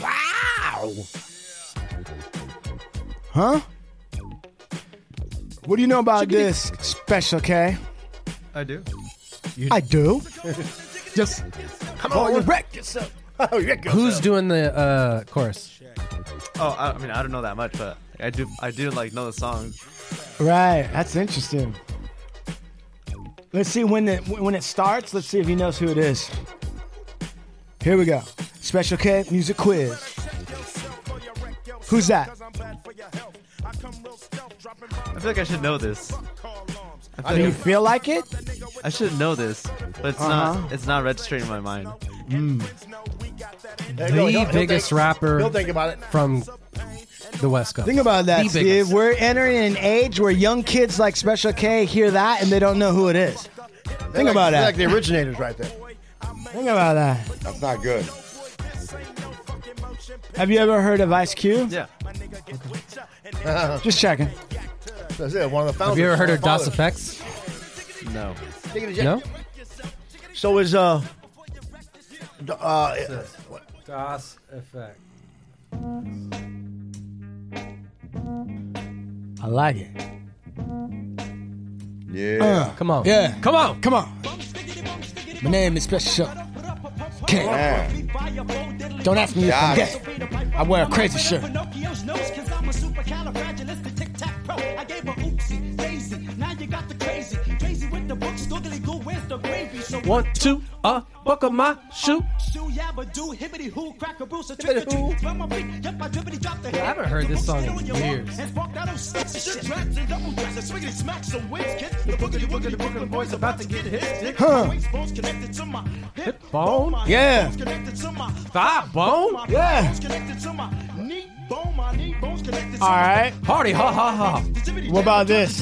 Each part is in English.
Wow. Huh? What do you know about this special K? I do. I do. Just Come on, you wreck yourself. Oh, you wreck who's yourself. doing the uh, chorus? Oh, I, I mean, I don't know that much, but I do. I do like know the song. Right, that's interesting. Let's see when it when it starts. Let's see if he knows who it is. Here we go. Special K music quiz. Who's that? I feel like I should know this. I feel Do you like feel like it? I should know this, but it's Uh-huh. not. It's not registering in my mind. There you go. The He'll- he'll biggest think- rapper He'll think about it. from the West Coast. Think about that, The Steve. biggest. We're entering an age where young kids like Special K hear that and they don't know who it is. They're Think like, about that. like the originators right there. Think about that. That's not good. Have you ever heard of Ice Cube? Yeah. Just checking. That's it. One of the founders. Have you ever heard of the Das fathers. Effects? No. Take it to Jack. No. So is uh, d- uh, what- Das EFX. I like it. Yeah. Come on. Yeah. Come on. Come on. My name is Special K. Man. Don't ask me if I'm Got gay. I wear a crazy shirt. Pinocchio's nose, cause I'm a supercalifragilistic tic-tac-pro. I gave her oopsie, daisy. Now you got the crazy. Crazy with the books, googly goo, where's the gravy? So One, two, uh, buckle my shoe. Shoo, yabba, do, hibbity, hoo, crack a bruise, a trick or treat. Smell my feet, yep, I drippity, drop the I haven't heard this song in years. And spark that old shit. And double drats, and swiggity some kid. The boogity, boogity, Brooklyn boys about to get hit. Huh. connected to my hip bone? Yeah. bone's connected to my Thigh bone. Yeah. bone's connected to my knee bone. My knee bone's connected to my right. Party, ha ha ha. What about this?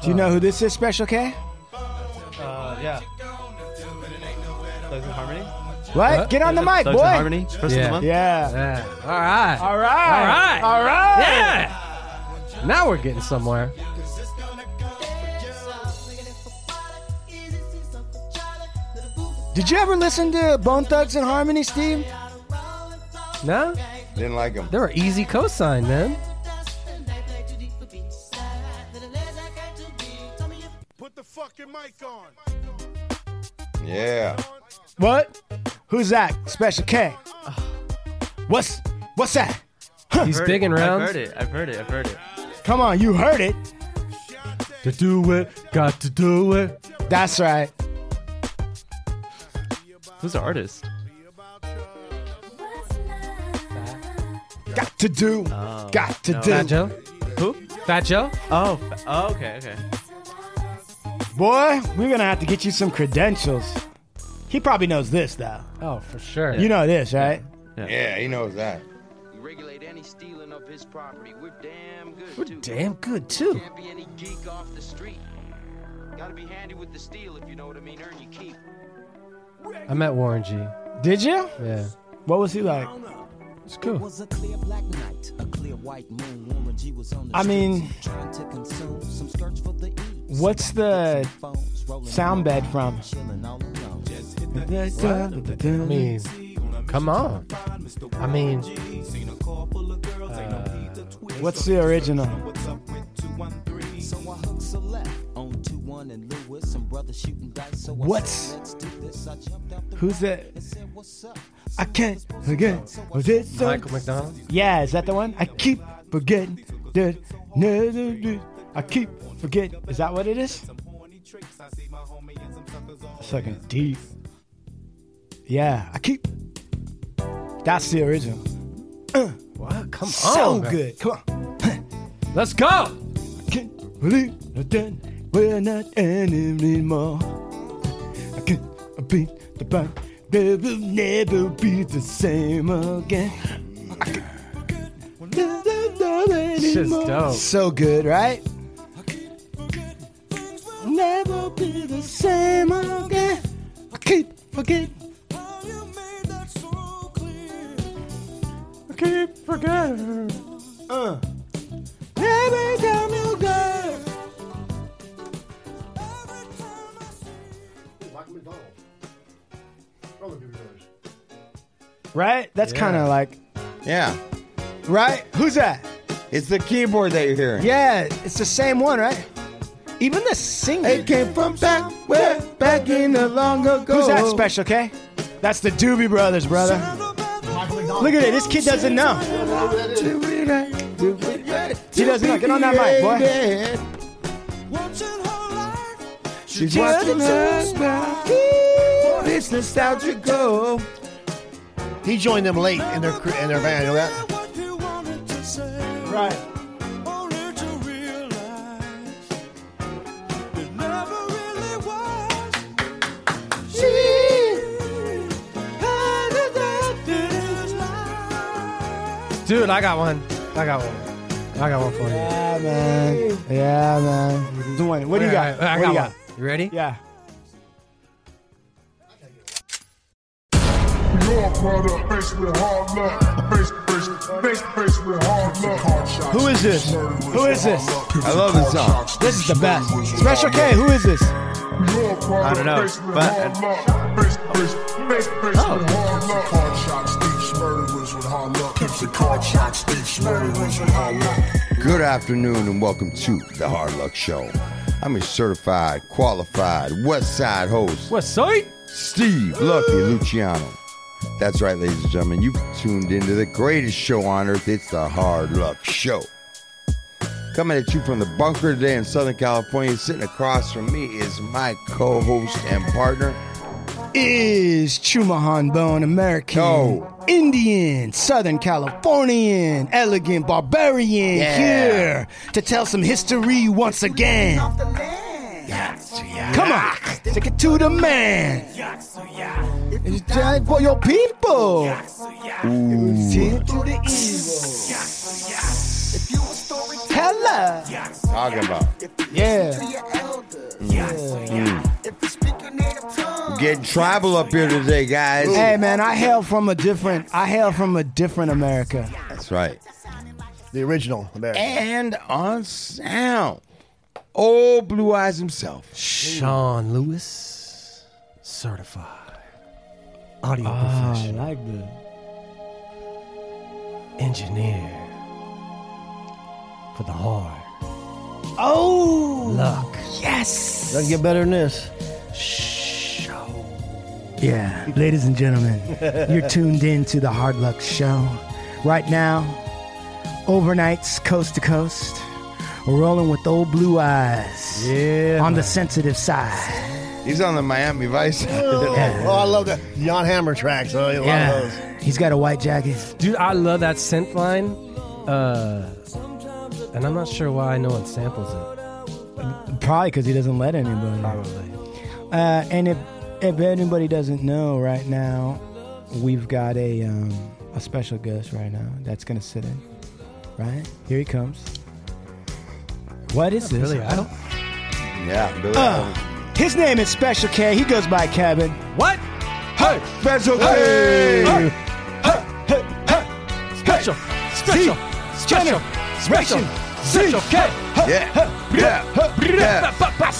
Do you know who this is, Special K? Uh, yeah. Thugs-n-Harmony. What? What? Get on the mic, Thugs in boy. Harmony. First of Yeah. the month. Yeah. Yeah. All right. All right. All right. All right. Yeah. Now we're getting somewhere. Did you ever listen to Bone Thugs-n-Harmony, Steve? No, Didn't like them. they were easy cosign, man. Fucking mic on. Yeah. What? Who's that? Special K. What's what's that? He's Heard big it. and round. I've heard it. I've heard it. I've heard it. Come on, you heard it. To do it, got to do it. That's right. Who's the artist? Got to do. Oh, Got to no. do. Fat Joe. Who? Fat Joe. Oh. Oh. Okay. Okay. Boy, we're gonna have to get you some credentials. He probably knows this though. Oh, for sure. You know this, right? Yeah, he knows that. We regulate any stealing of his property. We're damn good, We're too. damn good too. Can't be any geek off the street. Gotta be handy with the steel, if you know what I mean. Earn your keep. I met Warren G. Did you? Yeah, What was he like? it's cool. was a clear black night, a clear white moon. Warren G was on the I mean, streets, trying to consume some skirts for the eves. What's the Phones sound bed from? chilling all alone. I mean, come on. I mean, uh, What's the original? So I hooked Celeste on 2-1 and Lewis, some brothers shooting dice. So What's- said, let's do this. I jumped out the Who's that? and said, what's up? I can't forget. Was it? Michael McDonald. Yeah, is that the one? I keep forgetting. I keep forget. Is that what it is? Second deep. Yeah, I keep. That's the original. What? Come on. so good. Come on. Let's go. I can't believe that we're not anymore. I can't beat the back. They will never be the same again. I can't dope. So good, right? Never be the same again. I keep forgetting. How you made that so clear. I keep forgetting. Uh. Every time you go. Right? That's kind of like Yeah. right. Who's that? It's the keyboard that you're hearing. Yeah, it's the same one, right? Even the singing. It came from back where, back in the long ago. Who's that special, okay? That's the Doobie Brothers, brother. Look at it. This kid doesn't know. He doesn't know. Get on that mic, boy. She's watching us now. It's nostalgic go. He joined them late in their cr- in their band. You know that? Right. Dude, I got one. I got one. I got one for you. Yeah, man. Yeah, man. Doing. What do you got? I what got do you one. You ready? Yeah. Your product faced with hard luck. Face, face, face, face with hard luck. Who is this? Who is this? I love this song. This is the best. Special K. Who is this? I don't know, but- Oh. Good afternoon and welcome to the Hard Luck Show. I'm a certified, qualified West Side host, What site? Steve Lucky Luciano. That's right, ladies and gentlemen. You've tuned into the greatest show on earth. It's the Hard Luck Show. Coming at you from the bunker today in Southern California, sitting across from me is my co-host and partner. Is Chumahan Bone American, No. Indian, Southern Californian, elegant barbarian Yeah. here to tell some history once again. Come on, take it to the man. It's time for your people. Take it to the evil. Hella. Talking about Yeah. Yeah. Getting tribal up here today, guys. Hey man, I hail from a different. I hail from a different America. That's right. The original American. And on sound, old Blue Eyes himself. Sean Lewis, certified audio Ah, professional, like the. engineer for the hard Oh, luck yes. Doesn't get better than this. show. Yeah, ladies and gentlemen, you're tuned in to the Hard Luck Show. Right now, overnights coast to coast. We're rolling with old blue eyes. Yeah, On the sensitive side. He's on the Miami Vice. Oh, I love that. Jan Hammer tracks. Oh, a lot of those. He's got a white jacket. Dude, I love that synth line. Uh, and I'm not sure why no one samples it. Probably because he doesn't let anybody. Probably. Uh, and if if anybody doesn't know, right now we've got a um, a special guest right now that's gonna sit in. Right here he comes. What is this? Billy Idol? yeah, Billy. Uh, his name is Special K. He goes by Kevin. What? Hey, Special hey, K. hey, hey, hey, Special, special, special, special, special K. Yeah, yeah, yeah,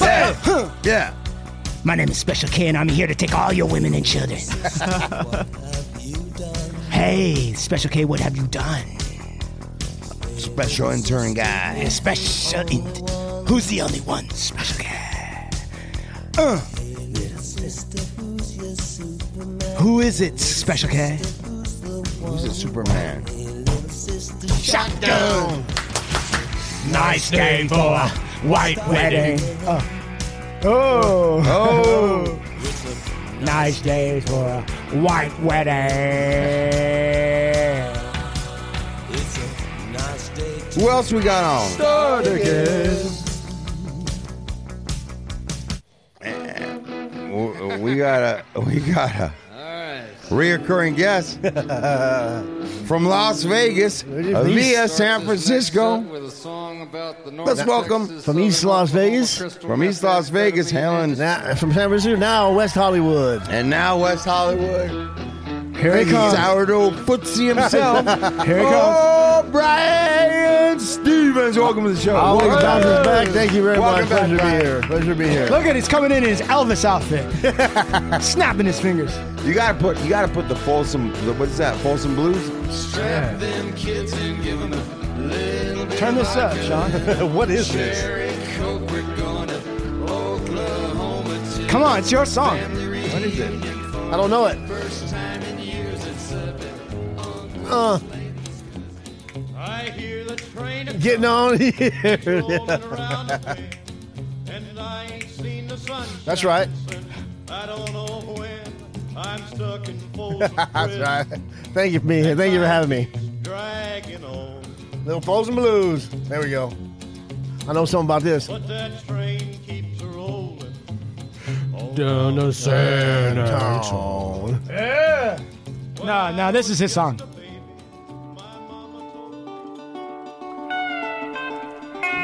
yeah, yeah. My name is Special K, and I'm here to take all your women and children. hey, Special K, what have you done? Special intern guy. Special. In- Who's the only one? Special K. Uh. Who is it, Special K? Who's a Superman? Shotgun. Nice day for a white wedding. Oh. Oh. Oh, Nice day for a white wedding. who else we got on? Start again. We got a we got a reoccurring guest from Las Vegas via San Francisco. Let's welcome From East Las Vegas. from East Las Vegas, Helen, Now, from San Francisco, now West Hollywood. and now West Hollywood. Here he comes. sourdough footsie himself. Here he comes. Oh, Brian Stevens. Welcome to the show. Always Welcome bounces back. Thank you very Welcome much. back, Pleasure to be here. Pleasure to be here. Look at he's coming in in his Elvis outfit, snapping his fingers. You gotta put you gotta put the Folsom the, what's that Folsom Blues? strap them kids and give them a little Turn this up, Sean. what is this? Come on, it's your song. What is it? I don't know it. Uh, I hear the train getting on here. and I ain't seen the sun. That's right. I don't know when I'm stuck in Folsom That's right. Thank you for being here. Thank you for having me. dragging on. Little Folsom Blues. There we go. I know something about this. But that train keeps rolling. Down the Santa. Tone. Yeah. No, no, this is his song.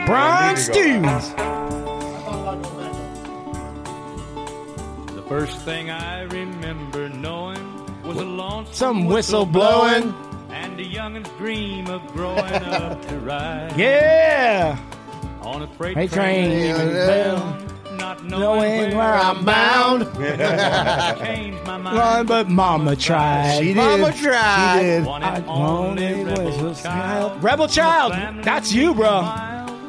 Brian Stevens. The first thing I remember knowing was a lonesome Some whistle blowing. and a youngin's dream of growing up to ride Yeah. on a freight, Freight train, train, leaving yeah. not knowing, Knowing where I'm bound. changed my mind. Run, but Mama tried. She did. Mama tried. She did. I and only only rebel was a child. child. Rebel child. That's you, bro.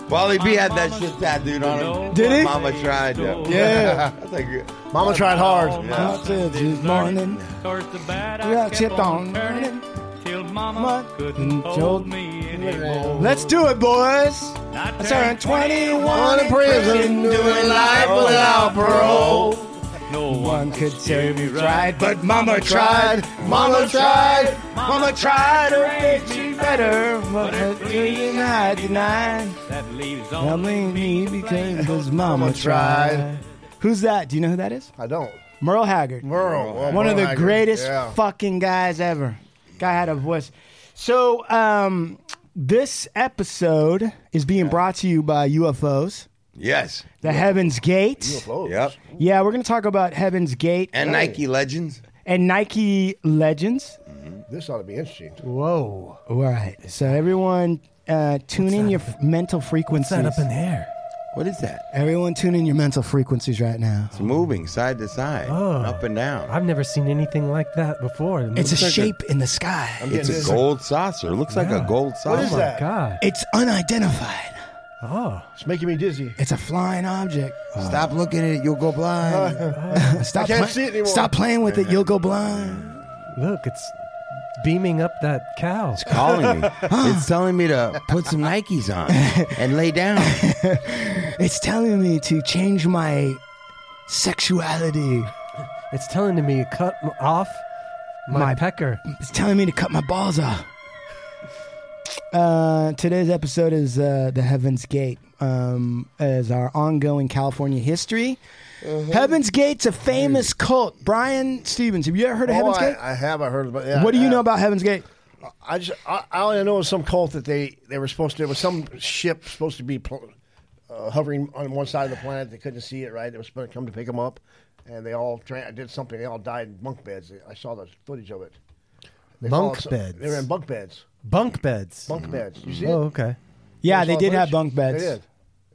Wally B had that shit tattooed on him. Did he? Mama tried. Yeah. Yeah. That's like. Mama tried hard. I said this morning. Course the bad I Yeah, kept kept on on turning till mama Mama couldn't couldn't hold me anymore. Let's do it, boys. I I turned 21 in in prison, prison, doing life oh, without parole. No One could tell me right, but Mama Mama tried. tried. Mama tried. Mama tried to make me better, but you I denied. that leaves I only mean me because Mama tried. Who's that? Do you know who that is? I don't. Merle Haggard. Merle. Oh, One of Merle the Haggard. greatest Yeah. fucking guys ever. Guy had a voice. So, um, this episode is being brought to you by UFOs, Yes. the Heaven's Gate. Close. Yep. Yeah, we're going to talk about Heaven's Gate And Nike Legends. and Nike Legends. This ought to be interesting. Whoa. All right. So, everyone, uh, tune in your f- mental frequencies. What's that up in there? What is that? Everyone, tune in your mental frequencies right now. It's moving side to side, Oh. up and down. I've never seen anything like that before. It It's a looks like shape in the sky. It's a gold saucer. It looks like a Yeah. gold saucer. What is Oh my that? god! It's unidentified. Oh, It's making me dizzy. It's a flying object. Oh. Stop looking at it. You'll go blind. Stop I can't pla- see it anymore. Stop playing with it. You'll go blind. look! It's beaming up that cow. It's calling me. it's telling me to put some Nikes on and lay down. It's telling me to change my sexuality. It's telling me to cut m- off my, My- pecker. It's telling me to cut my balls off. Uh, today's episode is uh, the Heaven's Gate, um, as our ongoing California history. Uh-huh. Heaven's Gate's a famous cult. Brian Stevens, have you ever heard of Oh, Heaven's I, Gate? I have. I heard about. Yeah, what do you I- know about Heaven's Gate? I just I, I only know it was some cult that they they were supposed to. There was some ship supposed to be pl- uh, hovering on one side of the planet. They couldn't see it right. It was supposed to come to pick them up, and they all tra- did something. They all died in bunk beds. I saw the footage of it. They Bunk beds? They were in bunk beds. Bunk beds. Bunk beds. You see Oh, okay. Yeah, You they did have bunk beds. They did.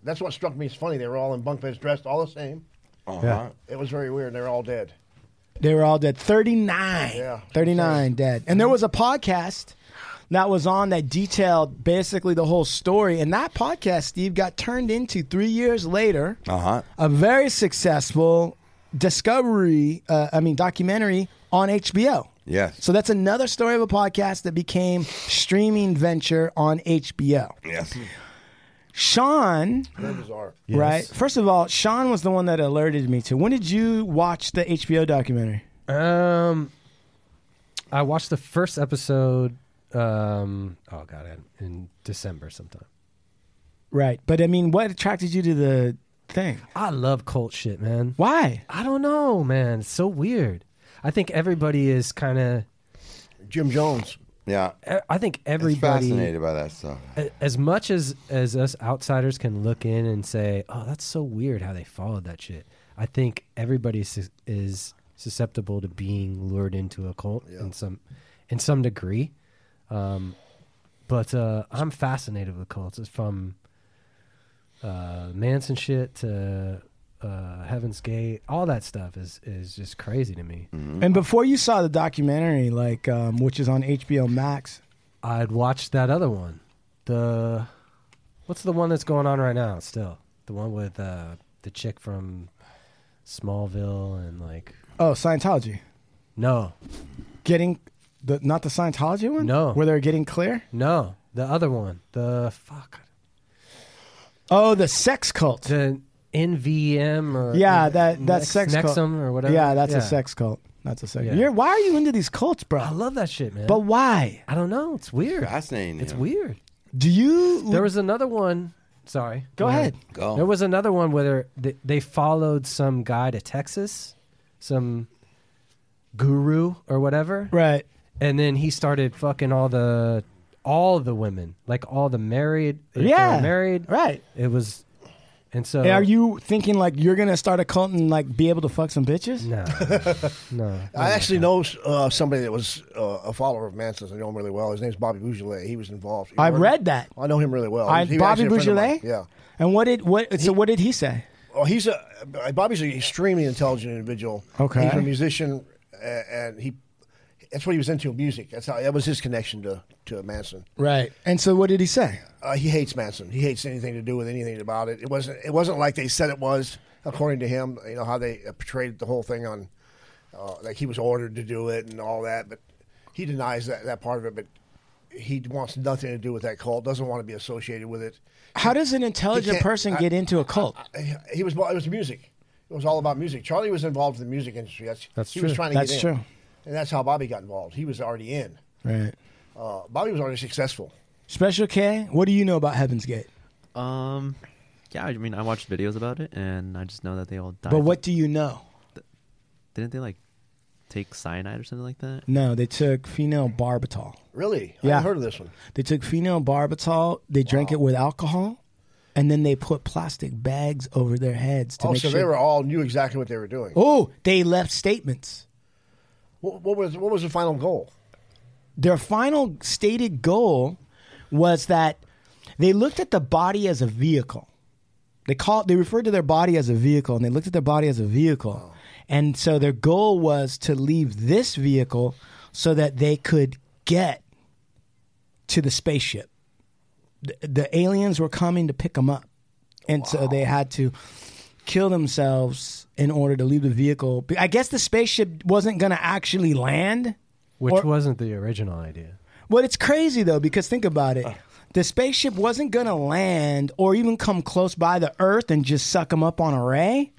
That's what struck me as funny. They were all in bunk beds, dressed all the same. Uh-huh. Yeah. It was very weird. They were all dead. They were all dead. 39. Yeah. 39 dead. And there was a podcast that was on that detailed basically the whole story. And that podcast, Steve, got turned into three years later Uh huh. a very successful discovery, uh, I mean, documentary on HBO. Yes. So that's another story of a podcast that became streaming venture on HBO. yes. Sean, Very right? First of all, Sean was the one that alerted me to. When did you watch the HBO documentary? Um, I watched the first episode. Um, oh god, in- in December sometime. Right. But I mean, what attracted you to the thing? I love cult shit, man. Why? I don't know, man. It's so weird. I think everybody is kind of. Jim Jones. Yeah. I think It's everybody. fascinated by that stuff. as much as as us outsiders can look in and say, "Oh, that's so weird how they followed that shit," I think everybody is, is susceptible to being lured into a cult in some in some degree. Um, But uh, I'm fascinated with cults. It's from uh, Manson shit to uh, Heaven's Gate. All that stuff is is just crazy to me. And before you saw the documentary, like um, which is on HBO Max, I'd watched that other one. The what's the one that's going on right now? Still the one with uh, the chick from Smallville and like oh Scientology, no, getting the not the Scientology one, No. where they're getting clear. no, the other one. The fuck Oh, the sex cult. the NVM or yeah, that that Nex- sex cult. Or whatever. Yeah, that's a sex cult. That's a sex. Yeah. You're, why are you into these cults, bro? I love that shit, man. But why? I don't know. It's weird. Fascinating. It's yeah. weird. Do you? There was another one. Sorry. Go ahead. Go. There was another one where they, they followed some guy to Texas, some guru or whatever, right. and then he started fucking all the all the women, like all the married. if they were Yeah. married. Right. It was, and so Are you thinking like you're gonna start a cult and like be able to fuck some bitches? No, no. I actually know uh, somebody that was uh, a follower of Manson's. I know him really well. His name's Bobby Beausoleil. He was involved. You I know, read that. I know him really well. I, He was Bobby actually a friend of mine. Beausoleil. Yeah. And what did what? So what did he say? Well, he's a Bobby's an extremely intelligent individual. Okay. he's a musician, a- and he that's what he was into music. That's how that was his connection to to Manson. Right. And so what did he say? Uh, he hates Manson. He hates anything to do with anything about it. It wasn't. It wasn't like they said it was, according to him. You know how they uh, portrayed the whole thing on, uh, like he was ordered to do it and all that. But he denies that that part of it. But he wants nothing to do with that cult. Doesn't want to be associated with it. How does an intelligent can't- person I- get into a cult? He- He was. It was music. It was all about music. Charlie was involved in the music industry. That's, That's he was trying to That's get in. true. And that's how Bobby got involved. He was already in. right. Uh, Bobby was already successful. Special K. What do you know about Heaven's Gate? Um, yeah, I mean, I watched videos about it, and I just know that they all died. But what do you know? didn't they like take cyanide or something like that? No, they took phenobarbital. Really? I Yeah. haven't heard of this one. They took phenobarbital. They drank it with alcohol, and then they put plastic bags over their heads to Oh, make so sure. they were all knew exactly what they were doing. oh, they left statements. What, what was what was the final goal? Their final stated goal was that they looked at the body as a vehicle. They called they referred to their body as a vehicle and they looked at their body as a vehicle. Oh. And so their goal was to leave this vehicle so that they could get to the spaceship. The, the aliens were coming to pick them up. And so they had to kill themselves in order to leave the vehicle. I guess the spaceship wasn't going to actually land. Which Or- wasn't the original idea. Well, it's crazy though because think about it. The spaceship wasn't going to land or even come close by the Earth and just suck them up on a ray.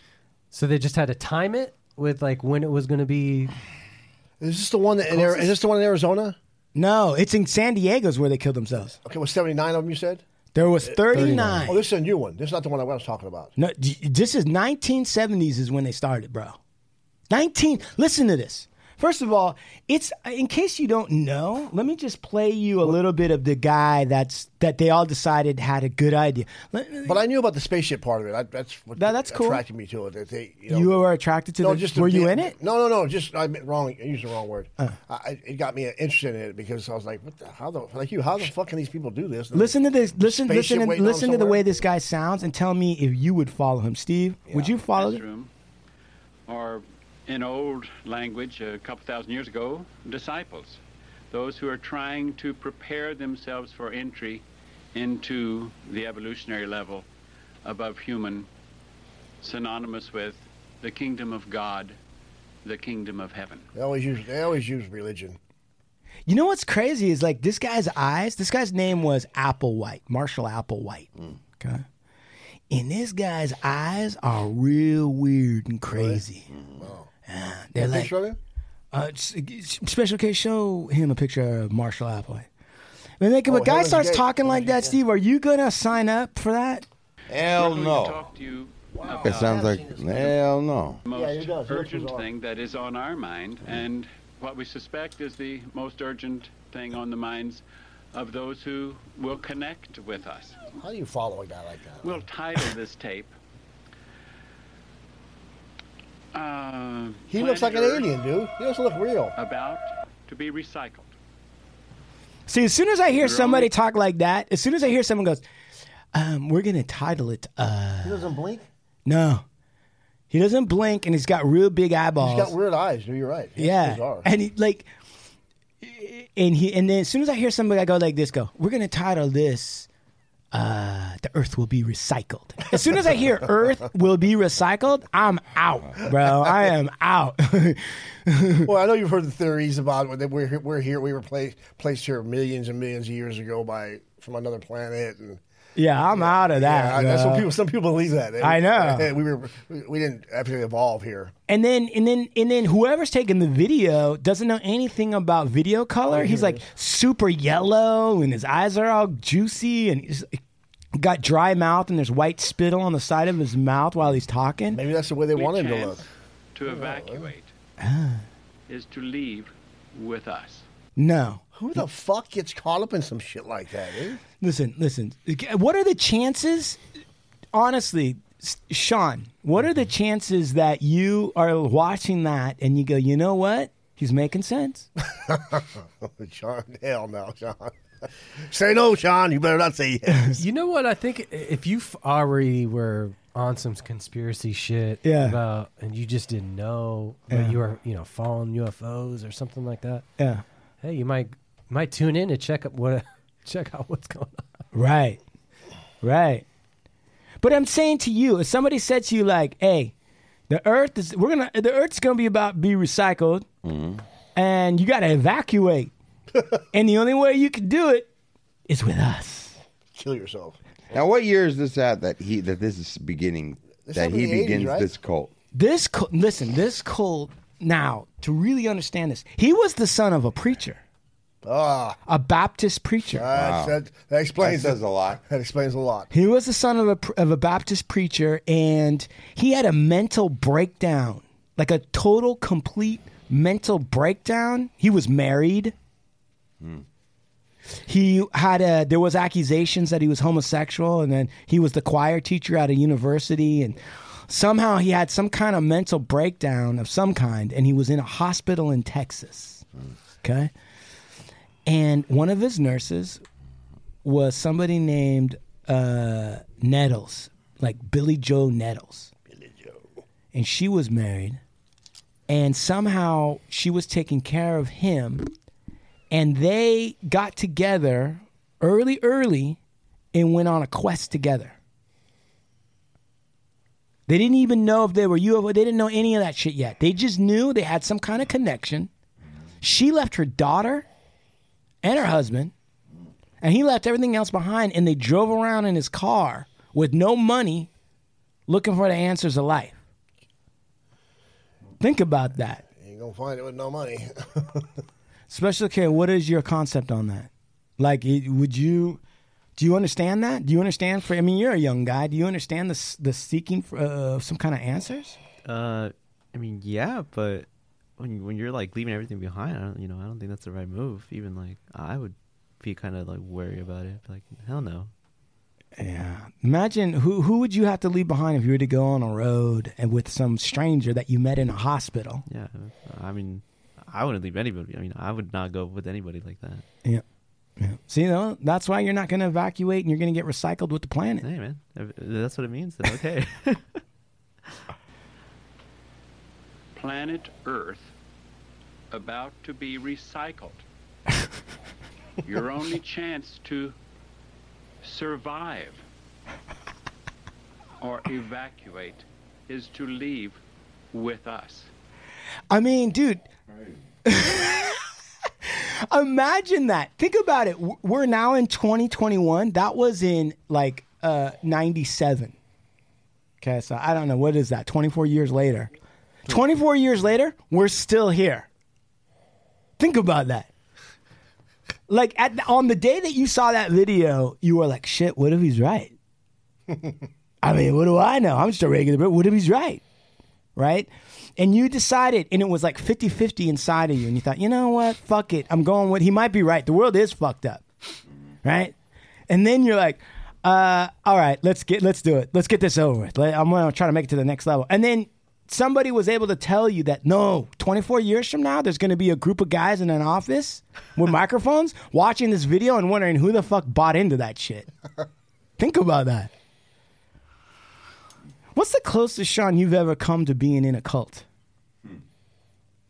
So they just had to time it with like when it was going to be. Is this the one that in Ari- is this the one in Arizona? No, it's in San Diego's where they killed themselves. Okay, was seventy nine of them? You said. There was uh, 39. Oh, this is a new one. This is not the one I was talking about. No, this is 1970s is when they started, bro. 19. Listen to this. First of all, it's in case you don't know. Let me just play you a little bit of the guy that's that they all decided had a good idea. Let- But I knew about the spaceship part of it. I, that's what That- that's cool. attracted me to it. They, you, know, you were attracted to no, the. just were the- you in it? No, no, no. Just I meant wrong. I used the wrong word. Uh. I, I- it got me interested in it because I was like, "What the? How the? Like you? How the fuck can these people do this?" Listen to this. Listen, listen, waiting on listen to the way this guy sounds, and tell me if you would follow him. Steve, would you follow? him? classroom, or in old language, a couple thousand years ago, disciples, those who are trying to prepare themselves for entry into the evolutionary level above human, synonymous with the kingdom of God, the kingdom of heaven. They always use. They always use religion. You know what's crazy is like this guy's eyes. This guy's name was Applewhite, Marshall Applewhite. Mm. Okay, and this guy's eyes are real weird and crazy. Yeah, mm-hmm. mm. They're a like picture of him? uh, special case. Show him a picture of Marshall Applewhite. When, like, if Oh, a guy starts Gate. talking like that, Steve, are you gonna sign up for that? Hell We're to no. talk to you It sounds like hell no. the most Yeah, it does. Urgent bizarre. thing that is on our mind, and what we suspect is the most urgent thing on the minds of those who will connect with us. How do you follow a guy like that? We'll title this tape. Uh, He looks like an Earth alien, dude. He doesn't look real. About to be recycled. See, as soon as I hear somebody talk like that, as soon as I hear someone goes, um, "We're gonna title it," uh, He doesn't blink. no, he doesn't blink, and he's got real big eyeballs. He's got weird eyes. You're right. It's yeah, bizarre. and he like, and he, and then as soon as I hear somebody I go like this, go, "We're gonna title this." Uh, the earth will be recycled. As soon as I hear earth will be recycled, I'm out, bro. I am out. well, I know you've heard the theories about that we're we're here. We were placed placed here millions and millions of years ago by from another planet, and yeah, I'm out of that. yeah, that's what people. Some people believe that. I know. we were we we didn't actually evolve here. And then and then and then whoever's taking the video doesn't know anything about video color. He's like super yellow and his eyes are all juicy and he's got dry mouth and there's white spittle on the side of his mouth while he's talking. Maybe that's the way they We want him to look. To evacuate ah. is to leave with us. No. Who the fuck gets caught up in some shit like that, dude? Listen, listen. What are the chances honestly, Sean, what are the chances that you are watching that and you go, "You know what? He's making sense." Sean, hell no, Sean. say no, Sean. You better not say yes. You know what? I think if you already were on some conspiracy shit Yeah. about, and you just didn't know, but Yeah. you were, you know, following UFOs or something like that. Yeah. Hey, you might might tune in to check up what check out what's going on. Right. Right. But I'm saying to you, if somebody said to you like, "Hey, the earth is we're going to the earth's going to be about be recycled mm-hmm. and you got to evacuate." and the only way you can do it is with us. Kill yourself. Now, what year is this at that he that this is beginning This that he in the 80s, begins right? this cult? This co- listen, this cult now to really understand this. He was the son of a preacher. Ah, a Baptist preacher. That's- that, that explains That says a lot. That explains a lot. He was the son of a of a Baptist preacher, and he had a mental breakdown, like a total, complete mental breakdown. He was married. He had a. There was accusations that he was homosexual, and then he was the choir teacher at a university, and somehow he had some kind of mental breakdown of some kind, and he was in a hospital in Texas. Okay, and one of his nurses was somebody named uh, Nettles, like Billy Joe Nettles. Billy Joe. And she was married, and somehow she was taking care of him, and they got together early, early, and went on a quest together. They didn't even know if they were UFO. They didn't know any of that shit yet. They just knew they had some kind of connection. She left her daughter and her husband, and he left everything else behind. And they drove around in his car with no money, looking for the answers of life. Think about that. You ain't gonna find it with no money. Special K. What is your concept on that? Like, would you? Do you understand that? Do you understand? For I mean, you're a young guy. Do you understand the the seeking for uh, some kind of answers? Uh, I mean, yeah, but when when you're like leaving everything behind, I don't, you know, I don't think that's the right move. Even like I would be kind of like wary about it. Like, hell no. Yeah. Imagine who who would you have to leave behind if you were to go on a road and with some stranger that you met in a hospital? Yeah, I mean, I wouldn't leave anybody. I mean, I would not go with anybody like that. Yeah. Yeah. See, though, that's why you're not going to evacuate and you're going to get recycled with the planet. Hey, man, if if that's what it means. Then okay. Planet Earth about to be recycled. Your only chance to survive or evacuate is to leave with us. I mean, dude. Imagine that. Think about it. We're now in 2021. That was in like uh 97. Okay, so I don't know what is that? 24 years later. 24 years later, we're still here. Think about that. Like at the, on the day that you saw that video, you were like, "Shit, what if he's right?" I mean, what do I know? I'm just a regular, but what if he's right? Right? And you decided, and it was like 50 50 inside of you, and you thought, you know what? Fuck it. I'm going with, he might be right. The world is fucked up. Right? And then you're like, uh, all right, let's get, let's do it. Let's get this over with. I'm going to try to make it to the next level. And then somebody was able to tell you that no, 24 years from now, there's going to be a group of guys in an office with microphones watching this video and wondering who the fuck bought into that shit. Think about that. What's the closest, Sean, you've ever come to being in a cult?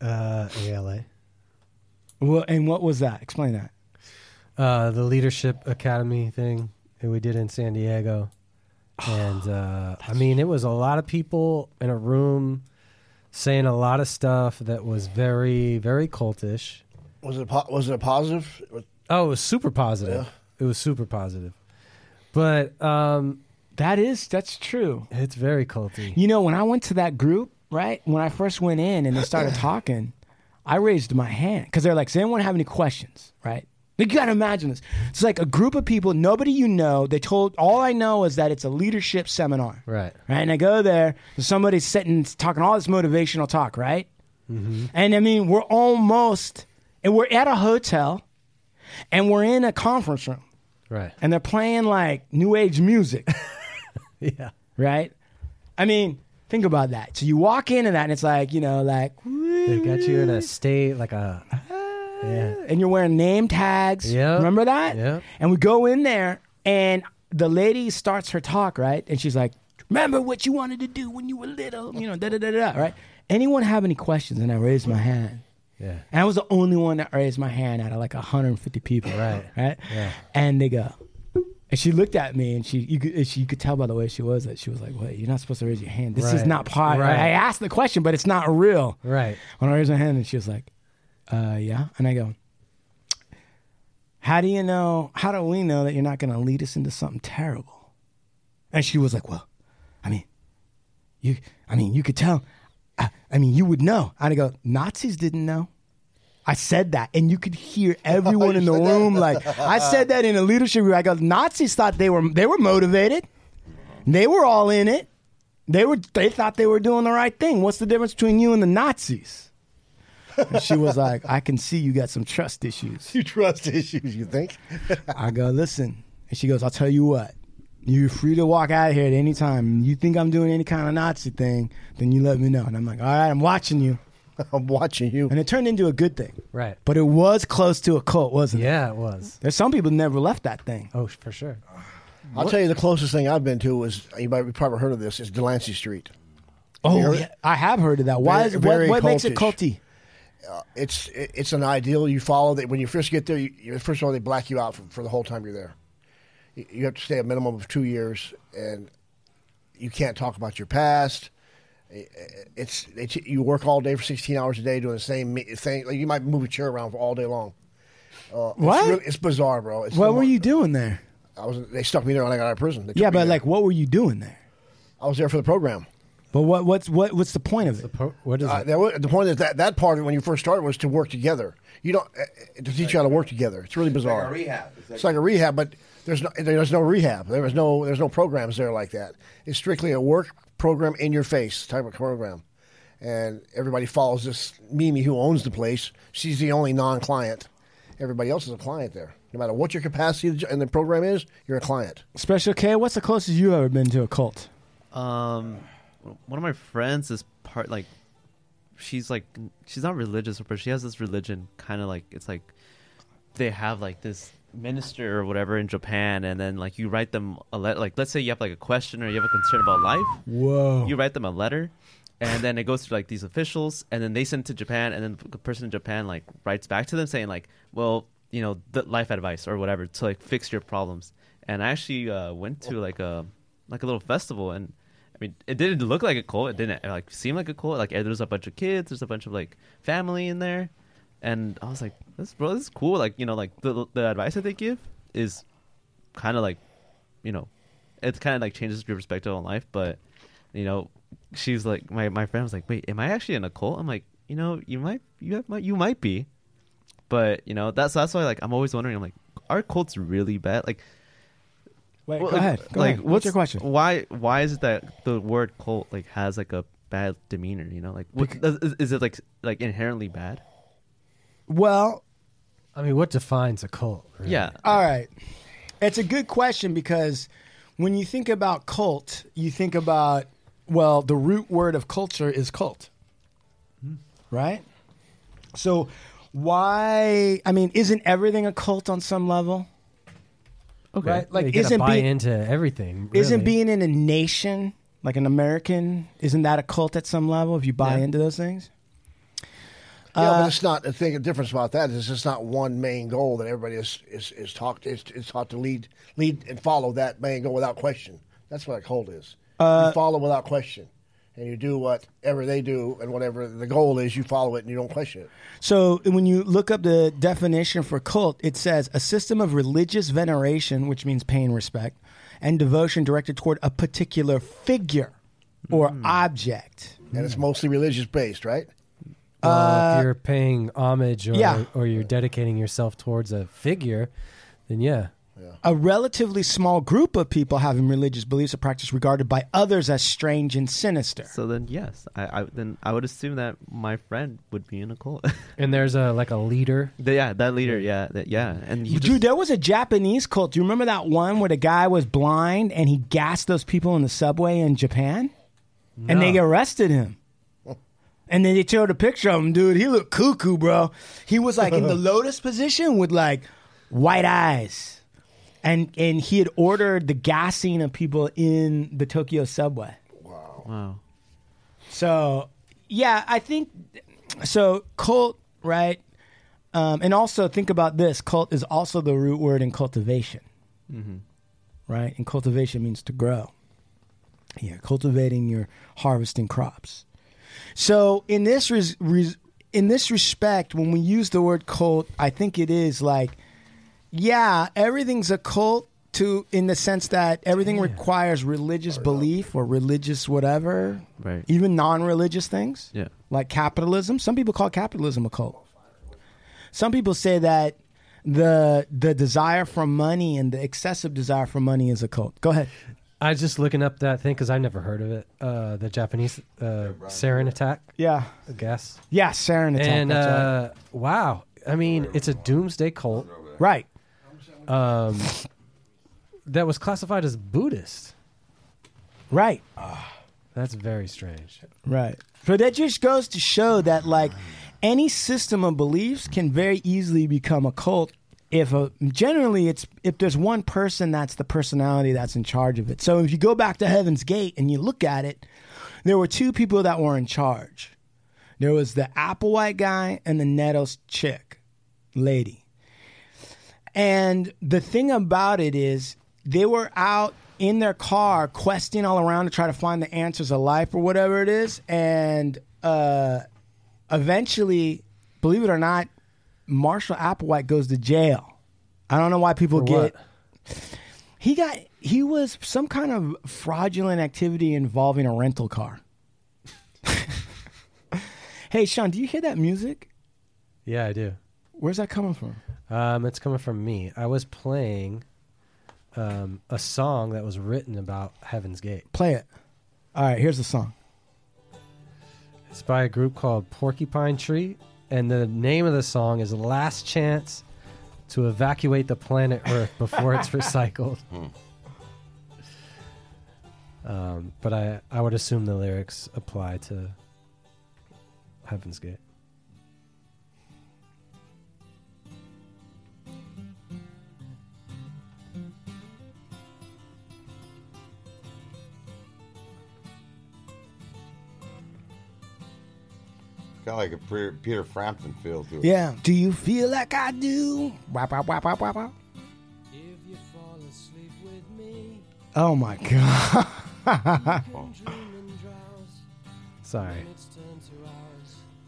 Uh, ALA. Well, and what was that? Explain that. Uh, the Leadership Academy thing that we did in San Diego. And uh, I mean, it was a lot of people in a room saying a lot of stuff that was very, very cultish. Was it po- was it a positive? Oh, it was super positive. It was super positive. But um, that is that's true. It's very culty. You know, when I went to that group, right? When I first went in and they started talking, I raised my hand because they're like, "Does anyone have any questions?" Right? You gotta imagine this. It's like a group of people, nobody you know. They told all I know is that it's a leadership seminar, Right. right? And I go there, and somebody's sitting talking all this motivational talk, right? Mm-hmm. And I mean, we're almost, and we're at a hotel, and we're in a conference room, Right. and they're playing like new age music. Yeah. Right? I mean, think about that. So you walk into that and it's like, you know, like They got you in a state like a. Yeah. and you're wearing name tags. Yeah. Remember that? Yeah. And we go in there and the lady starts her talk, right? And she's like, Remember what you wanted to do when you were little, you know, da da da da, right? Anyone have any questions? And I raised my hand. Yeah. And I was the only one that raised my hand out of like 150 people. Right. Right. Yeah. And they go, and she looked at me, and she you could she you could tell by the way she was that she was like, "Wait, you're not supposed to raise your hand. This is not part." Right. I asked the question, but it's not real. Right. When I raised my hand, and she was like, "Uh, yeah," and I go, "How do you know? How do we know that you're not going to lead us into something terrible?" And she was like, "Well, I mean, you, I mean, you could tell. I, I mean, you would know." And I go, "Nazis didn't know." I said that, and you could hear everyone in the room. Like I said that in a leadership room. I go, Nazis thought they were they were motivated. They were all in it. They were they thought they were doing the right thing. What's the difference between you and the Nazis? And she was like, I can see you got some trust issues. You trust issues, you think? I go, listen. And she goes, I'll tell you what. You're free to walk out of here at any time. You think I'm doing any kind of Nazi thing, then you let me know. And I'm like, all right, I'm watching you. I'm watching you. And it turned into a good thing. Right. But it was close to a cult, wasn't it? Yeah, it was. There's some people never left that thing. Oh, for sure. I'll tell you the closest thing I've been to was you might have probably heard of this is Delancey Street. Oh, yeah, I have heard of that. Why? very- is, what very what makes it culty? Uh, it's it's an ideal you follow. That when you first get there, you, you, first of all they black you out for, for the whole time you're there. You, you have to stay a minimum of two years, and you can't talk about your past. It's, it's you work all day for 16 hours a day doing the same thing. Like you might move a chair around for all day long. Uh, What? It's, really- it's bizarre, bro. It's What were you doing there? I was. They stuck me there when I got out of prison. They Yeah, but like, what were you doing there? I was there for the program. But what what's what what's the point of it? what is Uh, that the point is that that part of it when you first started was to work together. You don't uh, to teach you how to work together. It's really bizarre. a rehab. It's like a rehab, but there's no there's no rehab. There was no there's no programs there like that. It's strictly a work program in your face type of program, and everybody follows this Mimi who owns the place. She's the only non-client. Everybody else is a client there. No matter what your capacity in the program is, you're a client. Special K, what's the closest you ever been to a cult? Um, one of my friends is part like, she's like, she's not religious, but she has this religion kind of like it's like, they have like this minister or whatever in Japan, and then like you write them a letter. Like let's say you have like a question or you have a concern about life. Whoa. You write them a letter, and then it goes to like these officials, and then they send it to Japan, and then the person in Japan like writes back to them saying like, well, you know, the life advice or whatever to like fix your problems. And I actually uh, went to like a like a little festival, and mean, it didn't look like a cult. It didn't like seem like a cult. Like there's a bunch of kids, there's a bunch of like family in there, and I was like, this bro, this is cool. Like you know, like the the advice that they give is kind of like, you know, it's kind of like changes your perspective on life. But you know, she's like, my my friend was like, wait, am I actually in a cult? I'm like, you know, you might you have, might you might be, but you know, that's that's why like I'm always wondering. I'm like, are cults really bad? Like. Wait, well, go like- ahead. Go like, ahead. What's your question? Why why is it that the word cult like has like a bad demeanor? You know, like what, is, is it like like inherently bad? Well, I mean, what defines a cult? really? Yeah. All right. It's a good question because when you think about cult, you think about Well, the root word of culture is cult. Hmm. Right? So why I mean, isn't everything a cult on some level? Okay. Right? Like you isn't buy being into everything. isn't being in a nation like an American, isn't that a cult at some level if you buy Yeah. into those things? Yeah, Uh, but it's not. The thing, the difference about that is it's not one main goal that everybody is is, is taught It's, is taught to lead lead and follow that main goal without question. That's what a cult is. Uh, you follow without question, and you do whatever they do, and whatever the goal is, you follow it and you don't question it. So when you look up the definition for cult, it says a system of religious veneration, which means paying respect, and devotion directed toward a particular figure or Hmm. object. And it's mostly religious based, right? Well, Uh, if you're paying homage or, yeah. or you're dedicating yourself towards a figure, then yeah. A relatively small group of people having religious beliefs or practice regarded by others as strange and sinister. So then, yes, I, I then I would assume that my friend would be in a cult. And there's a like a leader. The- yeah, that leader. Yeah, that, yeah, and he Dude, just, there was a Japanese cult. Do you remember that one where the guy was blind and he gassed those people in the subway in Japan? And they arrested him. And then they showed a picture of him, dude. He looked cuckoo, bro. He was like in the lotus position with like white eyes. And and he had ordered the gassing of people in the Tokyo subway. wow. Wow. So yeah, I think so. Cult, right? Um, and also think about this: cult is also the root word in cultivation, Mm-hmm. right? And cultivation means to grow. Yeah, cultivating, you're harvesting crops. So in this res- res- in this respect, when we use the word cult, I think it is like, yeah, everything's a cult to in the sense that everything requires religious belief or religious whatever, Right. even non-religious things Yeah. like capitalism. Some people call capitalism a cult. Some people say that the the desire for money and the excessive desire for money is a cult. Go ahead. I was just looking up that thing because I never heard of it. Uh, the Japanese uh, sarin attack. Yeah. I guess. Yeah, sarin attack. And that's right. uh, wow, I mean, it's a doomsday cult. Right. Um, that was classified as Buddhist. Right. That's very strange. Right. But that just goes to show that like any system of beliefs can very easily become a cult if a, generally it's if there's one person that's the personality that's in charge of it. So if you go back to Heaven's Gate and you look at it, there were two people that were in charge. There was the Applewhite guy and the Nettles chick, lady. And the thing about it is, they were out in their car questing all around to try to find the answers of life or whatever it is. And uh, eventually, believe it or not, Marshall Applewhite goes to jail. I don't know why people For get. what? He got. He was some kind of fraudulent activity involving a rental car. hey, Sean, do you hear that music? Yeah, I do. Where's that coming from? Um, it's coming from me. I was playing um, a song that was written about Heaven's Gate. Play it. All right, here's the song. It's by a group called Porcupine Tree, and the name of the song is "Last Chance to Evacuate the Planet Earth Before It's Recycled." um, but I, I would assume the lyrics apply to Heaven's Gate. Got like a Peter, Peter Frampton feel to it. Yeah. Do you feel like I do? Wap, wap, wap, wap, wap, wap. Oh my god. Sorry.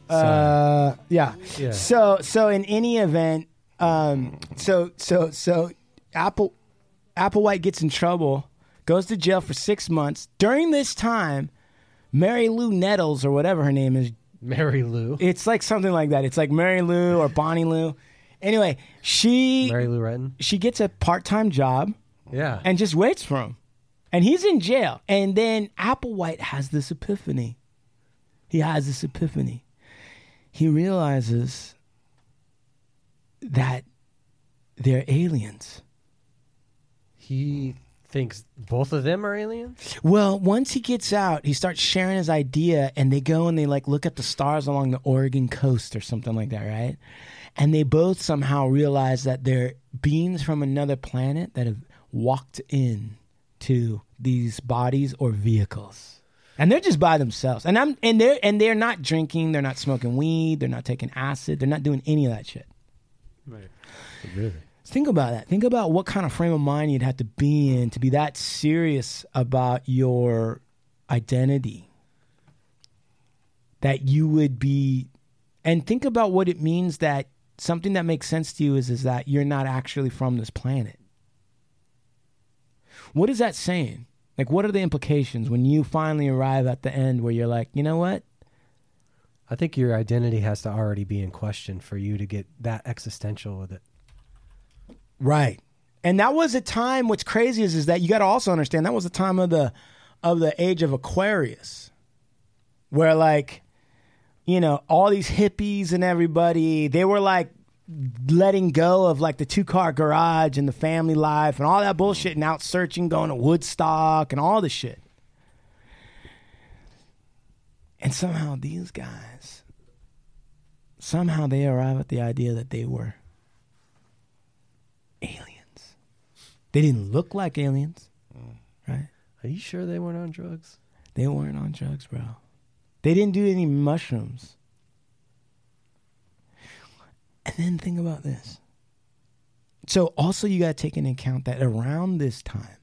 Uh, yeah. Yeah. So so in any event, um, so so so Apple Applewhite gets in trouble, goes to jail for six months. During this time, Mary Lou Nettles or whatever her name is, Mary Lou. it's like something like that. It's like Mary Lou or Bonnie Lou. Anyway, she Mary Lou Retton. she gets a part time job Yeah. and just waits for him. And he's in jail. And then Applewhite has this epiphany. He has this epiphany. He realizes that they're aliens. he thinks both of them are aliens. Well, once he gets out, he starts sharing his idea, and they go and they like look at the stars along the Oregon coast or something like that, right? And they both somehow realize that they're beings from another planet that have walked in to these bodies or vehicles. And they're just by themselves. And I'm and they're and they're not drinking, they're not smoking weed, they're not taking acid, they're not doing any of that shit. Right. Really? Think about that. Think about what kind of frame of mind you'd have to be in to be that serious about your identity. That you would be, and think about what it means that something that makes sense to you is, is that you're not actually from this planet. What is that saying? Like, what are the implications when you finally arrive at the end where you're like, you know what? I think your identity has to already be in question for you to get that existential with it. Right. And that was a time what's crazy is is that you got to also understand that was the time of the of the age of Aquarius. Where like you know, all these hippies and everybody, they were like letting go of like the two car garage and the family life and all that bullshit and out searching, going to Woodstock and all the shit. And somehow these guys, somehow they arrive at the idea that they were aliens. They didn't look like aliens, right? Are you sure they weren't on drugs? They weren't on drugs, bro. They didn't do any mushrooms. And then think about this. So also you got to take into account that around this time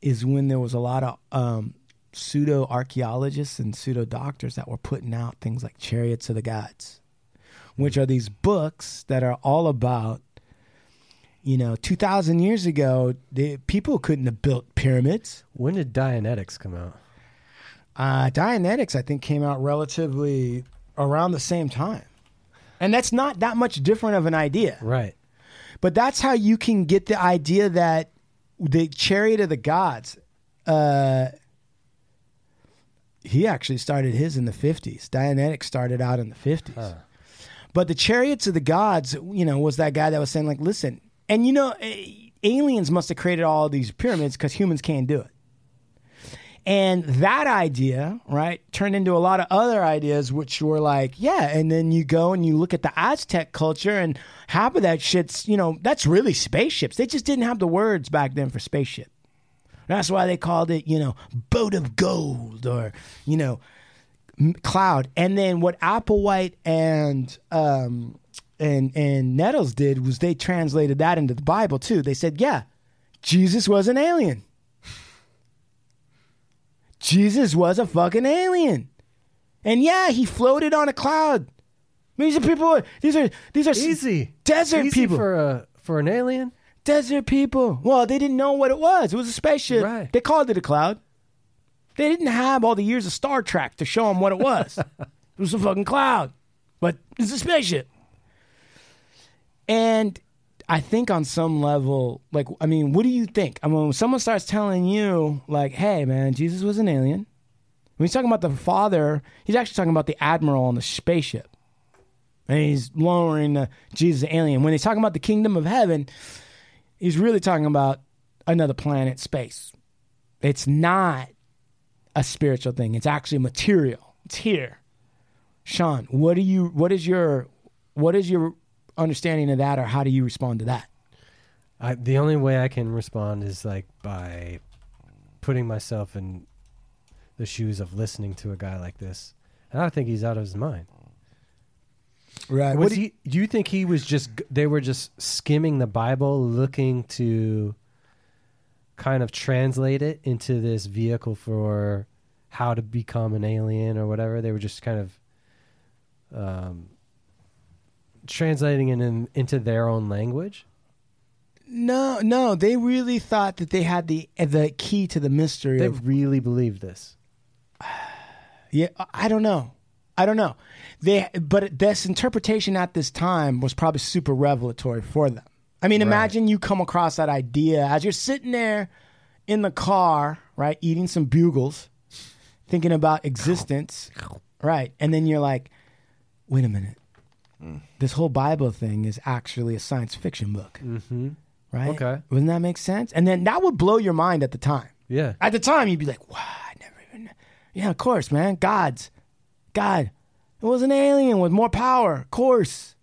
is when there was a lot of um, pseudo archaeologists and pseudo doctors that were putting out things like Chariots of the Gods, which are these books that are all about, you know, 2,000 years ago, the, people couldn't have built pyramids. When did Dianetics come out? Uh, Dianetics, I think, came out relatively around the same time. And that's not that much different of an idea. Right. But that's how you can get the idea that the chariot of the gods, uh, he actually started his in the 50s. Dianetics started out in the 50s. But the chariots of the gods, you know, was that guy that was saying, like, listen, and you know, eh, aliens must have created all these pyramids because humans can't do it. And that idea, right, turned into a lot of other ideas, which were like, yeah. And then you go and you look at the Aztec culture, and half of that shit's, you know, that's really spaceships. They just didn't have the words back then for spaceship. That's why they called it, you know, boat of gold or, you know, cloud. And then what Applewhite and um, and and Nettles did was they translated that into the Bible too. They said, yeah, Jesus was an alien. Jesus was a fucking alien. And yeah, he floated on a cloud. These are people. These are these are Easy. desert Easy people. for a for an alien. desert people. Well, they didn't know what it was. It was a spaceship. Right. They called it a cloud. They didn't have all the years of Star Trek to show them what it was. it was a fucking cloud, but it's a spaceship. And I think on some level, like, I mean, what do you think? I mean, when someone starts telling you, like, hey, man, Jesus was an alien. When he's talking about the father, he's actually talking about the admiral on the spaceship. And he's lowering the Jesus alien. When he's talking about the kingdom of heaven, he's really talking about another planet, space. It's not a spiritual thing. It's actually material. It's here. Sean, what do you what is your what is your understanding of that or how do you respond to that? I, the only way I can respond is like by putting myself in the shoes of listening to a guy like this, and I think he's out of his mind. Right. Was he? Do you think he was just? They were just skimming the Bible, looking to kind of translate it into this vehicle for how to become an alien or whatever. They were just kind of um, translating it in, into their own language. No, no, they really thought that they had the uh, the key to the mystery. They of, really believed this. yeah, I don't know. I don't know. They, but this interpretation at this time was probably super revelatory for them. I mean, Right. imagine you come across that idea as you're sitting there in the car, right, eating some bugles, thinking about existence, right, and then you're like, wait a minute, this whole Bible thing is actually a science fiction book, Mm-hmm. right? Okay. Wouldn't that make sense? And then that would blow your mind at the time. Yeah. At the time, you'd be like, "Wow, I never even." Yeah, of course, man. Gods, God, it was an alien with more power, of course.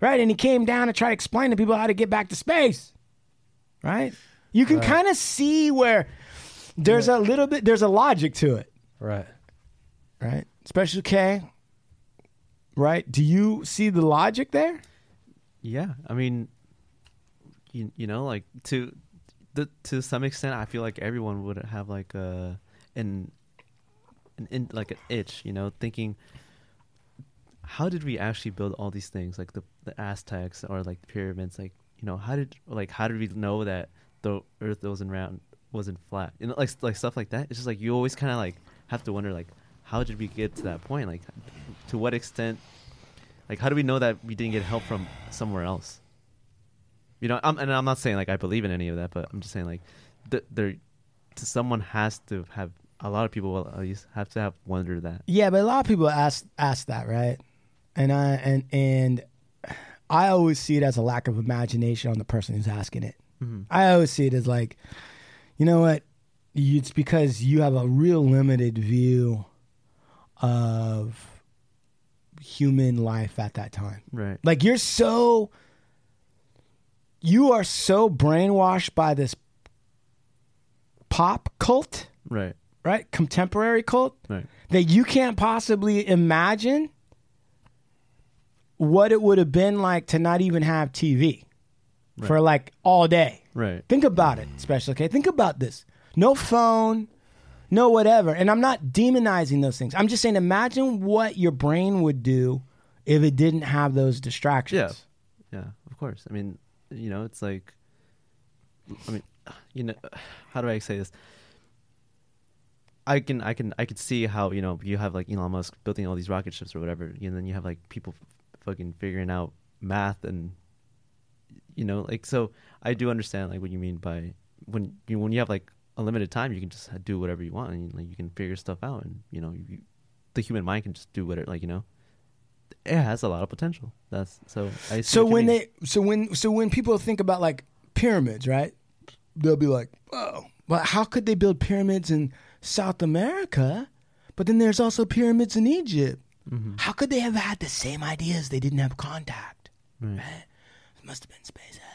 Right, and he came down to try to explain to people how to get back to space. Right, you can Right. kind of see where there's a little bit, there's a logic to it. Right. Right, Special K. Right, do you see the logic there? Yeah, I mean, you, you know, like to the to some extent, I feel like everyone would have like a an an in, like an itch, you know, thinking, how did we actually build all these things, like the the Aztecs or like the pyramids, like you know, how did like how did we know that the Earth wasn't round, wasn't flat, you know, like like stuff like that. It's just like you always kind of like have to wonder, like, how did we get to that point? Like, to what extent? Like, how do we know that we didn't get help from somewhere else? You know, I'm, and I'm not saying like I believe in any of that, but I'm just saying like, th- there, to someone has to have a lot of people will at least have to have wondered that. Yeah, but a lot of people ask ask that, right? And I and and I always see it as a lack of imagination on the person who's asking it. Mhm. I always see it as like, you know what? It's because you have a real limited view of human life at that time. Right. Like you're so you are so brainwashed by this pop cult, Right. right? Contemporary cult Right. that you can't possibly imagine what it would have been like to not even have TV for like all day. Right. Think about it, Special K. Think about this. No phone, no whatever. And I'm not demonizing those things. I'm just saying imagine what your brain would do if it didn't have those distractions. Yeah. Yeah. Of course. I mean, you know, it's like, I mean, you know, how do I say this? I can, I can, I could see how you know you have like Elon Musk building all these rocket ships or whatever, and then you have like people fucking figuring out math and you know, like so. I do understand like what you mean by when you when you have like a limited time, you can just do whatever you want, and like you can figure stuff out, and you know, you, the human mind can just do whatever, like you know, it has a lot of potential. That's so. I So when mean. they so when so when people think about like pyramids, right? They'll be like, "Oh, but how could they build pyramids in South America? But then there's also pyramids in Egypt. Mm-hmm. How could they have had the same ideas? They didn't have contact. Right. Right? It must have been space aliens.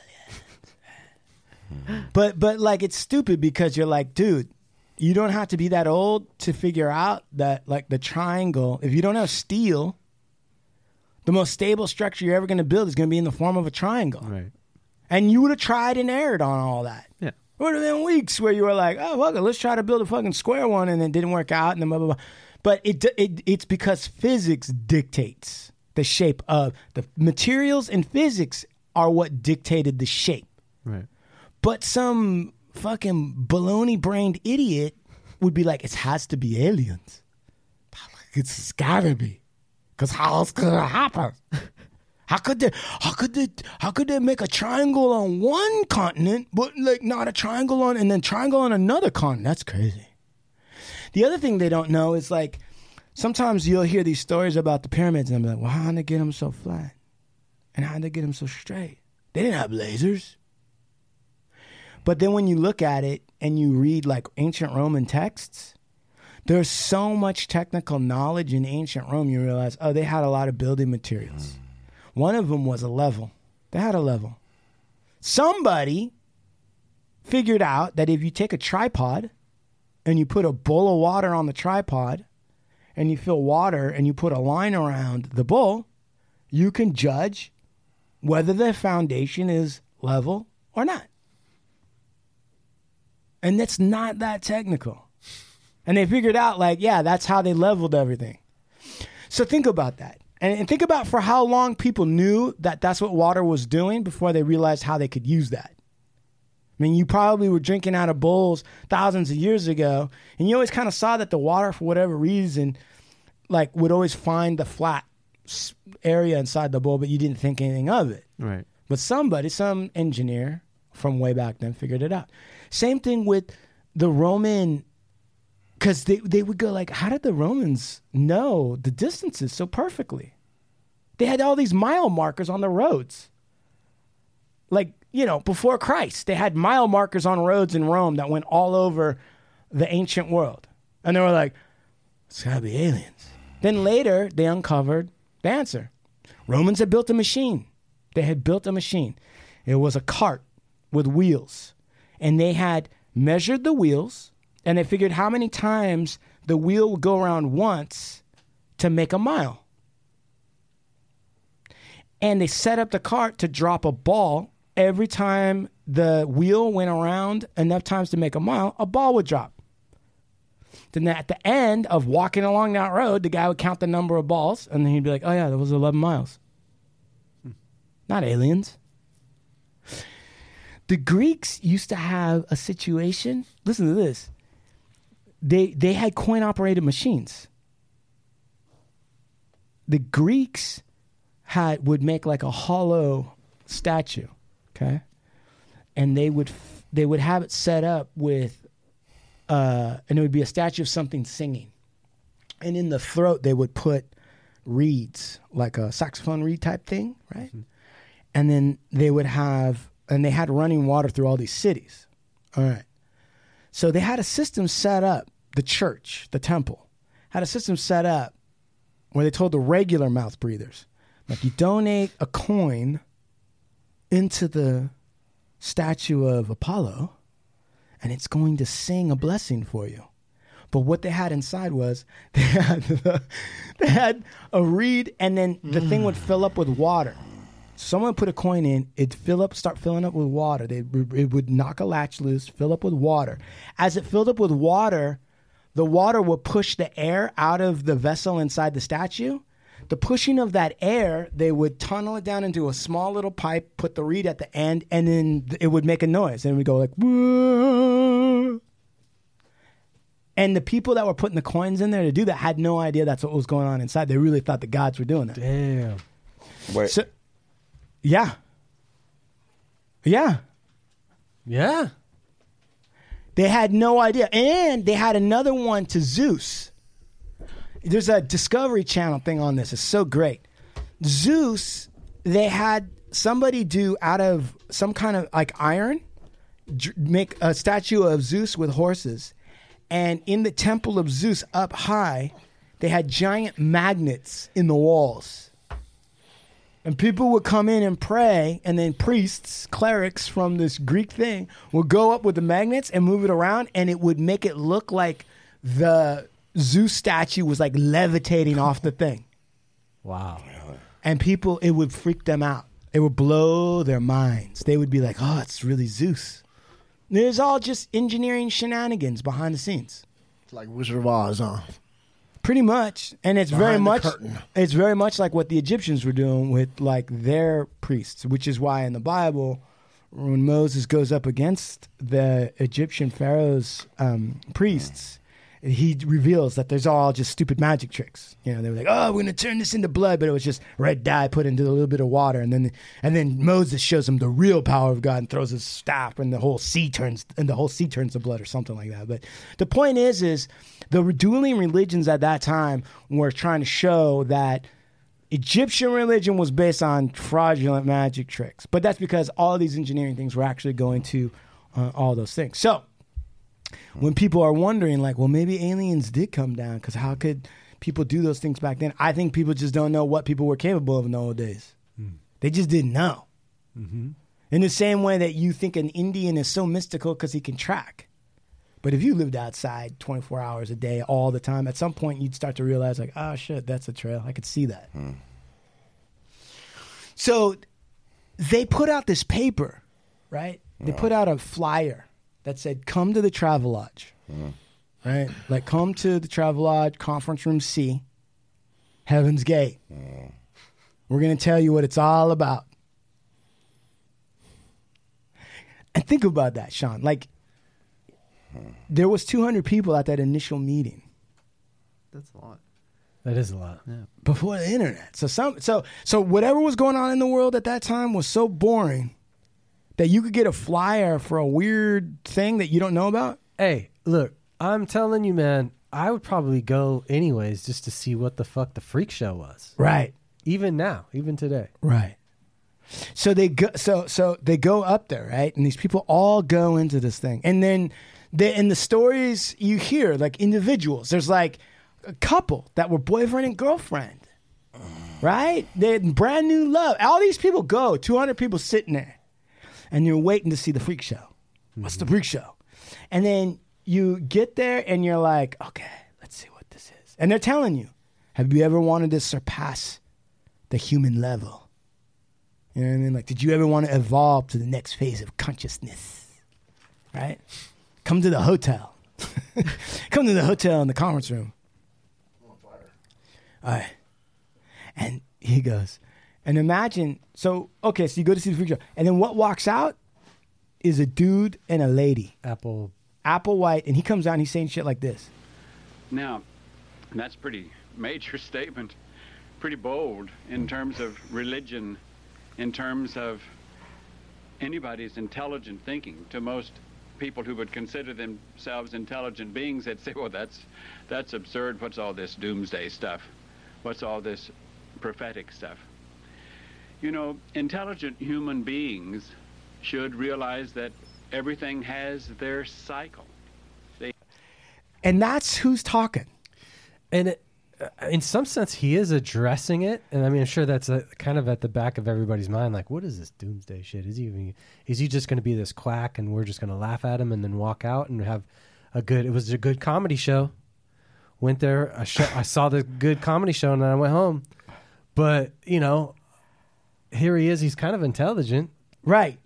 but but like it's stupid because you're like, dude, you don't have to be that old to figure out that like the triangle. If you don't have steel, the most stable structure you're ever going to build is going to be in the form of a triangle. Right. And you would have tried and erred on all that. Yeah. It would have been weeks where you were like, oh, fuck it, let's try to build a fucking square one, and it didn't work out, and then blah, blah, blah. But it, it it's because physics dictates the shape of the materials and physics are what dictated the shape. Right. But some fucking baloney brained idiot would be like, it has to be aliens. It's gotta be. Because how else could it happen? How could they how could they how could they make a triangle on one continent, but like not a triangle on and then triangle on another continent? That's crazy. The other thing they don't know is like sometimes you'll hear these stories about the pyramids and I'm like, well, how'd they get them so flat? And how'd they get them so straight? They didn't have lasers. But then when you look at it and you read like ancient Roman texts, there's so much technical knowledge in ancient Rome, you realize, oh, they had a lot of building materials. Hmm. One of them was a level. They had a level. Somebody figured out that if you take a tripod and you put a bowl of water on the tripod and you fill water and you put a line around the bowl, you can judge whether the foundation is level or not. And that's not that technical. And they figured out, like, yeah, that's how they leveled everything. So think about that. And, and think about for how long people knew that that's what water was doing before they realized how they could use that. I mean, you probably were drinking out of bowls thousands of years ago, and you always kind of saw that the water, for whatever reason, like would always find the flat area inside the bowl, but you didn't think anything of it. Right. But somebody, some engineer from way back then, figured it out. Same thing with the Roman, because they, they would go like, how did the Romans know the distances so perfectly? They had all these mile markers on the roads. like you know before Christ. They had mile markers on roads in Rome that went all over the ancient world, and they were like, "It's gotta be aliens." Then later they uncovered the answer. Romans had built a machine. They had built a machine. It was a cart with wheels, and they had measured the wheels, and they figured how many times the wheel would go around once to make a mile. And they set up the cart to drop a ball. Every time the wheel went around enough times to make a mile a ball would drop. Then at the end of walking along that road the guy would count the number of balls and then he'd be like oh yeah that was 11 miles. Hmm. Not aliens the greeks used to have a situation listen to this they they had coin operated machines. The greeks had would make like a hollow statue, okay, and they would f- they would have it set up with, uh, and it would be a statue of something singing, and in the throat they would put reeds like a saxophone reed type thing, right, and then they would have and they had running water through all these cities, all right, so they had a system set up. The church, the temple, had a system set up where they told the regular mouth breathers like you donate a coin into the statue of Apollo, and it's going to sing a blessing for you. But what they had inside was they had they had a reed, and then the thing would fill up with water. Someone put a coin in, it'd fill up, start filling up with water. They it would knock a latch loose, fill up with water. As it filled up with water, the water would push the air out of the vessel inside the statue. The pushing of that air, they would tunnel it down into a small little pipe, put the reed at the end, and then it would make a noise. And we'd go like, "Whoa." and the people that were putting the coins in there to do that had no idea that's what was going on inside. They really thought the gods were doing that. Damn. Wait. So, yeah. Yeah. Yeah. They had no idea. And they had another one to Zeus. There's a Discovery Channel thing on this. It's so great. Zeus, they had somebody do out of some kind of like iron, make a statue of Zeus with horses. And in the temple of Zeus up high, they had giant magnets in the walls. And people would come in and pray, and then priests, clerics from this Greek thing would go up with the magnets and move it around, and it would make it look like the Zeus statue was like levitating off the thing. Wow. And people, it would freak them out. It would blow their minds. They would be like, oh, it's really Zeus. There's all just engineering shenanigans behind the scenes. It's like Wizard of Oz, huh? Pretty much, and it's very Behind the much curtain. it's very much like what the Egyptians were doing with like their priests, which is why in the Bible, when Moses goes up against the Egyptian pharaoh's um, priests, he reveals that there's all just stupid magic tricks. You know, they were like, "Oh, we're gonna turn this into blood," but it was just red dye put into a little bit of water, and then and then Moses shows him the real power of God and throws his staff, and the whole sea turns and the whole sea turns to blood or something like that. But the point is, is the dueling religions at that time were trying to show that Egyptian religion was based on fraudulent magic tricks, but that's because all these engineering things were actually going to uh, all those things. So when people are wondering, like, well, maybe aliens did come down because how could people do those things back then? I think people just don't know what people were capable of in the old days. Hmm. They just didn't know. Mm-hmm. In the same way that you think an Indian is so mystical because he can track. But if you lived outside 24 hours a day all the time, at some point you'd start to realize, like, oh shit, that's a trail. I could see that. Hmm. So they put out this paper, right? They put out a flyer that said, come to the Travelodge, mm. right? Like, come to the Travelodge, Conference Room C, Heaven's Gate. Mm. We're going to tell you what it's all about. And think about that, Sean. Like, hmm. there was 200 people at that initial meeting That's a lot. That is a lot. Yeah. before the internet. So some so so whatever was going on in the world at that time was so boring that you could get a flyer for a weird thing that you don't know about. Hey, look, I'm telling you, man, I would probably go anyways just to see what the fuck the freak show was. Right. Even now, even today. Right. So they go. So so they go up there, right? And these people all go into this thing, and then the in the stories you hear like individuals. There's like a couple that were boyfriend and girlfriend, right? They had brand new love. All these people go. Two hundred people sitting there, and you're waiting to see the freak show. What's the freak show? And then you get there, and you're like, okay, let's see what this is. And they're telling you, have you ever wanted to surpass the human level? You know what I mean? Like, did you ever want to evolve to the next phase of consciousness? Right? Come to the hotel. Come to the hotel in the conference room. I'm on fire. All right. And he goes, and imagine, so, okay, so you go to see the freak show. And then what walks out is a dude and a lady. Apple. Applewhite. And he comes out and he's saying shit like this. Now, that's pretty major statement, pretty bold in terms of religion, in terms of anybody's intelligent thinking. To most people who would consider themselves intelligent beings, they'd say, "Well, that's that's absurd. What's all this doomsday stuff? What's all this prophetic stuff?" You know, intelligent human beings should realize that everything has their cycle. They And that's who's talking. And it, uh, in some sense, he is addressing it, and I mean, I'm sure that's uh kind of at the back of everybody's mind. Like, what is this doomsday shit? Is he even, is he just going to be this quack, and we're just going to laugh at him and then walk out and have a good? It was a good comedy show. Went there, I, sh- I saw the good comedy show, and then I went home. But you know, here he is. He's kind of intelligent, right?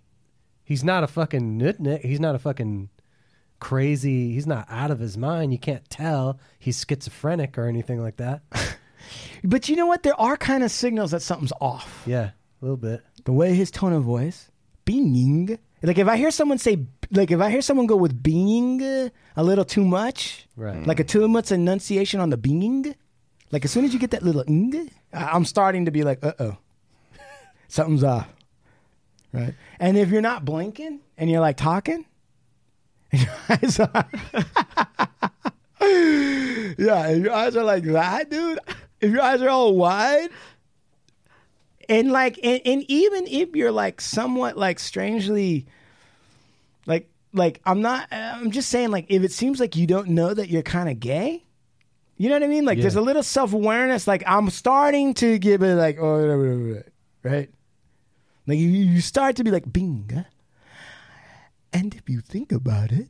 He's not a fucking nutnik. He's not a fucking crazy. He's not out of his mind. You can't tell he's schizophrenic or anything like that. But you know what? There are kind of signals that something's off. Yeah, a little bit. The way his tone of voice, being like if I hear someone say like if I hear someone go with being a little too much, Right. Like a too much enunciation on the being, like as soon as you get that little ing, I- I'm starting to be like, uh oh, something's off, right? And if you're not blinking and you're like talking, and your eyes are, yeah, if your eyes are like that, dude. If your eyes are all wide, and like and, and even if you're like somewhat like strangely like like i'm not i'm just saying like if it seems like you don't know that you're kind of gay you know what i mean like there's a little self-awareness like i'm starting to give it like oh right like you, you start to be like bing and if you think about it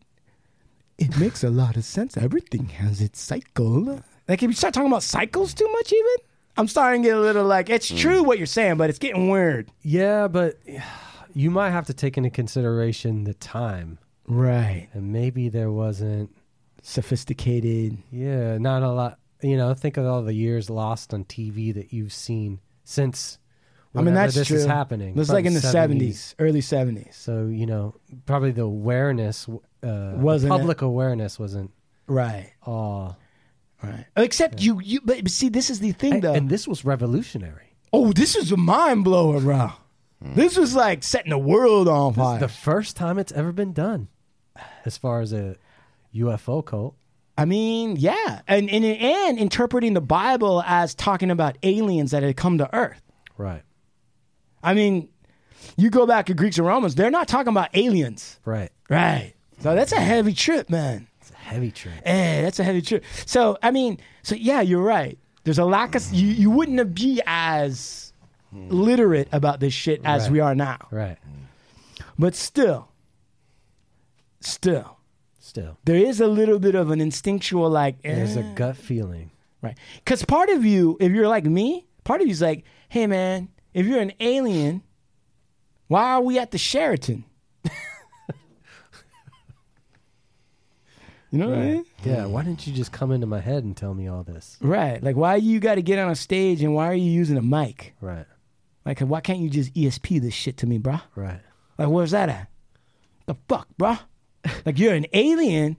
it makes a lot of sense everything has its cycle like if you start talking about cycles too much even i'm starting to get a little like it's mm. true what you're saying but it's getting weird Yeah, but you might have to take into consideration the time. Right. And maybe there wasn't sophisticated. Yeah, not a lot. You know, think of all the years lost on TV that you've seen since. I mean, whenever that's this true. is happening. It was probably like in the 70s, early 70s. So you know, probably the awareness, uh, Wasn't it? public awareness wasn't Right. Oh, right. Except you, you. But but see, this is the thing, though. and this was revolutionary. oh, this is a mind blower, bro. This was like setting the world on This is fire. the first time it's ever been done, as far as a UFO cult. I mean, yeah, and, and and interpreting the Bible as talking about aliens that had come to Earth. Right. I mean, you go back to Greeks and Romans; they're not talking about aliens, Right. right? So that's a heavy trip, man. It's a heavy trip. Eh, that's a heavy trip. So I mean, so yeah, you're right. There's a lack of you. You wouldn't be as literate about this shit as Right. we are now. Right. But still, still, Still, there is a little bit of an instinctual like. there's eh. a gut feeling. Right. Because part of you, if you're like me, part of you's like, hey, man, if you're an alien, why are we at the Sheraton? you know what I mean? Yeah. Why didn't you just come into my head and tell me all this? Right. Like, why you got to get on a stage and why are you using a mic? Right. Like, why can't you just ESP this shit to me, bruh? Right. Like, where's that at? The fuck, bruh? like, you're an alien,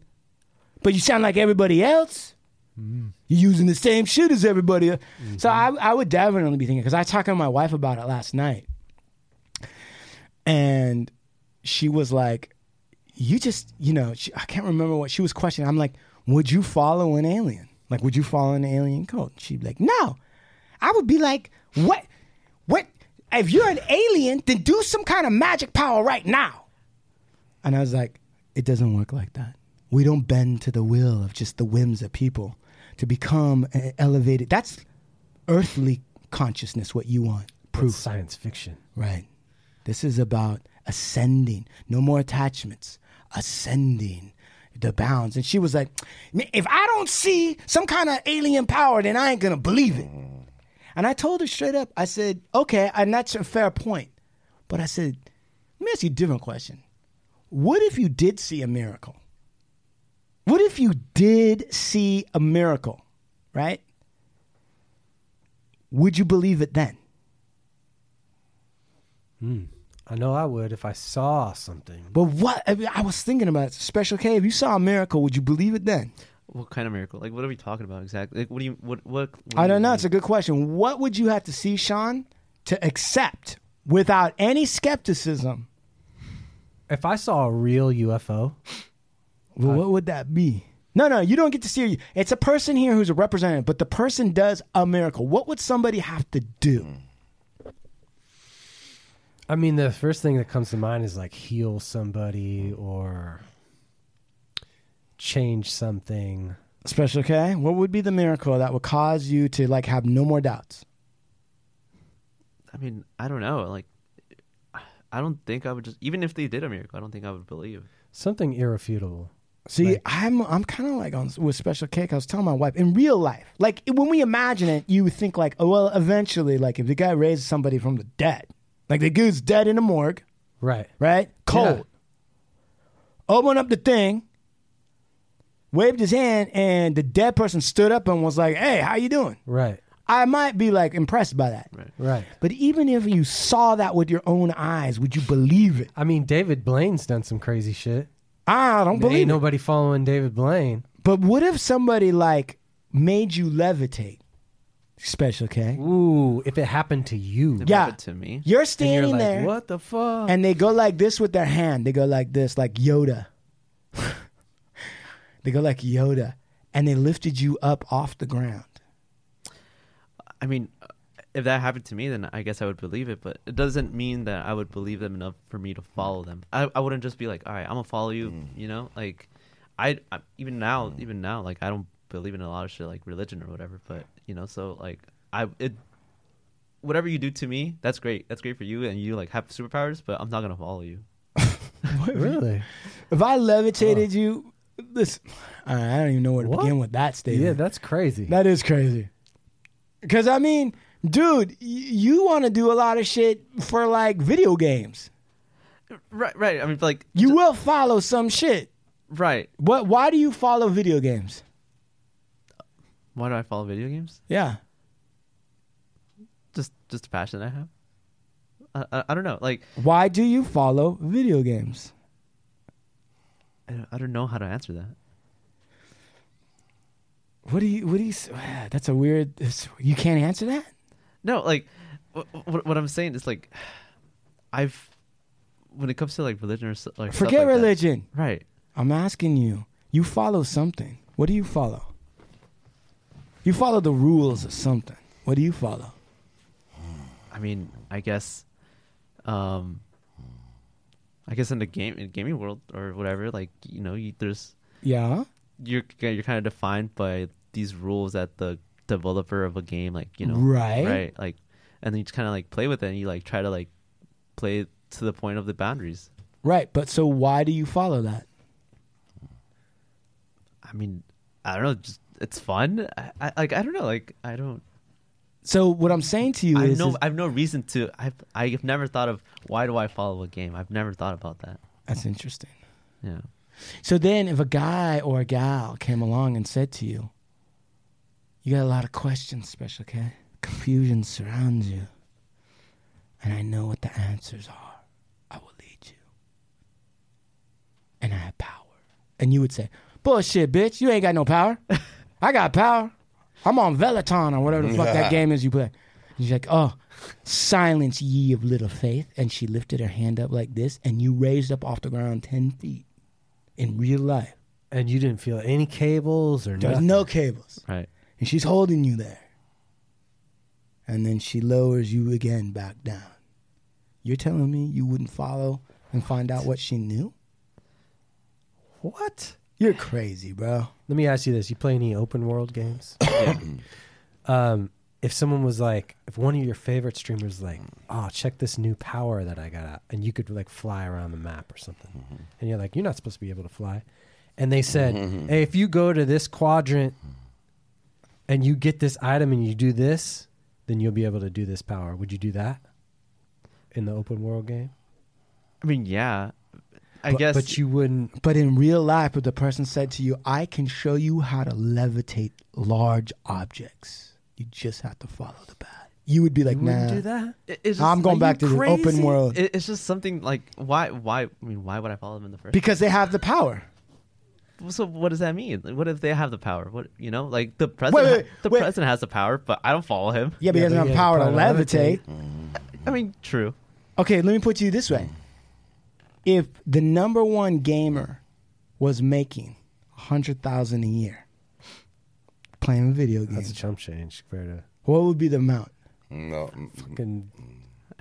but you sound like everybody else. Mm. You're using the same shit as everybody. else. Mm-hmm. So I, I would definitely be thinking because I talking to my wife about it last night, and she was like, "You just, you know, she, I can't remember what she was questioning." I'm like, "Would you follow an alien? Like, would you follow an alien cult?" She'd be like, "No." I would be like, "What? What?" if you're an alien, then do some kind of magic power right now. And I was like, it doesn't work like that. We don't bend to the will of just the whims of people to become elevated. That's earthly consciousness, what you want. Proof. That's science fiction. Right. This is about ascending. No more attachments. Ascending the bounds. And she was like, if I don't see some kind of alien power, then I ain't gonna believe it. Mm. And I told her straight up, I said, okay, and that's a fair point. But I said, let me ask you a different question. What if you did see a miracle? What if you did see a miracle, right? Would you believe it then? Hmm. I know I would if I saw something. But what I, mean, I was thinking about Special K. If you saw a miracle, would you believe it then? What kind of miracle? Like, what are we talking about exactly? Like, what do you what what? what I do don't you know. mean? It's a good question. What would you have to see, Sean, to accept without any skepticism? If I saw a real UFO, Well, what would that be? No, no, you don't get to see it. It's a person here who's a representative, but the person does a miracle. What would somebody have to do? I mean, the first thing that comes to mind is like heal somebody or change something. Special K, what would be the miracle that would cause you to like have no more doubts? I mean, I don't know. Like, I don't think I would just even if they did a miracle, I don't think I would believe. Something irrefutable. See, I'm I'm kind of like on with Special K. I was telling my wife in real life, like when we imagine it, you think like, oh well, eventually, like if the guy raises somebody from the dead, like the dude's dead in the morgue, Right. right? Cold. Open up the thing, waved his hand, and the dead person stood up and was like, "Hey, how you doing?" Right. I might be like impressed by that. Right. Right. But even if you saw that with your own eyes, would you believe it? I mean, David Blaine's done some crazy shit. I don't believe Ain't it. nobody following David Blaine. But what if somebody like made you levitate? Special K. Ooh, if it happened to you. It Yeah. happened to me. You're And standing you're like, there, what the fuck? and they go like this with their hand. They go like this, like Yoda. they go like Yoda, and they lifted you up off the ground. I mean, if that happened to me, then I guess I would believe it. But it doesn't mean that I would believe them enough for me to mm. follow them. I, I wouldn't just be like, all right, I'm gonna follow you. Mm. You know, like I, I even now, mm. even now, like I don't believe in a lot of shit like religion or whatever. But you know, so like I it. Whatever you do to me, that's great. That's great for you, and you like have superpowers. But I'm not gonna follow you. really? If I levitated you, this I don't even know where to What? begin with that statement. Yeah, that's crazy. That is crazy. Because, I mean, dude, y- you want to do a lot of shit for like video games. Right, right. I mean, like You will follow some shit. right. What? Why do you follow video games? Why do I follow video games? Yeah. Just, just a passion I have. I, I, I don't know. Like Why do you follow video games? I don't, I don't know how to answer that. What do you? What do you? That's a weird. You can't answer that. No, like what, what, what I'm saying is like I've when it comes to like religion or so, like Forget like that- religion. right? I'm asking you. You follow something. What do you follow? You follow the rules of something. What do you follow? I mean, I guess, um, I guess in the game in gaming world or whatever, like you know, you, there's Yeah. you're you're kind of defined by these rules that the developer of a game, like you know, Right. right, like, and then you just kind of like play with it, and you like try to like play to the point of the boundaries. Right. But so why do you follow that? I mean, I don't know, just it's fun. I, I like I don't know, like I don't. So what I'm saying to you I have is, no, is- I have no reason to. I've, I've never thought of why do I follow a game. I've never thought about that. that's interesting. Yeah. So then, if a guy or a gal came along and said to you, "You got a lot of questions, Special K. Confusion surrounds you, and I know what the answers are. I will lead you, and I have power." And you would say, "Bullshit, bitch! You ain't got no power. I got power. I'm on Valorant or whatever the fuck that game is you play." And she's like, "Oh." Silence, ye of little faith. And she lifted her hand up like this, and you raised up off the ground 10 feet in real life. And you didn't feel any cables or There's nothing. no cables. Right. And she's holding you there. And then she lowers you again back down. You're telling me you wouldn't follow and find out what she knew? What? You're crazy, bro. Let me ask you this: You play any open world games? um, if someone was like, if one of your favorite streamers like, oh, check this new power that I got, out, and you could like fly around the map or something, and you're like, you're not supposed to be able to fly, and they said, hey, if you go to this quadrant and you get this item and you do this, then you'll be able to do this power. Would you do that in the open world game? I mean, yeah. I But- guess. but you wouldn't. But in real life, if the person said to you, I can show you how to levitate large objects, you just have to follow the path. You would be like, You wouldn't nah. do that? It- it's I'm going back you to the open world. It's just something like why? Why? I mean, why would I follow them in the first? Because they have the power. So what does that mean? Like, What if they have the power? What you know, like the president? wait, the wait. president has the power, but I don't follow him. Yeah, but he doesn't have power to levitate. I mean, true. Okay, let me put you this way. If the number one gamer was making a hundred thousand a year playing a video games, That's a chump change compared to what would be the amount? No. fucking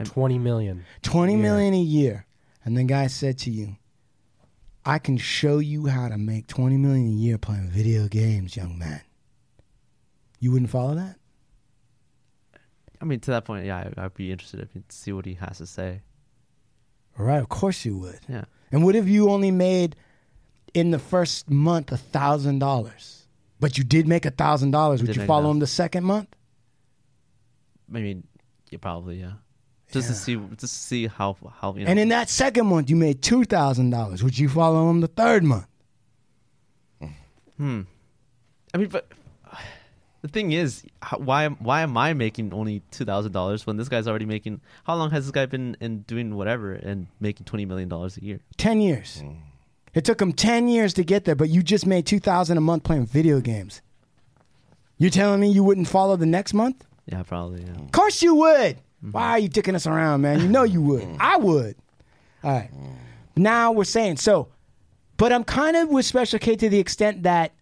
twenty million. Twenty million a year. And the guy said to you, I can show you how to make twenty million a year playing video games, young man. You wouldn't follow that? I mean, to that point, yeah, I, I'd be interested if to see what he has to say. All right, of course you would. Yeah. And what if you only made in the first month a thousand dollars? But you did make a thousand dollars. Would you follow that. him the second month? I mean, yeah, probably, yeah. Just to see, just to see how how you know. And in that second month you made two thousand dollars. Would you follow him the third month? Hmm. I mean, but the thing is, how, why am why am I making only two thousand dollars when this guy's already making? How long has this guy been in doing whatever and making twenty million dollars a year? Ten years. It took him ten years to get there, but you just made two thousand a month playing video games. You're telling me you wouldn't follow the next month? Yeah, probably. Yeah. Of course you would. Why are you dicking us around, man? You know you would. Mm. I would. All right. Now we're saying so, but I'm kind of with Special K to the extent that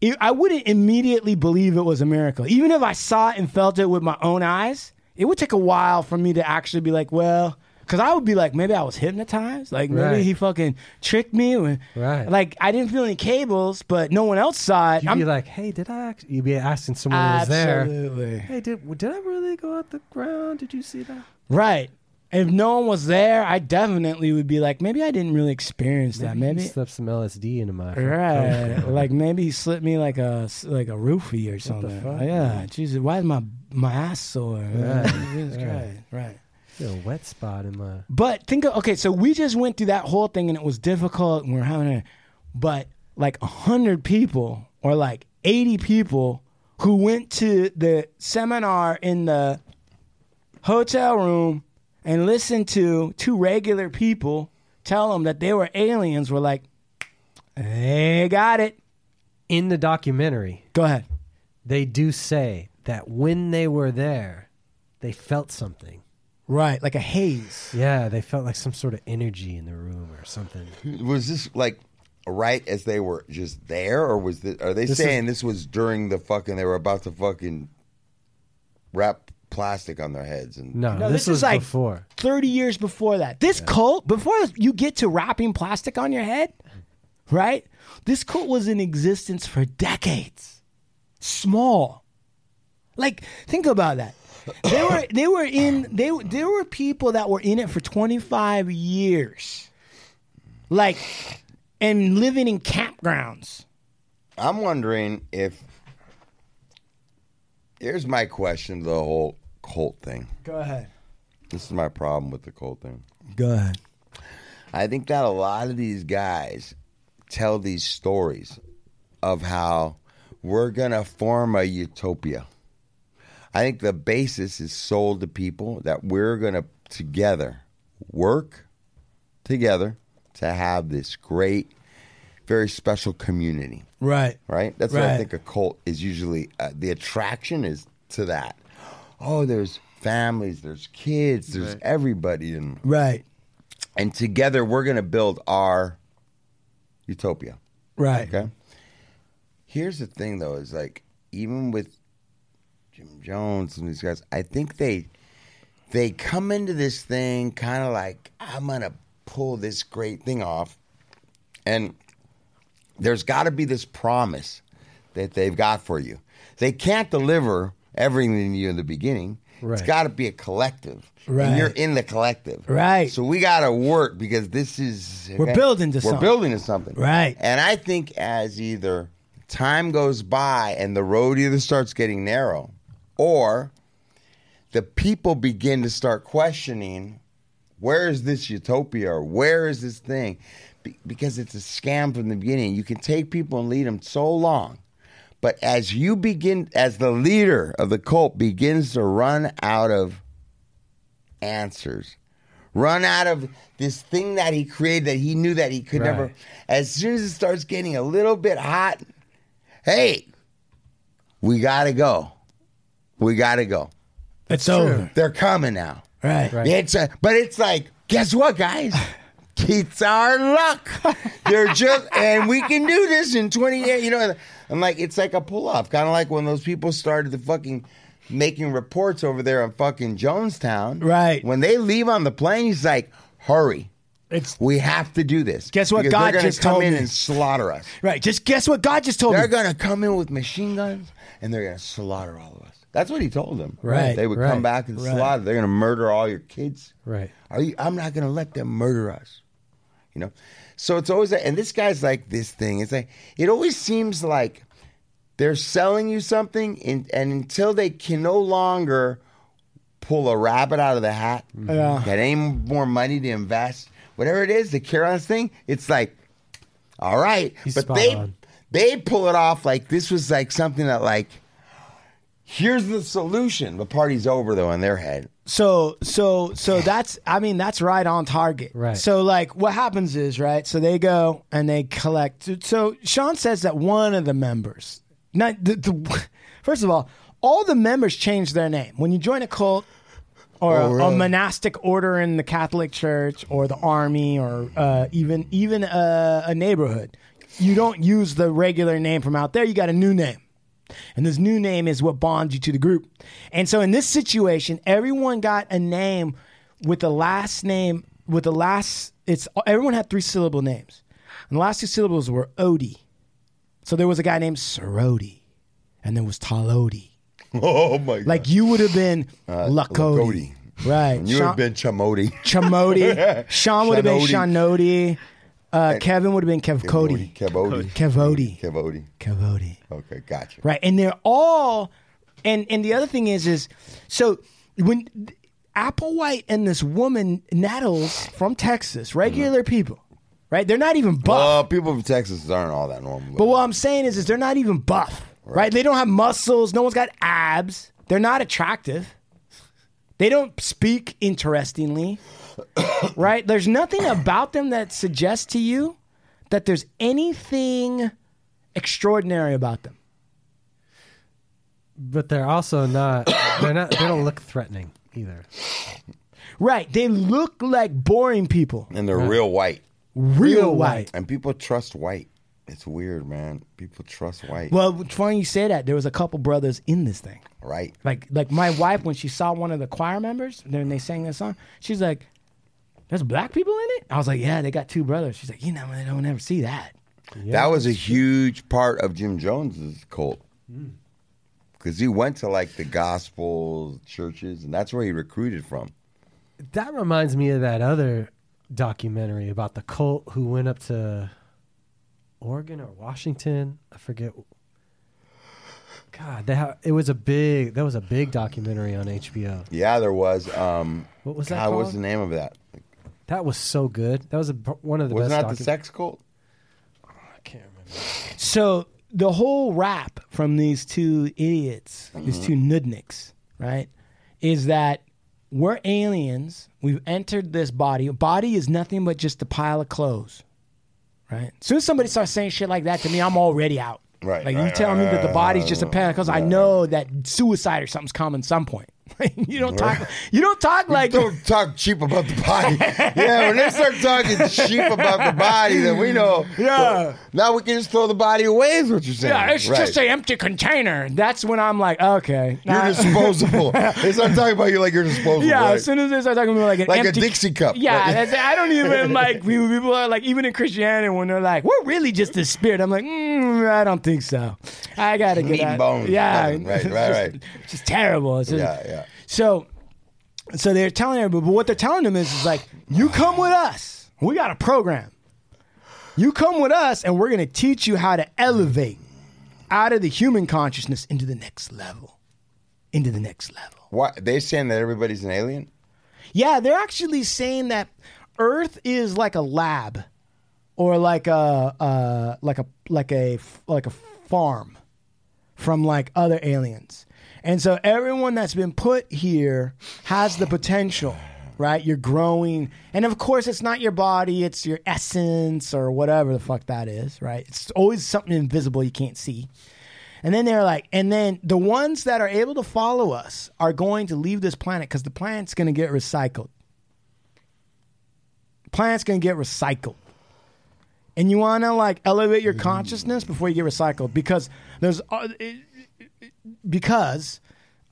it, I wouldn't immediately believe it was a miracle. Even if I saw it and felt it with my own eyes, it would take a while for me to actually be like, well, because I would be like, maybe I was hypnotized. Like maybe Right. he fucking tricked me. Or, Right. Like I didn't feel any cables, but no one else saw it. You'd be like, hey, did I? Act-? You'd be asking someone who was there. Absolutely. Hey, did did I really go out the ground? Did you see that? Right. If no one was there, I definitely would be like, maybe I didn't really experience that. you Maybe, slipped some LSD into my right? like maybe he slipped me like a like a roofie or something. fuck? Yeah, Jesus, why is my my ass sore? Right. Jesus. Christ. Right. Feel a wet spot in my. But think of okay, so we just went through that whole thing and it was difficult and we're having a but like a hundred people or like eighty people who went to the seminar in the hotel room and listened to two regular people tell them that they were aliens were like, They got it. In the documentary, Go ahead. they do say that when they were there, they felt something. Right, like a haze. Yeah, they felt like some sort of energy in the room or something. Was this like right as they were just there, or was this, are they This saying this was during the fucking they were about to fucking wrap plastic on their heads and No, No, this, this was is like- before. 30 years before that. This cult, before you get to wrapping plastic on your head, right? This cult was in existence for decades. Small. Like, think about that. They were they were in they there were people that were in it for 25 years. Like and living in campgrounds. I'm wondering if here's my question to the whole cult thing. Go ahead. This is my problem with the cult thing. Go ahead. I think that a lot of these guys tell these stories of how we're gonna form a utopia. I think the basis is sold to people that we're gonna together work together to have this great, very special community. Right. Right. That's what I think a cult is usually. Uh, the attraction is to that. Oh, there's families, there's kids, there's Right. everybody, and Right. and together we're going to build our utopia. Right. Okay. Here's the thing, though, is like even with Jim Jones and these guys, I think they they come into this thing kind of like I'm gonna pull this great thing off, and there's got to be this promise that they've got for you. They can't deliver everything to you in the beginning. It's got to be a collective, Right. and you're in the collective, Right. So we got to work because this is We're building to we're something. building to something, Right. And I think as either time goes by and the road either starts getting narrow, or the people begin to start questioning where is this utopia or where is this thing? Be- because it's a scam from the beginning. You can take people and lead them so long but as you begin as the leader of the cult begins to run out of answers run out of this thing that he created that he knew that he could never as soon as it starts getting a little bit hot hey we gotta go we gotta go It's over. they're coming now Right. Right. it's a, but it's like, guess what, guys? It's our luck. They're just, and we can do this in 20 years. You know, I'm like, it's like a pull off. Kind of like when those people started the fucking making reports over there in fucking Jonestown. Right. When they leave on the plane, he's like, hurry. It's We have to do this. Guess what Because God they're just come told in me? and slaughter us. right. Just guess what God just told me. They're gonna come in with machine guns and they're gonna slaughter all of us. That's what he told them. Right, They would right, come back and right. slaughter. They're gonna murder all your kids. Right. Are you? I'm not gonna let them murder us. You know. So it's always and this guy's like this thing. It's like it always seems like they're selling you something, and, and until they can no longer pull a rabbit out of the hat, mm-hmm. Yeah. get any more money to invest, whatever it is, the on thing, it's like, all right. He's but they on. they pull it off like this was like something that like. Here's the solution. The party's over though in their head. So so so that's I mean that's right on target. Right. So like what happens is right. So they go and they collect. So Sean says that one of the members, not the, the first of all, all the members change their name when you join a cult. Or Oh, a, a monastic order in the Catholic Church, or the army, or uh, even even a, a neighborhood, you don't use the regular name from out there. You got a new name. And this new name is what bonds you to the group. And so in this situation, everyone got a name with the last name with the last it's everyone had three syllable names. And the last two syllables were Odie. So there was a guy named Sorodi. And there was Talodi. Oh my god! Like you would have been uh, Lakodi. Lakodi. Right. You would have been Chamodi. Chamodi. Sean would have been Shanodi. Uh, Kevin would have been Kevcody. Kevodi. Kevodi. Kevodi. Kevodi. Okay, gotcha. Right. And they're all and and the other thing is is so when Applewhite and this woman Nettles from Texas, regular people, right? They're not even buff. Well, people from Texas aren't all that normal. but what I'm saying is is they're not even buff. Right. They don't have muscles, no one's got abs. They're not attractive. They don't speak interestingly. right? There's nothing about them that suggests to you that there's anything extraordinary about them. But they're also not. They're not. They don't look threatening either. Right. They look like boring people. and they're real white. Real white. And people trust white. It's weird, man. People trust white. Well, it's funny you say that. There was a couple brothers in this thing. right. Like like my wife when she saw one of the choir members, then they sang that song, she's like, There's black people in it? I was like, Yeah, they got two brothers. She's like, You know, they don't ever see that. that was a huge part of Jim Jones's cult. Hmm. Because he went to like the gospel churches, and that's where he recruited from. That reminds me of that other documentary about the cult who went up to Oregon or Washington. I forget. God, they ha- it was a big. That was a big documentary on HBO. Yeah, there was. Um, What was that God, what's called? the name of that? That was so good. That was a, one of the Wasn't best. that the docu- sex cult? I can't remember. So the whole rap from these two idiots, these two nudniks, right, is that we're aliens. We've entered this body. A body is nothing but just a pile of clothes, right? As soon as somebody starts saying shit like that to me, I'm already out. Right, Like you right, telling me that the body's right, just a uh, right, pile because I right. know that suicide or something's coming some point. you don't talk. You don't talk like. Don't talk cheap about the body. yeah, when they start talking cheap about the body, then we know. Yeah. Now we can just throw the body away. Is what you're saying? Yeah, it's Right. just an empty container. That's when I'm like, okay, You're Nah. disposable. they start talking about you like you're disposable. Yeah, right? as soon as they start talking about like an Like a empty, Dixie cup. Yeah, I don't even like people, are like even in Christianity when they're like we're really just a spirit. I'm like, mm, I don't think so. I gotta Meat get and out. bones. Yeah. Right, it's right, just- right. Just terrible. Just- Yeah, yeah. So, so they're telling everybody, but what they're telling them is, is like, you come with us. We got a program. You come with us, and we're gonna teach you how to elevate out of the human consciousness into the next level, into the next level. What they're saying that everybody's an alien? Yeah, they're actually saying that Earth is like a lab, or like a uh, like a like a like a farm from like other aliens, and so everyone that's been put here has the potential. Right, you're growing, and of course, it's not your body; it's your essence or whatever the fuck that is. Right? It's always something invisible you can't see. And then they're like, and then the ones that are able to follow us are going to leave this planet because the planet's going to get recycled. Planet's going to get recycled. And you want to like elevate your consciousness before you get recycled because there's uh, it- because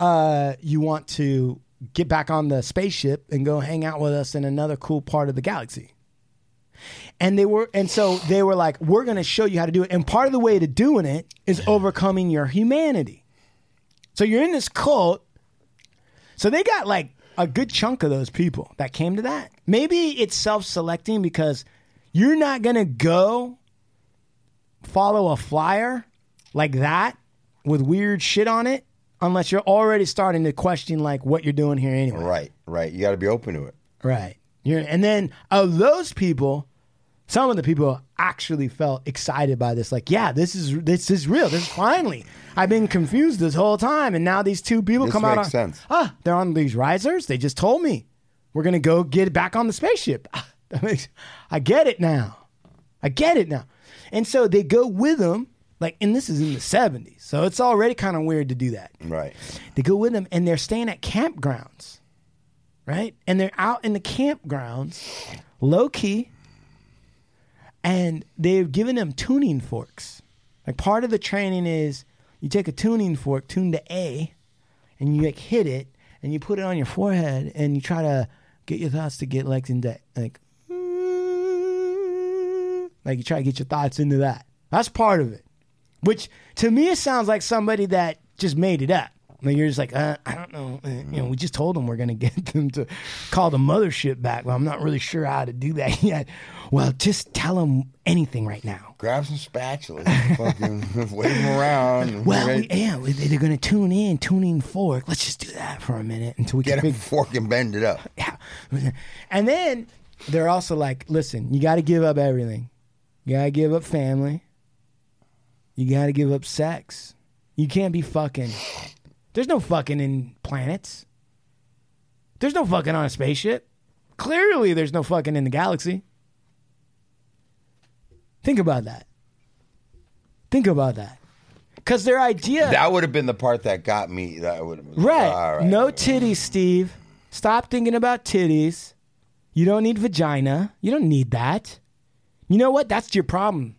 uh, you want to get back on the spaceship and go hang out with us in another cool part of the galaxy. And they were, and so they were like, "We're going to show you how to do it." And part of the way to doing it is overcoming your humanity. So you're in this cult. So they got like a good chunk of those people that came to that. Maybe it's self-selecting because you're not going to go follow a flyer like that with weird shit on it unless you're already starting to question like what you're doing here anyway. Right, right. You got to be open to it. Right. You're, and then of those people, some of the people actually felt excited by this. Like, yeah, this is this is real. This is finally. I've been confused this whole time, and now these two people This come out. on, sense. Ah, they're on these risers. They just told me we're gonna go get back on the spaceship. That makes, I get it now. I get it now. And so they go with them. Like, and this is in the '70s, so it's already kind of weird to do that. Right. They go with them, and they're staying at campgrounds right? And they're out in the campgrounds, low key, and they've given them tuning forks. Like part of the training is you take a tuning fork, tune to A, and you like hit it, and you put it on your forehead, and you try to get your thoughts to get like into like, like you try to get your thoughts into that. That's part of it. Which to me it sounds like somebody that just made it up. Like you're just like, uh, I don't know. Uh, you know, we just told them we're gonna get them to call the mothership back, Well, I'm not really sure how to do that yet. Well, just tell them anything right now. Grab some spatulas, fucking wave them around. Well, we, yeah, we- they're gonna tune in, tuning fork. Let's just do that for a minute until we Get can a figure. fork and bend it up. Yeah, and then they're also like, listen, you got to give up everything. You got to give up family. You got to give up sex. You can't be fucking. There's no fucking in planets. There's no fucking on a spaceship. Clearly, there's no fucking in the galaxy. Think about that. Think about that. Because their idea. That would have been the part that got me. That would have been Right. All right. No titties, Steve. Stop thinking about titties. You don't need vagina. You don't need that. You know what? That's your problem.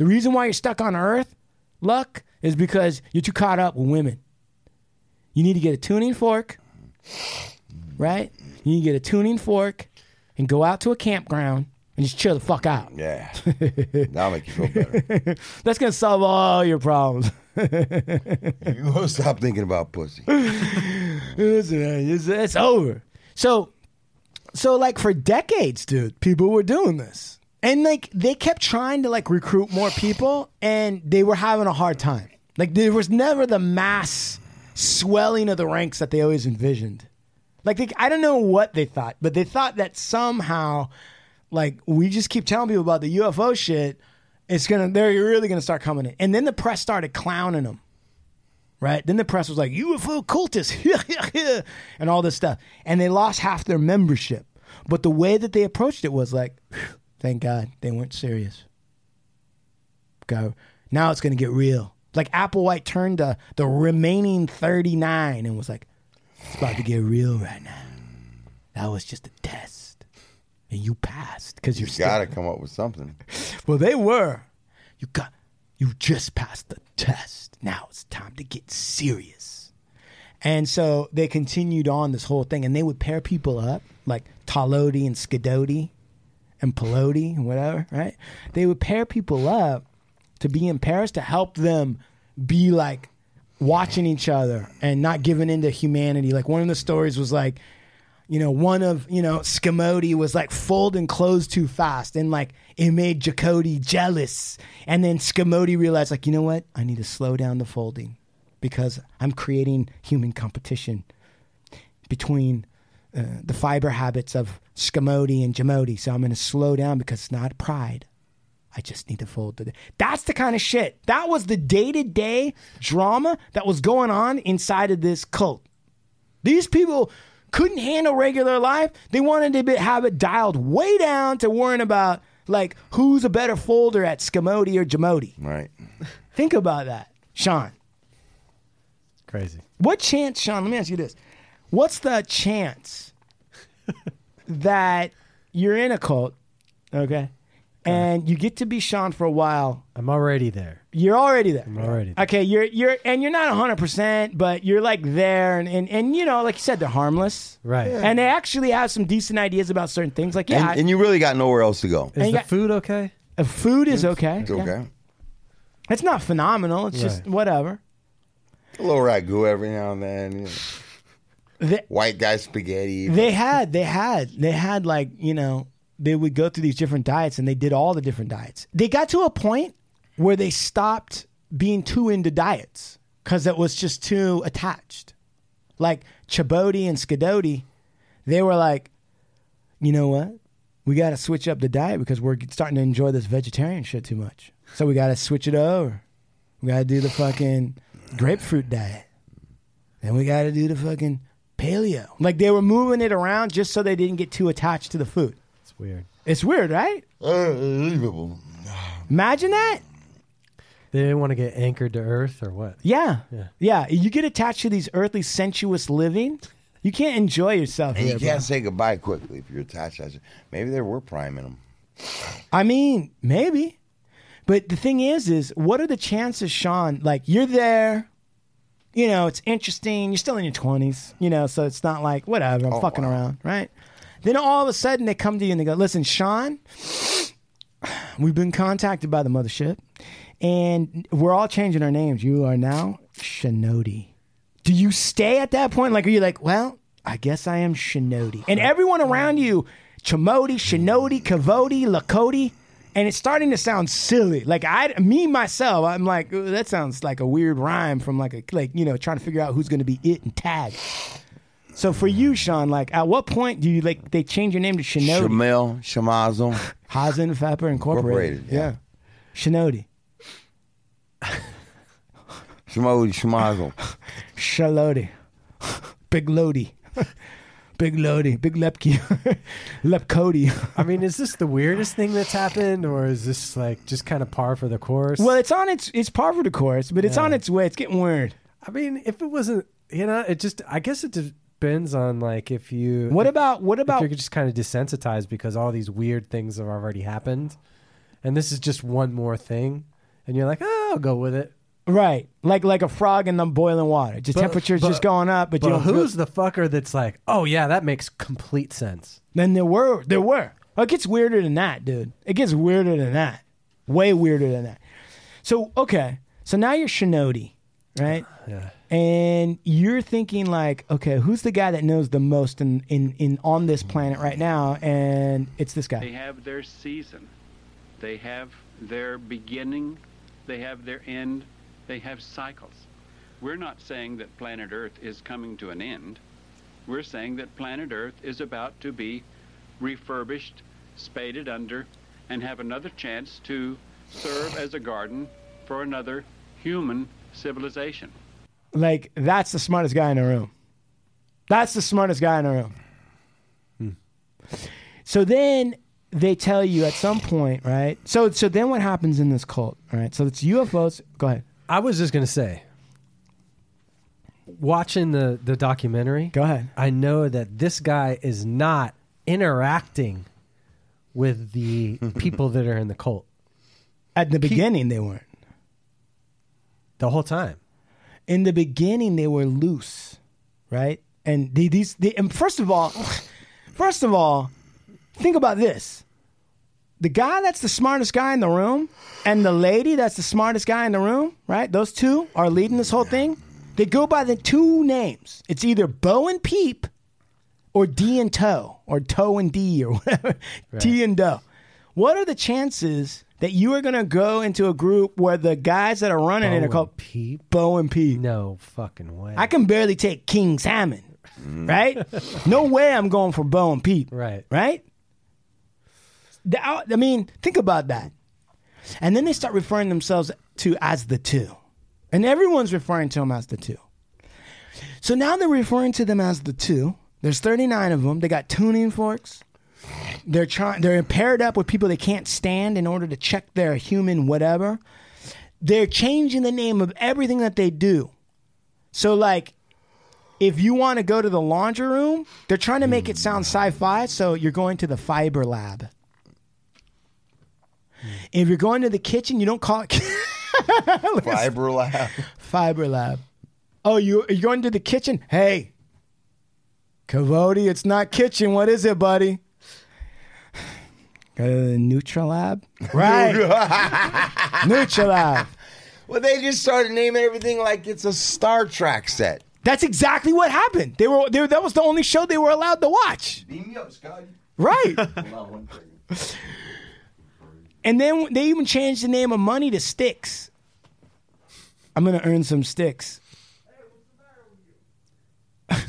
The reason why you're stuck on Earth, luck, is because you're too caught up with women. You need to get a tuning fork, right? You need to get a tuning fork and go out to a campground and just chill the fuck out. Yeah. That'll make you feel better. That's gonna solve all your problems. you will stop thinking about pussy. Listen, it's, it's over. So, so like for decades, dude, people were doing this, and like they kept trying to like recruit more people, and they were having a hard time. Like there was never the mass swelling of the ranks that they always envisioned. Like they, I don't know what they thought, but they thought that somehow, like we just keep telling people about the UFO shit, it's gonna they're really gonna start coming in, and then the press started clowning them right? Then the press was like UFO cultists and all this stuff, and they lost half their membership. But the way that they approached it was like, thank God they weren't serious. Go now it's gonna get real. Like Applewhite turned to the remaining thirty nine and was like, It's about to get real right now. That was just a test, and you passed because you're You got to come up with something. Well, they were. You got. You just passed the test. Now it's time to get serious. And so they continued on this whole thing, and they would pair people up like Talodi and Skidoti and Peloti and whatever, right? They would pair people up to be in Paris to help them be like watching each other and not giving into humanity. Like one of the stories was like, you know, one of, you know, Scamodi was like folding clothes too fast and like it made Jacody jealous. And then Scamodi realized, like, you know what? I need to slow down the folding because I'm creating human competition between uh, the fiber habits of Scamoti and Jamodi. So I'm going to slow down because it's not pride. I just need to fold the. That's the kind of shit. That was the day to day drama that was going on inside of this cult. These people couldn't handle regular life. They wanted to be, have it dialed way down to worrying about like who's a better folder at Scamoti or Jamodi. Right. Think about that, Sean. Crazy. What chance, Sean? Let me ask you this: What's the chance that you're in a cult, okay, and you get to be Sean for a while? I'm already there. You're already there. I'm already there. Okay, you're you're and you're not 100, percent but you're like there, and, and and you know, like you said, they're harmless, Right. And they actually have some decent ideas about certain things. Like, yeah, And, and you really got nowhere else to go. Is And the got- food okay? uh, food is okay. It's yeah. okay. It's not phenomenal. It's just Right. whatever. A little ragu every now and then. you know. They, White guy spaghetti. they had they had they had like you know they would go through these different diets and they did all the different diets. They got to a point where they stopped being too into diets because it was just too attached. Like Chaboti and Skidoti they were like you know what? We got to switch up the diet because we're starting to enjoy this vegetarian shit too much. So we got to switch it over. We got to do the fucking grapefruit diet. Then we got to do the fucking paleo. Like they were moving it around just so they didn't get too attached to the food. It's weird. It's weird, right? Uh, unbelievable. Imagine that. They didn't want to get anchored to earth or what? Yeah. Yeah. Yeah. You get attached to these earthly sensuous living. You can't enjoy yourself And here, you can't say goodbye quickly if you're attached. to that. Maybe there were prime in them. I mean, maybe. But the thing is, is what are the chances, Sean? Like you're there, you know, it's interesting. You're still in your twenties, you know, so it's not like whatever. I'm Oh, fucking wow. around, right? Then all of a sudden they come to you and they go, "Listen, Sean, we've been contacted by the mothership, and we're all changing our names. You are now Shinodi. Do you stay at that point? Like, are you like, well, I guess I am Shinodi, and everyone around you, Chamodi, Shinodi, Kavodi, Lakoti." And it's starting to sound silly. Like I, me myself, I'm like, that sounds like a weird rhyme from like a like you know trying to figure out who's going to be it and tag. So for you, Sean, like at what point do you like they change your name to Shinodi? Shamel, Shamazo. Hazen Pepper Incorporated. Incorporated, yeah. Shinodi. Shmodi, Shamazo. Shalodi. Big Lodi. Big Lodi. Big Lepke. Lepcody. I mean, is this the weirdest thing that's happened, or is this like just kind of par for the course? well, it's on its it's par for the course, but it's Yeah. on its way. It's getting weird. I mean, if it wasn't, you know, it just, I guess it depends on like if you. What about what if about you're just kind of desensitized because all these weird things have already happened, and this is just one more thing, and you're like, oh, I'll go with it. Right? Like like a frog in the boiling water. Just But- temperature's but- just going up, but, But you don't feel- who's the fucker that's like, oh yeah, that makes complete sense. Then there were there were. Oh, it gets weirder than that, dude. It gets weirder than that. Way weirder than that. So okay, so now you're Shinodi, right? Yeah. And you're thinking like, okay, who's the guy that knows the most in in, in on this planet right now? And it's this guy? They guy. have their season. They have their beginning. They have their end. They have cycles. We're not saying that planet Earth is coming to an end. We're saying that planet Earth is about to be refurbished, spaded under, and have another chance to serve as a garden for another human civilization. Like that's the smartest guy in the room. That's the smartest guy in the room. Hmm. So then they tell you at some point, right? So so then what happens in this cult, right? So it's UFOs. Go ahead. I was just gonna say, watching the the documentary, go ahead. I know that this guy is not interacting with the people that are in the cult At the beginning, they weren't. the whole time. In the beginning, they were loose, right? And they, these, they, and first of all, first of all, think about this: the guy that's the smartest guy in the room, and the lady that's the smartest guy in the room, right? Those two are leading this whole thing. They go by the two names. It's either Bo and Peep, or D and Toe, or Toe and D, or whatever. T and Doe. What are the chances that you are going to go into a group where the guys that are running it are called Peep? Bo and Peep? No fucking way. I can barely take King Salmon, mm. right? no way I'm going for Bo and Peep, right? right? The- I mean, think about that. And then they start referring themselves to as the two. And everyone's referring to them as the two. So now they're referring to them as the two. There's 39 of them. They got tuning forks. They're trying they're paired up with people they can't stand in order to check their human whatever. They're changing the name of everything that they do. So like if you want to go to the laundry room, they're trying to make it sound sci-fi, so you're going to the fiber lab. Mm. If you're going to the kitchen, you don't call it Fiber lab. Fiber Lab. Oh, you you're going to the kitchen? Hey, Cavodi, it's not kitchen. What is it, buddy? The Nutrilab. Right. Nutrilab. Well, they just started naming everything like it's a Star Trek set. That's exactly what happened. They were, they that was the only show they were allowed to watch. Beam me up, Scotty. Right. And then they even changed the name of money to sticks. I'm gonna earn some sticks.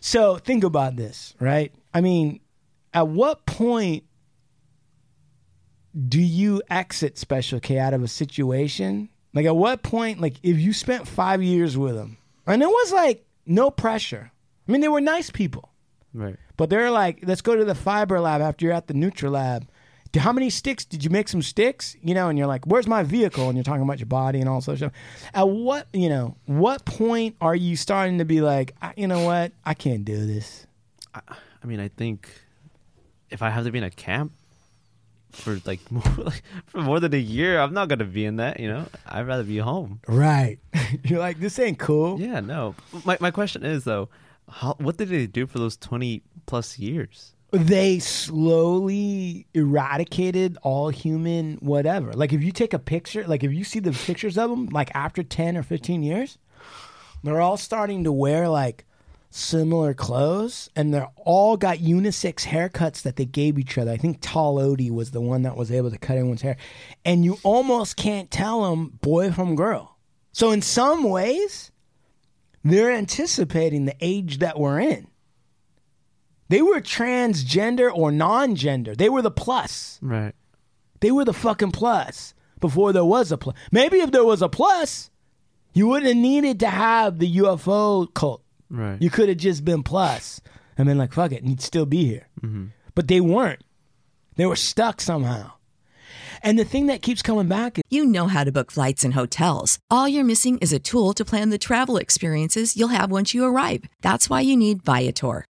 so think about this, right? I mean, at what point do you exit Special K out of a situation? Like, at what point, like, if you spent five years with them, and it was like no pressure. I mean, they were nice people. Right. But they're like, let's go to the fiber lab after you're at the Nutri lab. How many sticks did you make? Some sticks, you know, and you're like, "Where's my vehicle?" And you're talking about your body and all sorts of stuff. At what, you know, what point are you starting to be like, "I- you know what, I can't do this? I mean, I think if I have to be in a camp for like more, like, for more than a year, I'm not gonna be in that. You know, I'd rather be home. Right? you're like, this ain't cool. Yeah, no. My my question is though, how what did they do for those 20 plus years? They slowly eradicated all human whatever. Like if you take a picture, like if you see the pictures of them, like after ten or fifteen years, they're all starting to wear like similar clothes and they're all got unisex haircuts that they gave each other. I think Talodi was the one that was able to cut everyone's hair. And you almost can't tell them boy from girl. So in some ways, they're anticipating the age that we're in. They were transgender or non-gender. They were the plus. Right. They were the fucking plus before there was a plus. Maybe if there was a plus, you wouldn't have needed to have the UFO cult. Right. You could have just been plus and been like, fuck it, and you'd still be here. Mm-hmm. But they weren't. They were stuck somehow. And the thing that keeps coming back is You know how to book flights and hotels. All you're missing is a tool to plan the travel experiences you'll have once you arrive. That's why you need Viator.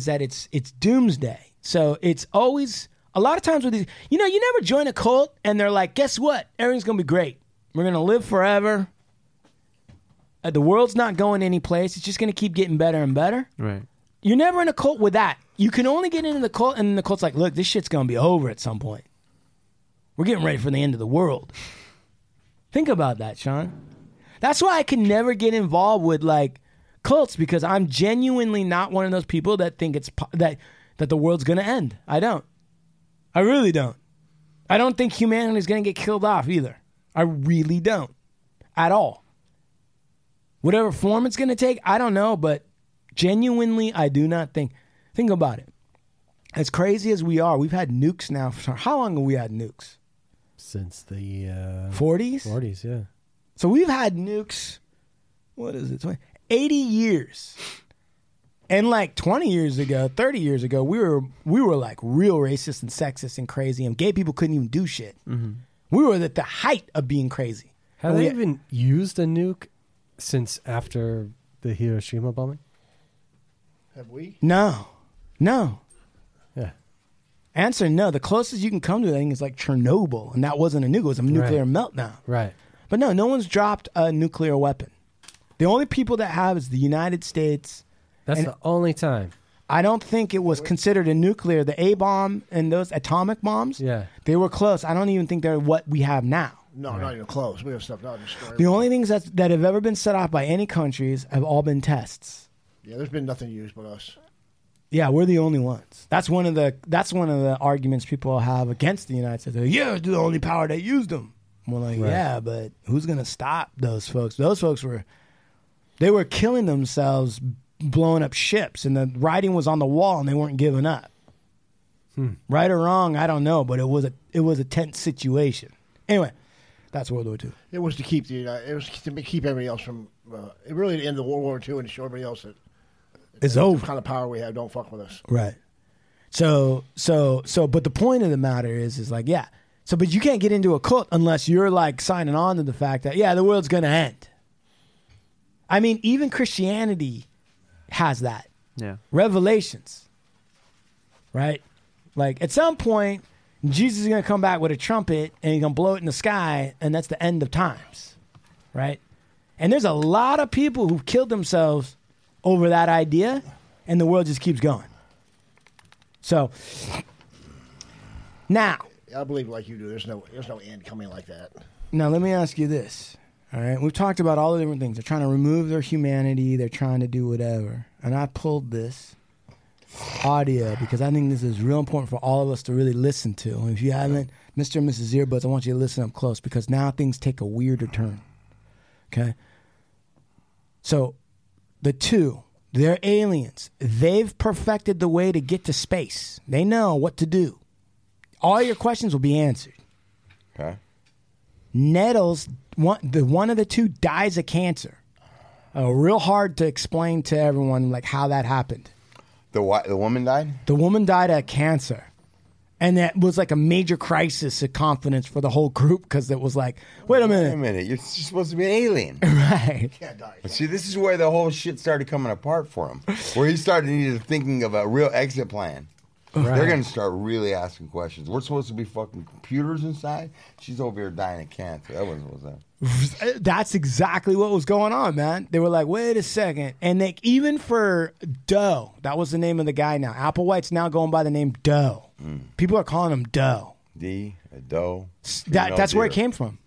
Is that it's it's doomsday. So it's always a lot of times with these you know, you never join a cult and they're like, guess what? Everything's gonna be great. We're gonna live forever. Uh, the world's not going anyplace. It's just gonna keep getting better and better. Right. You're never in a cult with that. you can only get into the cult, and the cult's like, look, this shit's gonna be over at some point. We're getting ready for the end of the world. Think about that, Sean. That's why I can never get involved with like cults because I'm genuinely not one of those people that think it's po- that that the world's gonna end. I don't. I really don't. I don't think humanity's gonna get killed off either. I really don't, at all. Whatever form it's gonna take, I don't know, but genuinely, I do not think. Think about it. As crazy as we are, we've had nukes now. For, how long have we had nukes? Since the uh, 40s? 40s, yeah. So we've had nukes. What is it? 20, 80 years. And like 20 years ago, 30 years ago, we were we were like real racist and sexist and crazy, and gay people couldn't even do shit. Mm-hmm. We were at the height of being crazy. Have And they we- even used a nuke since after the Hiroshima bombing? Have we? No, no. Yeah. Answer no. The closest you can come to that thing is like Chernobyl, and that wasn't a nuke; it was a nuclear meltdown. Right. But no, no one's dropped a nuclear weapon. The only people that have is the United States. That's and the only time. I don't think it was considered a nuclear. The A bomb and those atomic bombs, Yeah. they were close. I don't even think they're what we have now. No, not even close. We have stuff not destroyed. The only things that that have ever been set off by any countries have all been tests. Yeah, there's been nothing used but us. Yeah, we're the only ones. That's one of the that's one of the arguments people have against the United States. They're like, yeah, it's the only power that used them. We're like, Right. yeah, but who's gonna stop those folks? Those folks were they were killing themselves, blowing up ships, and the writing was on the wall, and they weren't giving up. Hmm. Right or wrong, I don't know, but it was a it was a tense situation. Anyway, that's World War II. It was to keep the United, it was to keep everybody else from. Uh, it really to end the World War II and to show everybody else that It's the over. kind of power we have. Don't fuck with us. Right. So so so but the point of the matter is is like yeah. So but you can't get into a cult unless you're like signing on to the fact that yeah, the world's going to end. I mean, even Christianity has that. Yeah. Revelations. Right? Like at some point Jesus is going to come back with a trumpet and he's going to blow it in the sky and that's the end of times. Right? And there's a lot of people who've killed themselves over that idea and the world just keeps going. So now, I believe like you do. There's no there's no end coming like that. now let me ask you this. All right, we've talked about all the different things. They're trying to remove their humanity. They're trying to do whatever. And I pulled this audio because I think this is real important for all of us to really listen to. And if you haven't, Mr. and Mrs. Earbuds, I want you to listen up close because now things take a weirder turn. Okay. So the two, they're aliens. They've perfected the way to get to space. They know what to do. All your questions will be answered. Okay. Nettles, one, the one of the two dies of cancer. Uh, real hard to explain to everyone like how that happened. The wi- the woman died. The woman died of cancer. And that was like a major crisis of confidence for the whole group because it was like, wait a Wait a minute. minute. You're supposed to be an alien. Right. But see, this is where the whole shit started coming apart for him. Where he started thinking of a real exit plan. They're going to start really asking questions. We're supposed to be fucking computers inside. She's over here dying of cancer. That wasn't what's that. Eh, that's exactly what was going on, man. They were like, wait a second. And they, even for Doe, that was the name of the guy now. Applewhite's now going by the name Doe. Mm. People are calling him Doe. D, doe. That, that's where it came from.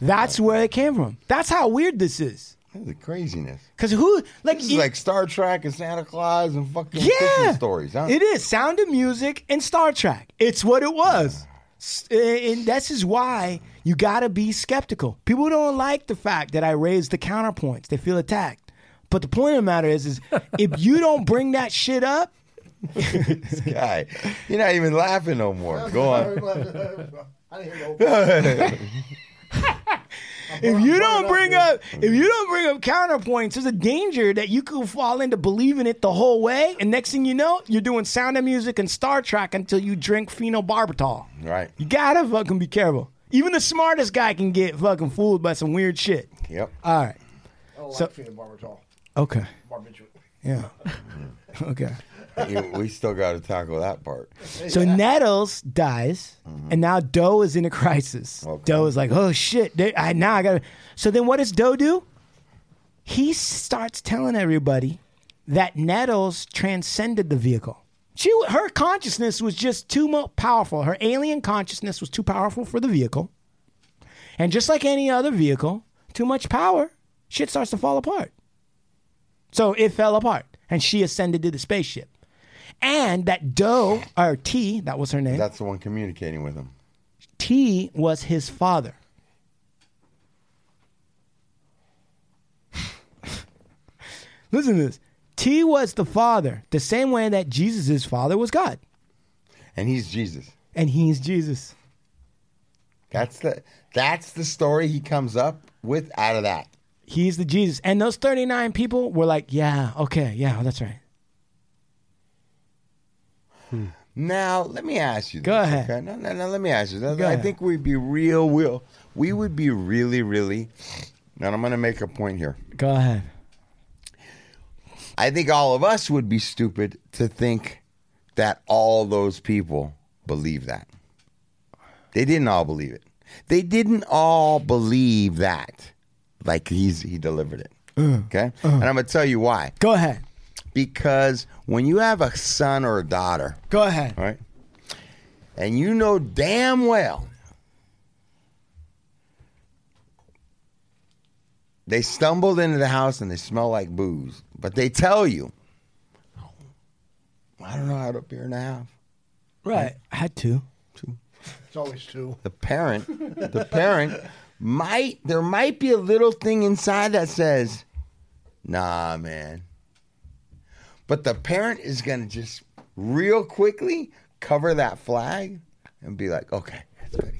That's where it came from. That's how weird this is. This is craziness. Because who, like, This is like Star Trek and Santa Claus and fucking Yeah. Christmas stories, huh? It is Sound of Music and Star Trek. It's what it was, S- and this is why you got to be skeptical. People don't like the fact that I raised the counterpoints; they feel attacked. But the point of the matter is, is if you don't bring that shit up, this guy, you're not even laughing no more. Go on. I didn't hear no. if you don't bring up, if you don't bring up counterpoints, there's a danger that you could fall into believing it the whole way, and next thing you know, you're doing Sound of Music and Star Trek until you drink phenobarbital. Right. You gotta fucking be careful. Even the smartest guy can get fucking fooled by some weird shit. Yep. All right. I don't So- like phenobarbital. Okay. Barbiturate. Yeah. okay. You- we still got to tackle that part. So Nettles dies, mm-hmm. and now Doe is in a crisis. Doe is like, oh shit, they, I, now I gotta. So then what does Doe do? He starts telling everybody that Nettles transcended the vehicle. She, her consciousness was just too mo- powerful. Her alien consciousness was too powerful for the vehicle. And just like any other vehicle, too much power, shit starts to fall apart. So it fell apart, and she ascended to the spaceship. And that Doe, or T, that was her name. That's the one communicating with him. T was his father. Listen to this. T was the father, the same way that Jesus' father was God. And he's Jesus. And he's Jesus. That's the that's the story he comes up with out of that. He's the Jesus. And those 39 people were like, yeah, okay, yeah, that's right. Now, let me ask you. Go this, ahead. Okay? No, no, no. Let me ask you. Go I ahead. think we'd be real, real. We would be really, really. And I'm going to make a point here. Go ahead. I think all of us would be stupid to think that all those people believe that. They didn't all believe it. They didn't all believe that. Like he's he delivered it. Uh, okay? Uh. and I'm going to tell you why. Go ahead. Because when you have a son or a daughter, Go ahead. right? And you know damn well they stumbled into the house and they smell like booze, but they tell you, oh, I don't know how to beer and a half. Right. I had to. It's always two. The parent, the parent might there might be a little thing inside that says, "Nah, man." But the parent is gonna just real quickly cover that flag and be like, "Okay, that's good.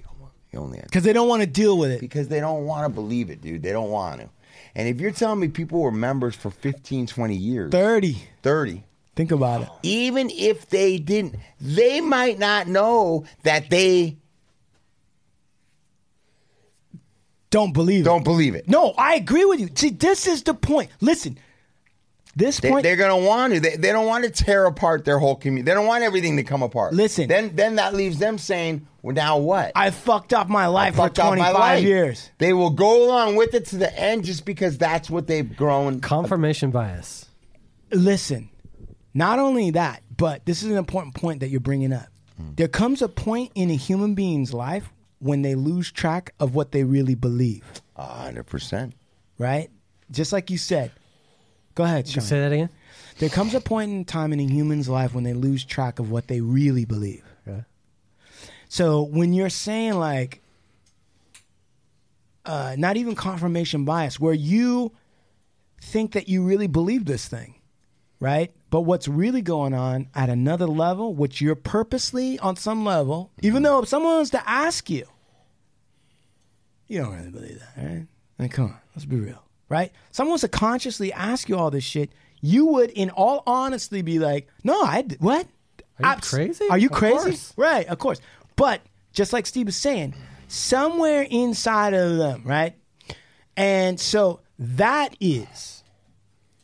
He only Because they don't want to deal with it. because they don't want to believe it, dude. They don't want to. And if you're telling me people were members for 15, 20 years, 30. 30, Think about it. even if they didn't, they might not know that they Don't believe don't believe it. No, I agree with you. See, this is the point. Listen, this They, point. they're going to want to. They, they don't want to tear apart their whole community. They don't want everything to come apart. Listen. Then then that leaves them saying, well, now what? I fucked up my life for fucked up my 25 years. They will go along with it to the end just because that's what they've grown. Confirmation bias. Listen, not only that, but this is an important point that you're bringing up. Hmm. There comes a point in a human being's life when they lose track of what they really believe, A hundred percent. right? Just like you said. Go ahead, Sean. Say that again. There comes a point in time in a human's life when they lose track of what they really believe. Okay. So when you're saying like, uh, not even confirmation bias, where you think that you really believe this thing, right? But what's really going on at another level, which you're purposely on some level, even though if someone was to ask you, you don't really believe that, right? Like, come on, let's be real, right? Someone was to consciously ask you all this shit, you would, in all honesty, be like, no, I what? Are you Abs- crazy? Are you crazy? Right, of course. But just like Steve was saying, somewhere inside of them, right? And so that is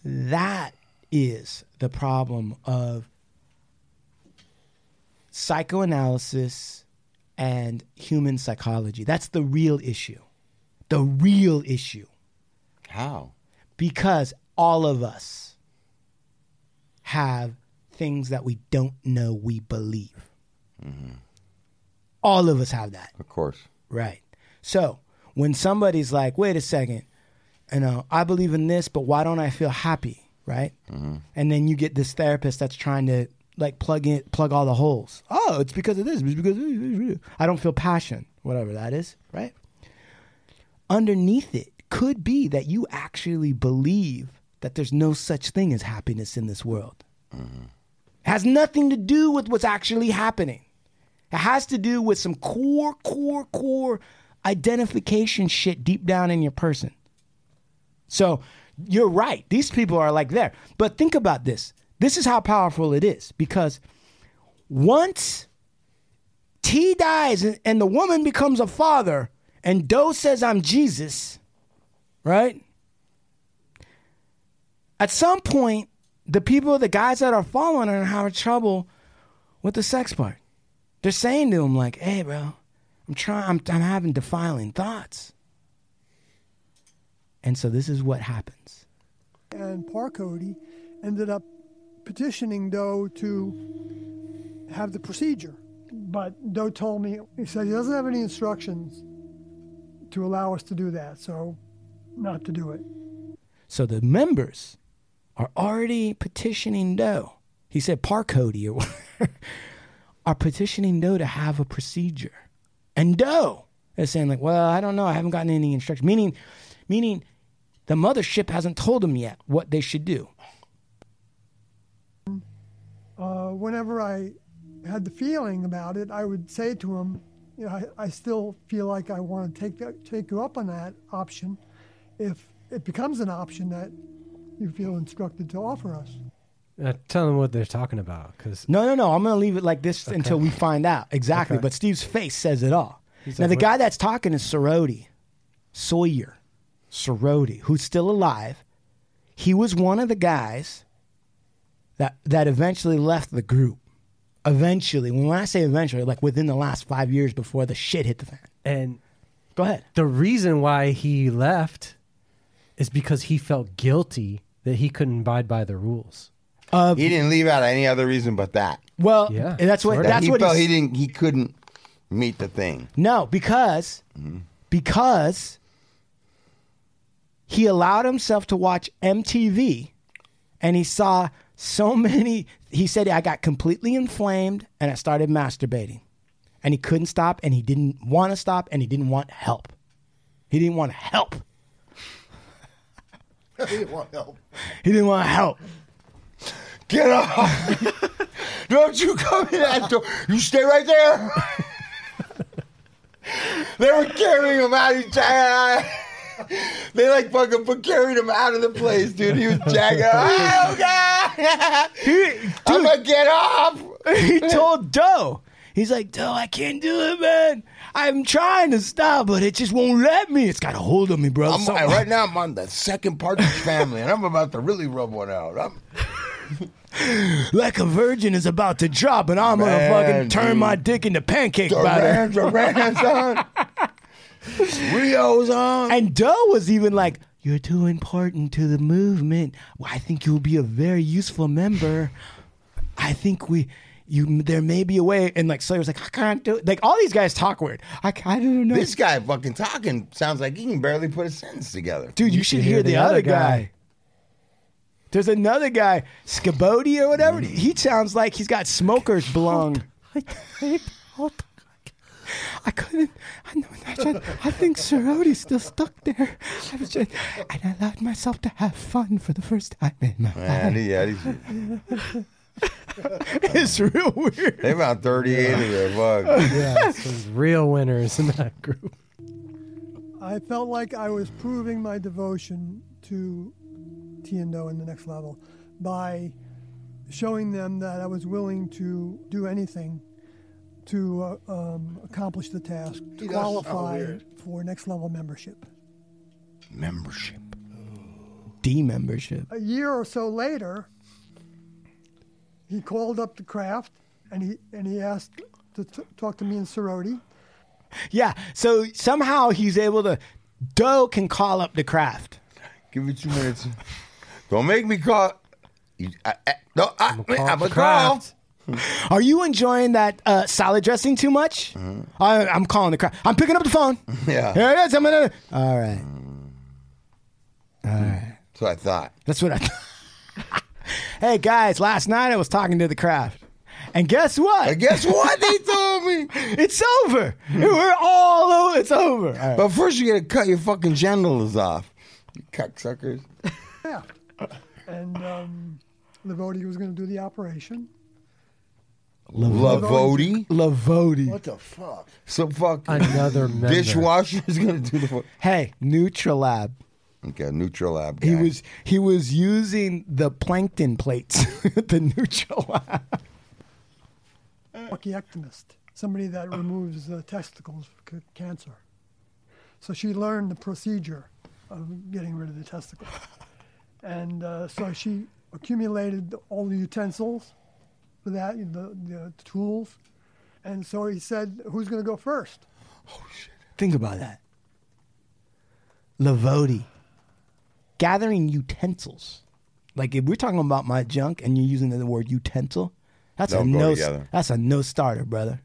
that is the problem of psychoanalysis and human psychology. That's the real issue. The real issue. How? Because all of us have things that we don't know we believe. Mm-hmm. All of us have that. Of course. Right. So when somebody's like, wait a second, you know, I believe in this, but why don't I feel happy? Right. Mm-hmm. And then you get this therapist that's trying to like plug in, plug all the holes. Oh, it's because of this. It's because I don't feel passion, whatever that is. Right. Underneath it could be that you actually believe that there's no such thing as happiness in this world. Mm-hmm. It has nothing to do with what's actually happening. It has to do with some core, core, core identification shit deep down in your person. So you're right. These people are like there. But think about this. This is how powerful it is because once T dies and, and the woman becomes a father and Doe says, I'm Jesus, right? At some point, the people, the guys that are following are having trouble with the sex part. They're saying to him like, "Hey, bro, I'm trying. I'm, I'm having defiling thoughts." And so this is what happens. and Park Cody ended up petitioning Doe to have the procedure. But Doe told me, he said he doesn't have any instructions to allow us to do that, so not to do it. So the members are already petitioning Doe. He said Parcody or whatever, are petitioning Doe to have a procedure. And Doe is saying, like, well, I don't know, I haven't gotten any instructions. Meaning meaning the mothership hasn't told them yet what they should do. Uh, whenever I had the feeling about it, I would say to him, you know, I, I still feel like I want to take that, take you up on that option if it becomes an option that you feel instructed to offer us. Uh, tell them what they're talking about, because No, no, no. I'm going to leave it like this Okay. until we find out exactly. Okay. But Steve's face says it all. He's now, like, the what- guy that's talking is Soroti, Sawyer, Soroti, who's still alive. He was one of the guys that that eventually left the group. Eventually, when I say eventually, like within the last five years before the shit hit the fan. And go ahead. The reason why he left is because he felt guilty that he couldn't abide by the rules. he didn't leave out any other reason but that. Well, Yeah, that's what sort of. that's he what felt he didn't. He couldn't meet the thing. No, because mm-hmm. because he allowed himself to watch MTV and he saw so many he said I got completely inflamed and I started masturbating. And he couldn't stop and he didn't want to stop and he didn't want help. He didn't want help. he didn't want help. He didn't want help. Get off! Don't you come in that door. You stay right there. they were carrying him out. He jagged. They like fucking carried him out of the place, dude. He was jagging. Oh god! I'm gonna get off. he told Doe. He's like, Doe, I can't do it, man. I'm trying to stop, but it just won't let me. It's got a hold of me, bro. I'm, So- right now, I'm on the second Partridge Family, and I'm about to really rub one out. I'm, like a virgin is about to drop, and I'm Man, gonna fucking turn dude. my dick into pancake batter. Duran's on. Rio's on. And Doe was even like, "You're too important to the movement. Well, I think you'll be a very useful member. I think we." You, there may be a way, and like Sawyer's like, I can't do it. Like all these guys talk weird. I, I don't know. This guy fucking talking sounds like he can barely put a sentence together. Dude, you, should hear, the, other guy. There's another guy, Scabodi or whatever. Mm. He sounds like he's got smoker's blung. I couldn't. I know. I, just, I think Sorority's still stuck there. I was just, and I allowed myself to have fun for the first time in my Man, life. yeah, these, it's real weird. They about 38 of their bugs. yeah, some real winners in that group. I felt like I was proving my devotion to Tiendo in the next level by showing them that I was willing to do anything to uh, um, accomplish the task, to He does sound qualify for next level membership. Membership. D membership. A year or so later, he called up the craft and he and he asked to t- talk to me and Sorority. Yeah. So somehow he's able to. Doe can call up the craft. Give me two minutes. Don't make me call. You, I, I, no, I, I'm call a the call. craft. Are you enjoying that uh, salad dressing too much? I, I'm calling the craft. I'm picking up the phone. Yeah. Here it is. I'm gonna. All right. All right. So I thought. That's what I. hey guys, last night I was talking to the craft, and guess what? And guess what they told me? it's over. We're all over. It's over. All right. But first, you gotta cut your fucking genitals off. You cocksuckers. Yeah. And um, Livodi was going to do the operation. Lavodi. Lavodi. What the fuck? So fuck. Another member. Dishwasher is gonna do the. fu- Hey, Nutrilab. Okay, neutral lab. Guy. He was he was using the plankton plates. the Nutrilab. Orchiectomist, somebody that removes uh, testicles for c- cancer. So she learned the procedure of getting rid of the testicle. And uh, so she accumulated all the utensils for that, the, the tools. And so he said, Who's going to go first? Think about that. Lavodi. Gathering utensils. Like if we're talking about my junk and you're using the word utensil, that's a Don't go no. together. That's a no starter, brother.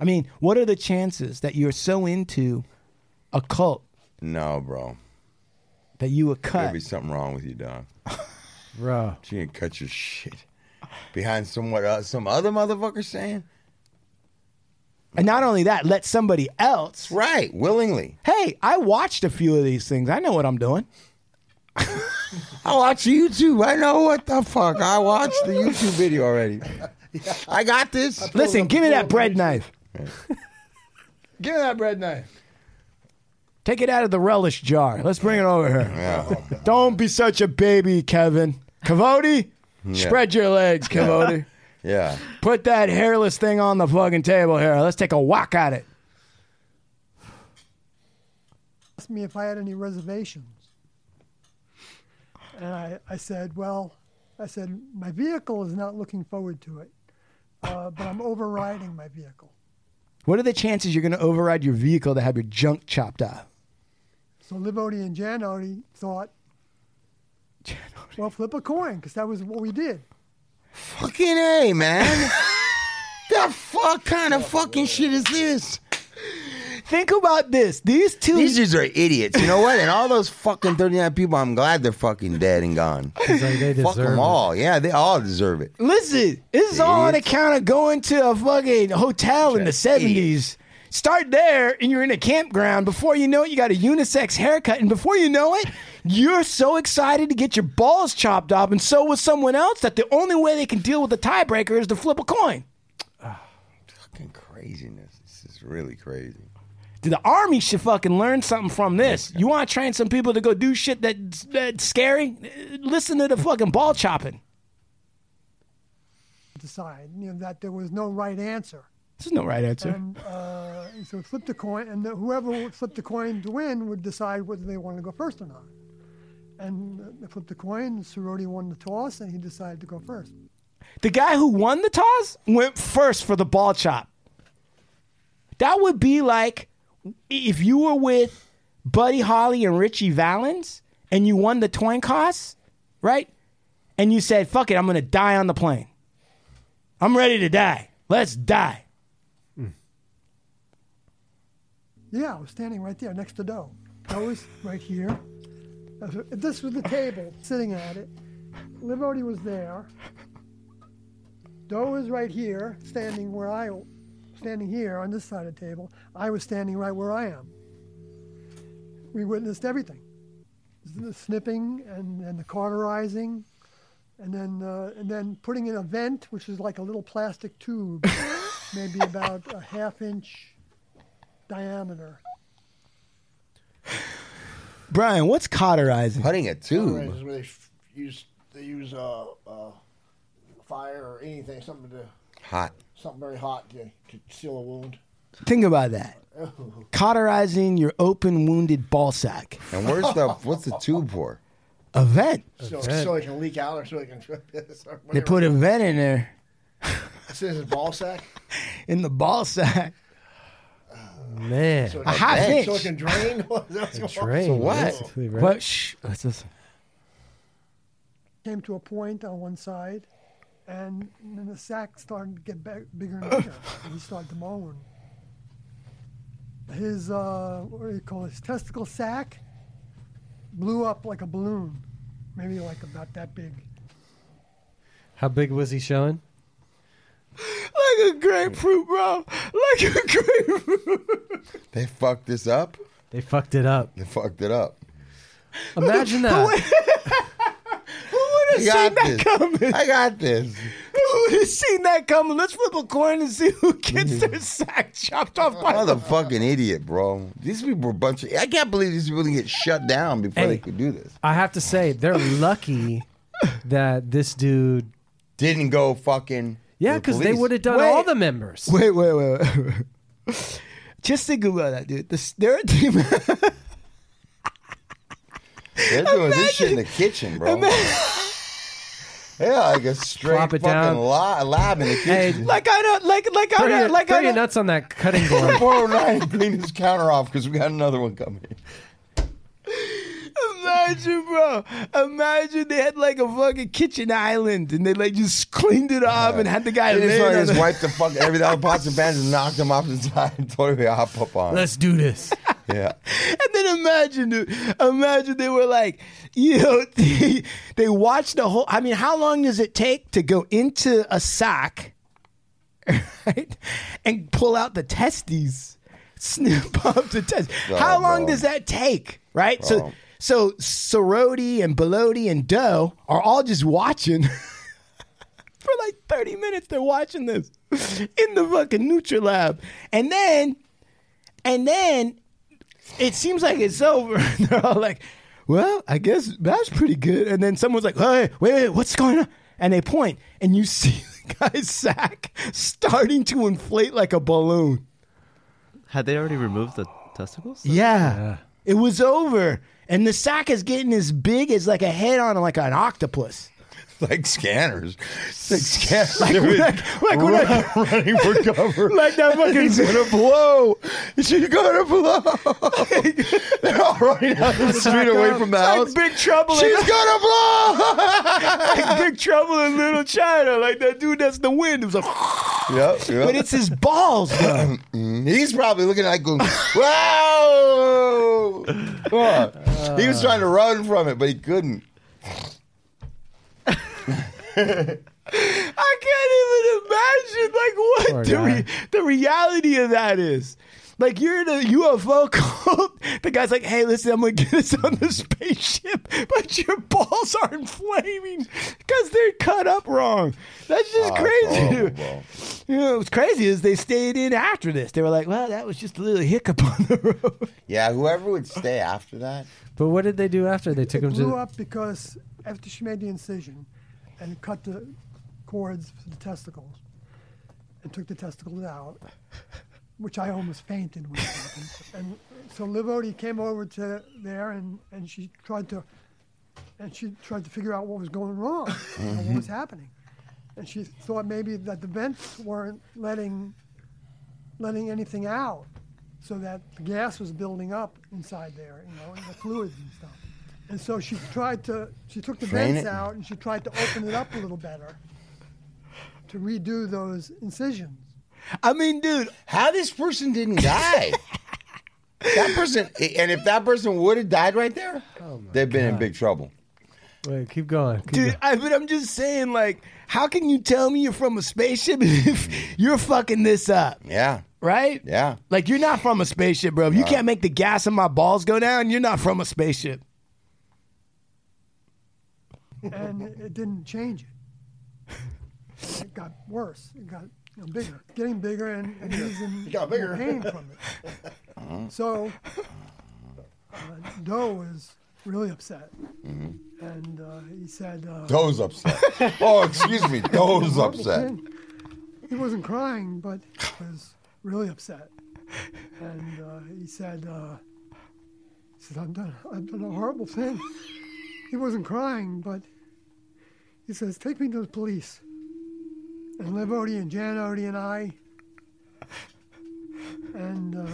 I mean, what are the chances that you're so into a cult No, bro. that you would cut. There'd be something wrong with you, dog. Bro. She didn't cut your shit behind somewhat uh, some other motherfucker saying. And not only that, let somebody else. Right, willingly. Hey, I watched a few of these things. I know what I'm doing. I watch YouTube. I know what the fuck. I watched the YouTube video already. I got this. Listen, give me that bread knife. give me that bread knife. Take it out of the relish jar. Let's bring it over here. Oh, Don't be such a baby, Kevin. Cavodi, Yeah. spread your legs, Cavodi. Yeah. Put that hairless thing on the fucking table here. Let's take a whack at it. asked me if I had any reservations. And I, I said, well, I said, my vehicle is not looking forward to it, uh, but I'm overriding my vehicle. What are the chances you're going to override your vehicle to have your junk chopped off? So Liv Odie and Jan Odie thought, well, flip a coin, because that was what we did. Fucking A, man. the fuck kind of fucking shit is this? Think about this. These two. These dudes are idiots. You know what? And all those fucking 39 people, I'm glad they're fucking dead and gone. Like they Fuck them all. Yeah, they all deserve it. Listen, this is all on account of going to a fucking hotel in the 70s. Start there and you're in a campground. Before you know it, you got a unisex haircut. And before you know it, you're so excited to get your balls chopped off. And so was someone else that the only way they can deal with the tiebreaker is to flip a coin. Fucking craziness. This is really crazy. Did the army should fucking learn something from this. You want to train some people to go do shit that's, that's scary? Listen to the fucking ball chopping. Decide, you know, that there was no right answer. There's no right answer. And uh, so flip the coin, and the, whoever would flip the coin to win would decide whether they wanted to go first or not. And uh, they flipped the coin. Cerrone won the toss, and he decided to go first. The guy who won the toss went first for the ball chop. That would be like if you were with Buddy Holly and Ritchie Valens and you won the coin toss, right? And you said, fuck it, I'm going to die on the plane. I'm ready to die. Let's die. Yeah, I was standing right there next to Doe. Doe was right here. This was the table, sitting at it. Liv was there. Doe was right here, standing where I, standing here on this side of the table. I was standing right where I am. We witnessed everything, the snipping and, and the cauterizing, and then uh, and then putting in a vent, which is like a little plastic tube, maybe about a half inch diameter. Brian, what's cauterizing? Putting a Right, is where they f- use they use uh, uh, fire or anything, something to Hot. something very hot to, to seal a wound. Think about that. Cauterizing your open wounded ball sack. And where's the what's the tube for? A vent. So, so it can leak out or so it can. They put a vent in there This is a ball sack. in the ball sack. Man. So it A can- half so inch. it can drain. What is that what's going on? Drain, So what? basically, right? What? Shh. Let's just- came to a point on one side, and then the sack started to get big, bigger and bigger. and he started to moan. His uh, what do you call it? His testicle sack blew up like a balloon, maybe like about that big. How big was he showing? Like a grapefruit, bro. Like a grapefruit. They fucked this up. They fucked it up. They fucked it up. Imagine that. Who would have I seen got that this. coming? I got this. Who would have seen that coming? Let's flip a coin and see who gets their mm-hmm. sack chopped off by the Motherfucking idiot, bro. These people are a bunch of. I can't believe these people didn't get shut down before they could do this. I have to say, they're lucky that this dude. Didn't go fucking. Yeah, to the because they would have done Wait. all the members. Wait, wait, wait, wait. Just think about that, dude. This, they're a team. They're doing this shit in the kitchen, bro. Yeah, like a straight Plop it fucking down. la- lab in the kitchen. like I don't, like, like I Throw don't, like throw I your don't. nuts on that cutting board. 409 clean this counter off because we got another one coming. Imagine, bro. Imagine they had like a fucking kitchen island and they like just cleaned it off and had the guy He just, laying on just the- wiped the fuck everything out of pots and pans and knocked him off the side and told him to hop up on. Let's do this. yeah. And then imagine, dude, imagine they were like, you know, they, they watched the whole. I mean, how long does it take to go into a sack, right, and pull out the testes, snip up the test? Oh, how long bro. does that take, right? So, Bro. So Soroti and Belodi and Doe are all just watching. For like 30 minutes, they're watching this in the fucking Nutrilab. And then, and then it seems like it's over. And they're all like, well, I guess that's pretty good. And then someone's like, hey, wait, wait, what's going on? And they point, and you see the guy's sack starting to inflate like a balloon. Had they already removed the testicles? Yeah. It was over. And the sack is getting as big as like a head on like an octopus. Like scanners. Like scanners. Like, like, like when I, running for cover. like that fucking He's gonna blow. She's gonna blow. They're all running down the street away from the Like house. Big Trouble. She's in, gonna blow. like Big Trouble in Little China. Like that dude that's the wind. It was like, Yep, yep. but it's his balls, bro. Mm, he's probably looking like, going! Come on. He was trying to run from it, but he couldn't. I can't even imagine like Poor what the, re- the reality of that is. Like you're in a UFO cult. The guy's like, "Hey, listen, I'm gonna get us on the spaceship, but your balls are inflaming because they're cut up wrong." That's just Oh, it's crazy. horrible, bro. You know, what's crazy is they stayed in after this. They were like, "Well, that was just a little hiccup on the road." Yeah, whoever would stay after that. But what did they do after they took it him blew to? up because after she made the incision and cut the cords for the testicles and took the testicles out, which I almost fainted when it happened. And so Liv Odie came over to there and, and she tried to and she tried to figure out what was going wrong, know, what was mm-hmm. happening. And she thought maybe that the vents weren't letting letting anything out, so that the gas was building up inside there, you know, and the fluids and stuff. And so she tried to, she took the Drain vents it? out and she tried to open it up a little better to redo those incisions. I mean, dude, How this person didn't die? that person, and if that person would have died right there, oh they've been in big trouble. Wait, keep going. Keep Dude, going. I but I'm just saying, like, how can you tell me you're from a spaceship if you're fucking this up, Yeah, right? yeah. Like, you're not from a spaceship, bro. If you can't make the gas in my balls go down, you're not from a spaceship. And it, didn't change it. It got worse. It got you know, bigger, getting bigger, and, and he's in got bigger. pain from it. So uh, Doe was really upset, and uh, he said, uh, Doe's upset. Oh, excuse me. Doe's upset. He wasn't crying, but he was really upset. And uh, he said, uh, he said, I've done, I've done a horrible thing. He wasn't crying, but he says, take me to the police. And Liv Odie and Jan Odie and I, and uh,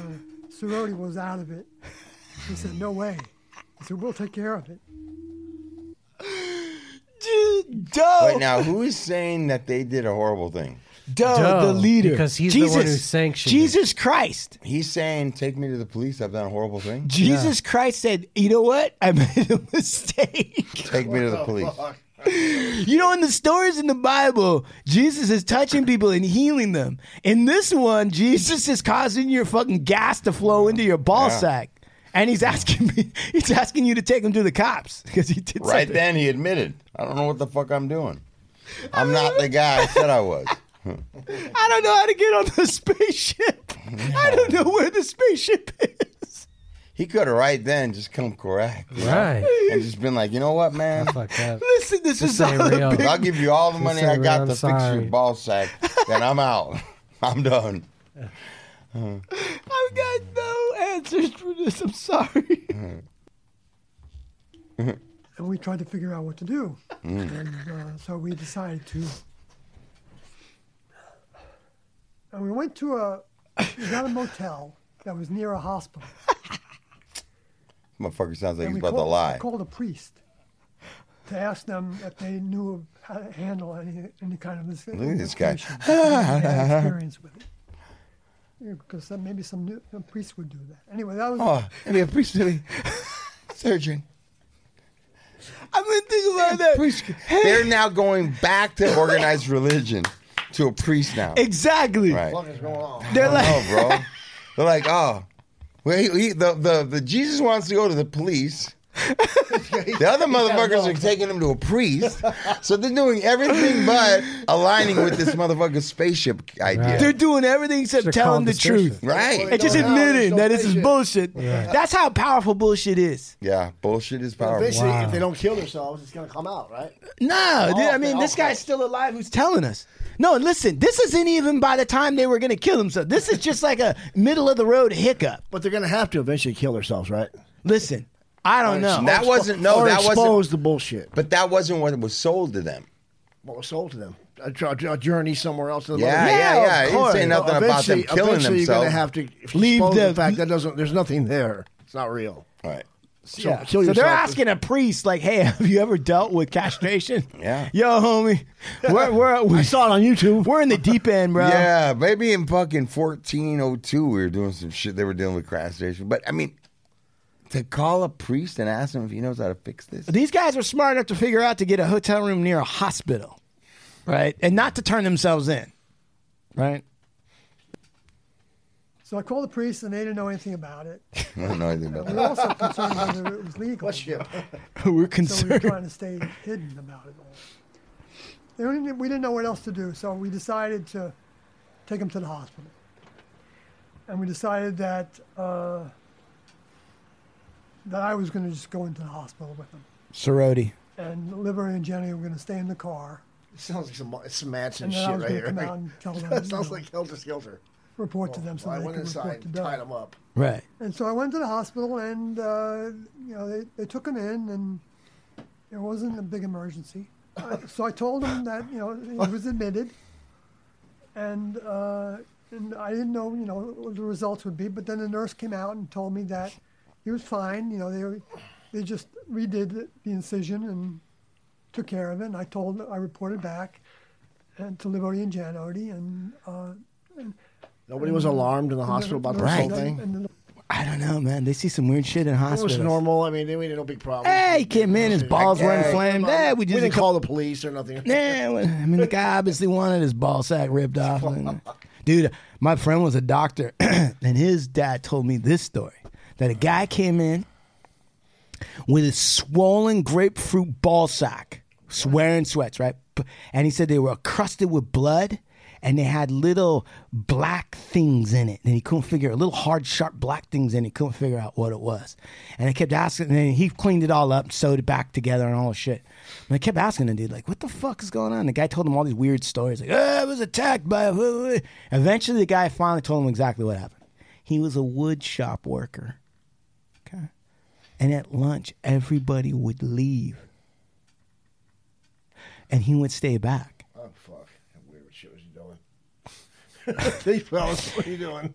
Sir Odie was out of it. He said, no way. He said, we'll take care of it. Dude, Doe, Wait, now who is saying that they did a horrible thing? Doe, Doe, the leader, because he's the Jesus, one who sanctioned it. Jesus Christ. He's saying, "Take me to the police. I've done a horrible thing. Jesus Christ said, "You know what? I made a mistake." Take me to the police." You know, in the stories in the Bible, Jesus is touching people and healing them. In this one, Jesus is causing your fucking gas to flow into your ball Yeah. sack. And he's asking me, he's asking you to take him to the cops because he did Right something. then, he admitted, "I don't know what the fuck I'm doing. I'm not the guy I said I was." I don't know how to get on the spaceship. I don't know where the spaceship is. He could have right then just come correct, you know? Right. and just been like, "You know what, man? Fuck that. Listen, this This is all a real. big I'll give you all the Just money I got "I'm to fix your ball sack. Then I'm out. I'm done." I've got no answers for this. I'm sorry. and we tried to figure out what to do. And uh, so we decided to. And we went to a, we got a motel that was near a hospital. Motherfucker sounds like And he's we about to lie. I called a priest to ask them if they knew how to handle any any kind of this. Look at this guy. information, if they had experience with it. Yeah, because then maybe some new, a priest would do that. Anyway, that was. Oh, maybe a priest, maybe surgeon. I mean, think about that. They're now going back to organized religion, to a priest now. Exactly. Right. What is going on? They're like, don't know, bro. They're like, oh, well, he, he, the, the the Jesus wants to go to the police. The other motherfuckers are taking him to a priest, so they're doing everything but aligning with this motherfucker's spaceship idea. They're doing everything except Should've telling called the the truth. station. Right. And just Well, they admitting there's that this is spaceship. bullshit. Yeah. That's how powerful bullshit is. Yeah, bullshit is powerful. Eventually, if they don't kill themselves, it's going to come out, right? No, dude, I mean, this okay. guy's still alive who's telling us. No, listen, this isn't even by the time they were going to kill themselves. This is just like a middle of the road hiccup. But they're going to have to eventually kill themselves, right? Listen, I don't know. That wasn't no. or that expose wasn't the bullshit. But that wasn't what was sold to them. What was sold to them? A, a, a journey somewhere else. In the Yeah, world. yeah, yeah. He didn't say No, nothing about them eventually- killing eventually You're going to themselves. have to Leave the- the fact that doesn't. There's nothing there. It's not real. Right. So, Yeah. kill So they're asking a priest, like, "Hey, have you ever dealt with castration?" Yeah. Yo, homie, we're, we're, we saw it on YouTube. We're in the deep end, bro. Yeah, maybe in fucking fourteen oh two we were doing some shit. They were dealing with castration, but I mean, to call a priest and ask him if he knows how to fix this. These guys were smart enough to figure out to get a hotel room near a hospital, right, and not to turn themselves in, right. So I called the priest, and they didn't know anything about it. I don't know anything about We that. were also concerned whether it was legal. What's your? we're So we were trying to stay hidden about it all. They didn't- we didn't know what else to do, so we decided to take him to the hospital. And we decided that uh, that I was going to just go into the hospital with him, Sorority. and Liver and Jenny were going to stay in the car, It sounds like some it's some Manson And then shit right here. come Like, out and tell them, that you sounds know. like helter skelter. Report to them so I they went could inside, report to and Doug. tied him up. Right. And so I went to the hospital, and uh, you know they, they took him in, and it wasn't a big emergency. Uh, so I told him that you know he was admitted, and uh, and I didn't know you know what the results would be. But then the nurse came out and told me that he was fine. You know they were- they just redid the, the incision and took care of it. And I told I reported back and to Livodi and Jan and uh, and Nobody was alarmed in the hospital about the nurse whole thing. I don't know, man. They see some weird shit in It hospitals. was normal. I mean, they we had no big problem. Hey, he came in, his balls were Hey, inflamed. Yeah, we just didn't call the police or nothing. Nah, well, I mean, the guy obviously wanted his ball sack ripped off. Dude, my friend was a doctor, and his dad told me this story that a guy came in with a swollen grapefruit ball sack, swearing sweats, right? And he said they were crusted with blood. And they had little black things in it, and he couldn't figure out little hard, sharp black things in it. He couldn't figure out what it was, and I kept asking. And he cleaned it all up, sewed it back together, and all the shit. And I kept asking the dude, like, "What the fuck is going on?" The guy told him all these weird stories, like, ah, "Oh, I was attacked by." A... Eventually, the guy finally told him exactly what happened. He was a wood shop worker. Okay, and at lunch, everybody would leave, and he would stay back. Oh fuck! How weird shit was he doing? These fellas, what are you doing?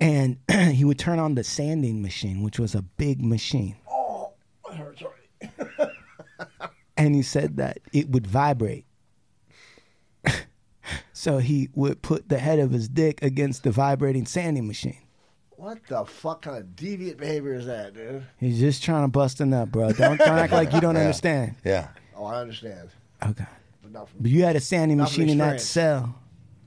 And he would turn on the sanding machine, which was a big machine. Oh, it hurts already. and he said that it would vibrate. so he would put the head of his dick against the vibrating sanding machine. What the fuck kind of deviant behavior is that, dude? He's just trying to bust a nut, bro. Don't, don't act like you don't Yeah. understand. Yeah. Oh, I understand. Okay. But from But you had a sanding Not machine in that cell.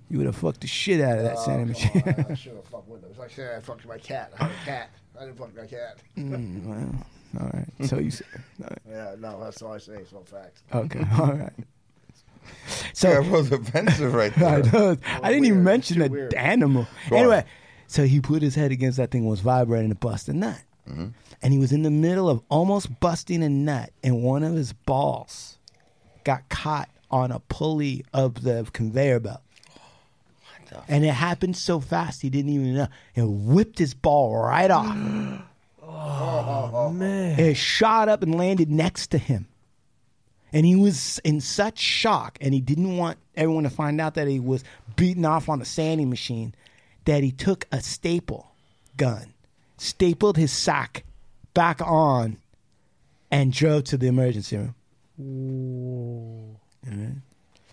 You would have fucked the shit out of that Oh, sanding machine. I should have fucked with them. It's like saying I fucked my cat. I had a cat. I didn't fuck my cat. Mm, well, all right. So you said, all right. Yeah, no, that's all I say. It's all facts. Okay, all right. So Yeah, was offensive right I, there. know. I didn't even mention too the weird. animal. Go on. anyway, so he put his head against that thing, was vibrating to bust a nut, Mm-hmm. and he was in the middle of almost busting a nut, and one of his balls got caught on a pulley of the conveyor belt. And it happened so fast he didn't even know. It whipped his ball right off. Oh, man. It shot up and landed next to him. And he was in such shock, and he didn't want everyone to find out that he was beaten off on a sanding machine, that he took a staple gun, stapled his sack back on and drove to the emergency room.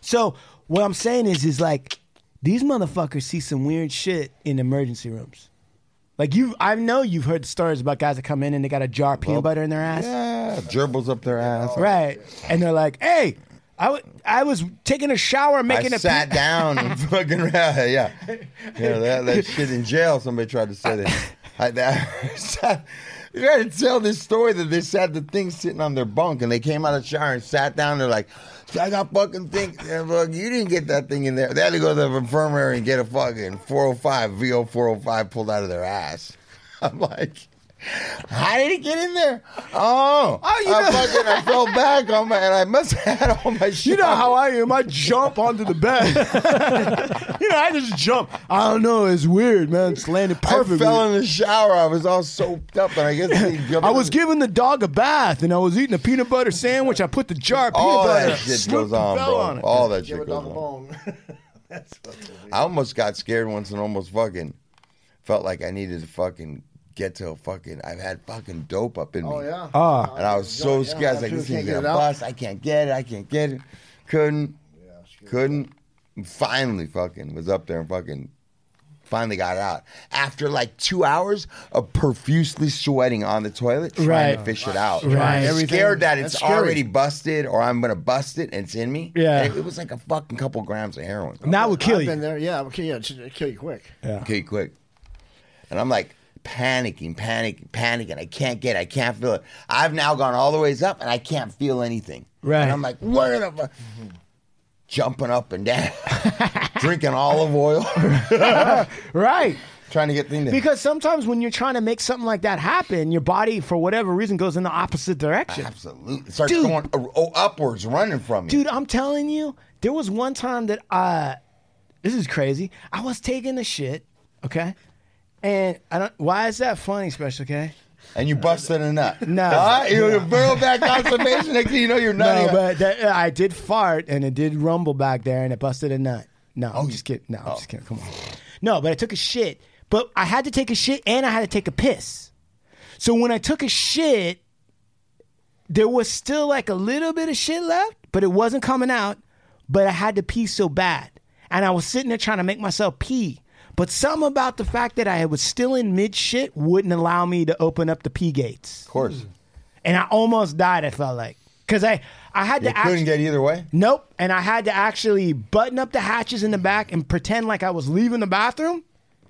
So what I'm saying is, is like these motherfuckers see some weird shit in emergency rooms. Like you, I know you've heard stories about guys that come in and they got a jar of peanut butter in their ass. Yeah, gerbils up their ass. Right. And they're like, hey, I, w- I was taking a shower making I a sat pe- down and fucking yeah, yeah, yeah. That, that shit in jail. Somebody tried to say that. I, that sat, they tried to tell this story that they had the thing sitting on their bunk and they came out of the shower and sat down. They're like, I got fucking think, look, you didn't get that thing in there. They had to go to the infirmary and get a fucking 405 VO 405 pulled out of their ass. I'm like. How did it get in there? Oh, Oh, you I fucking I fell back on my and I must have had all my shit. You know how I am. I jump onto the bed. you know, I just jump. I don't know. It's weird, man. It's landed perfectly. I fell in the shower. I was all soaked up, and I guess I was giving the dog a bath, and I was eating a peanut butter sandwich. I put the jar of peanut all butter. that shit slipped goes and on, fell bro. on it. all that shit goes on. bone. That's fucking I almost got scared once and almost fucking felt like I needed to fucking get to a fucking. I've had fucking dope up in me. Oh, yeah. Ah. and I was so Yeah, scared. I was like, after this you thing's can't gonna get it out. bust. I can't get it. I can't get it. Couldn't. couldn't. Finally, fucking was up there and fucking. Finally got out after like two hours of profusely sweating on the toilet trying Right. to fish it out. Right. I'm Everything- scared that it's already busted or I'm gonna bust it and it's in me. Yeah. It, it was like a fucking couple grams of heroin. And that would kill I've you. been there. Yeah, okay, yeah, it'll kill you quick. Yeah. Okay, quick. And I'm like panicking, panicking, panicking. I can't get it. I can't feel it. I've now gone all the ways up and I can't feel anything. Right. And I'm like, where the fuck? Jumping up and down, drinking olive oil, Right. trying to get things. Because sometimes when you're trying to make something like that happen, your body, for whatever reason, goes in the opposite direction. Absolutely. It starts Dude. going uh, oh, upwards, running from you. Dude, I'm telling you, there was one time that I, this is crazy. I was taking a shit, okay? And I don't, why is that funny, Special K? And you busted a nut. No. Huh? You barrel back constipation. Next thing you know, you're nutting. No, but that, I did fart and it did rumble back there and it busted a nut. No, Oh, I'm just kidding. No, I'm just oh. kidding. Come on. No, but I took a shit. But I had to take a shit and I had to take a piss. So when I took a shit, there was still like a little bit of shit left, but it wasn't coming out. But I had to pee so bad. And I was sitting there trying to make myself pee. But something about the fact that I was still in mid shit wouldn't allow me to open up the pee gates. of course, hmm. And I almost died, I felt like. Because I, I had you to couldn't actually. get either way. Nope. And I had to actually button up the hatches in the back and pretend like I was leaving the bathroom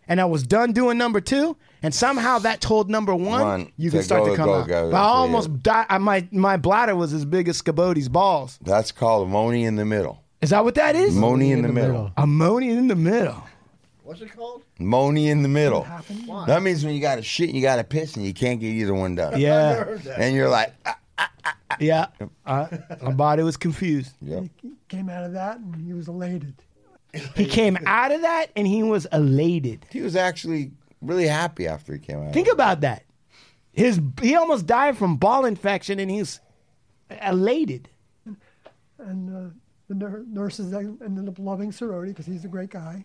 and I was done doing number two. And somehow that told number one, One, you to can start go, to come go, out. go, but I almost died. I- My, my bladder was as big as Scabody's balls. That's called ammonia in the middle. Is that what that is? Ammonia in the middle. Ammonia in the middle. What's it called? Moany in the middle. That means when you got to shit and you got to piss and you can't get either one done. Yeah. And you're like, ah, Yeah. Uh, my body was confused. yep. He came out of that and he was elated. He came out of that and he was elated. he was actually really happy after he came out. Think about that. His he almost died from ball infection and he's elated. And uh, the nur- nurses ended up loving Sorority because he's a great guy.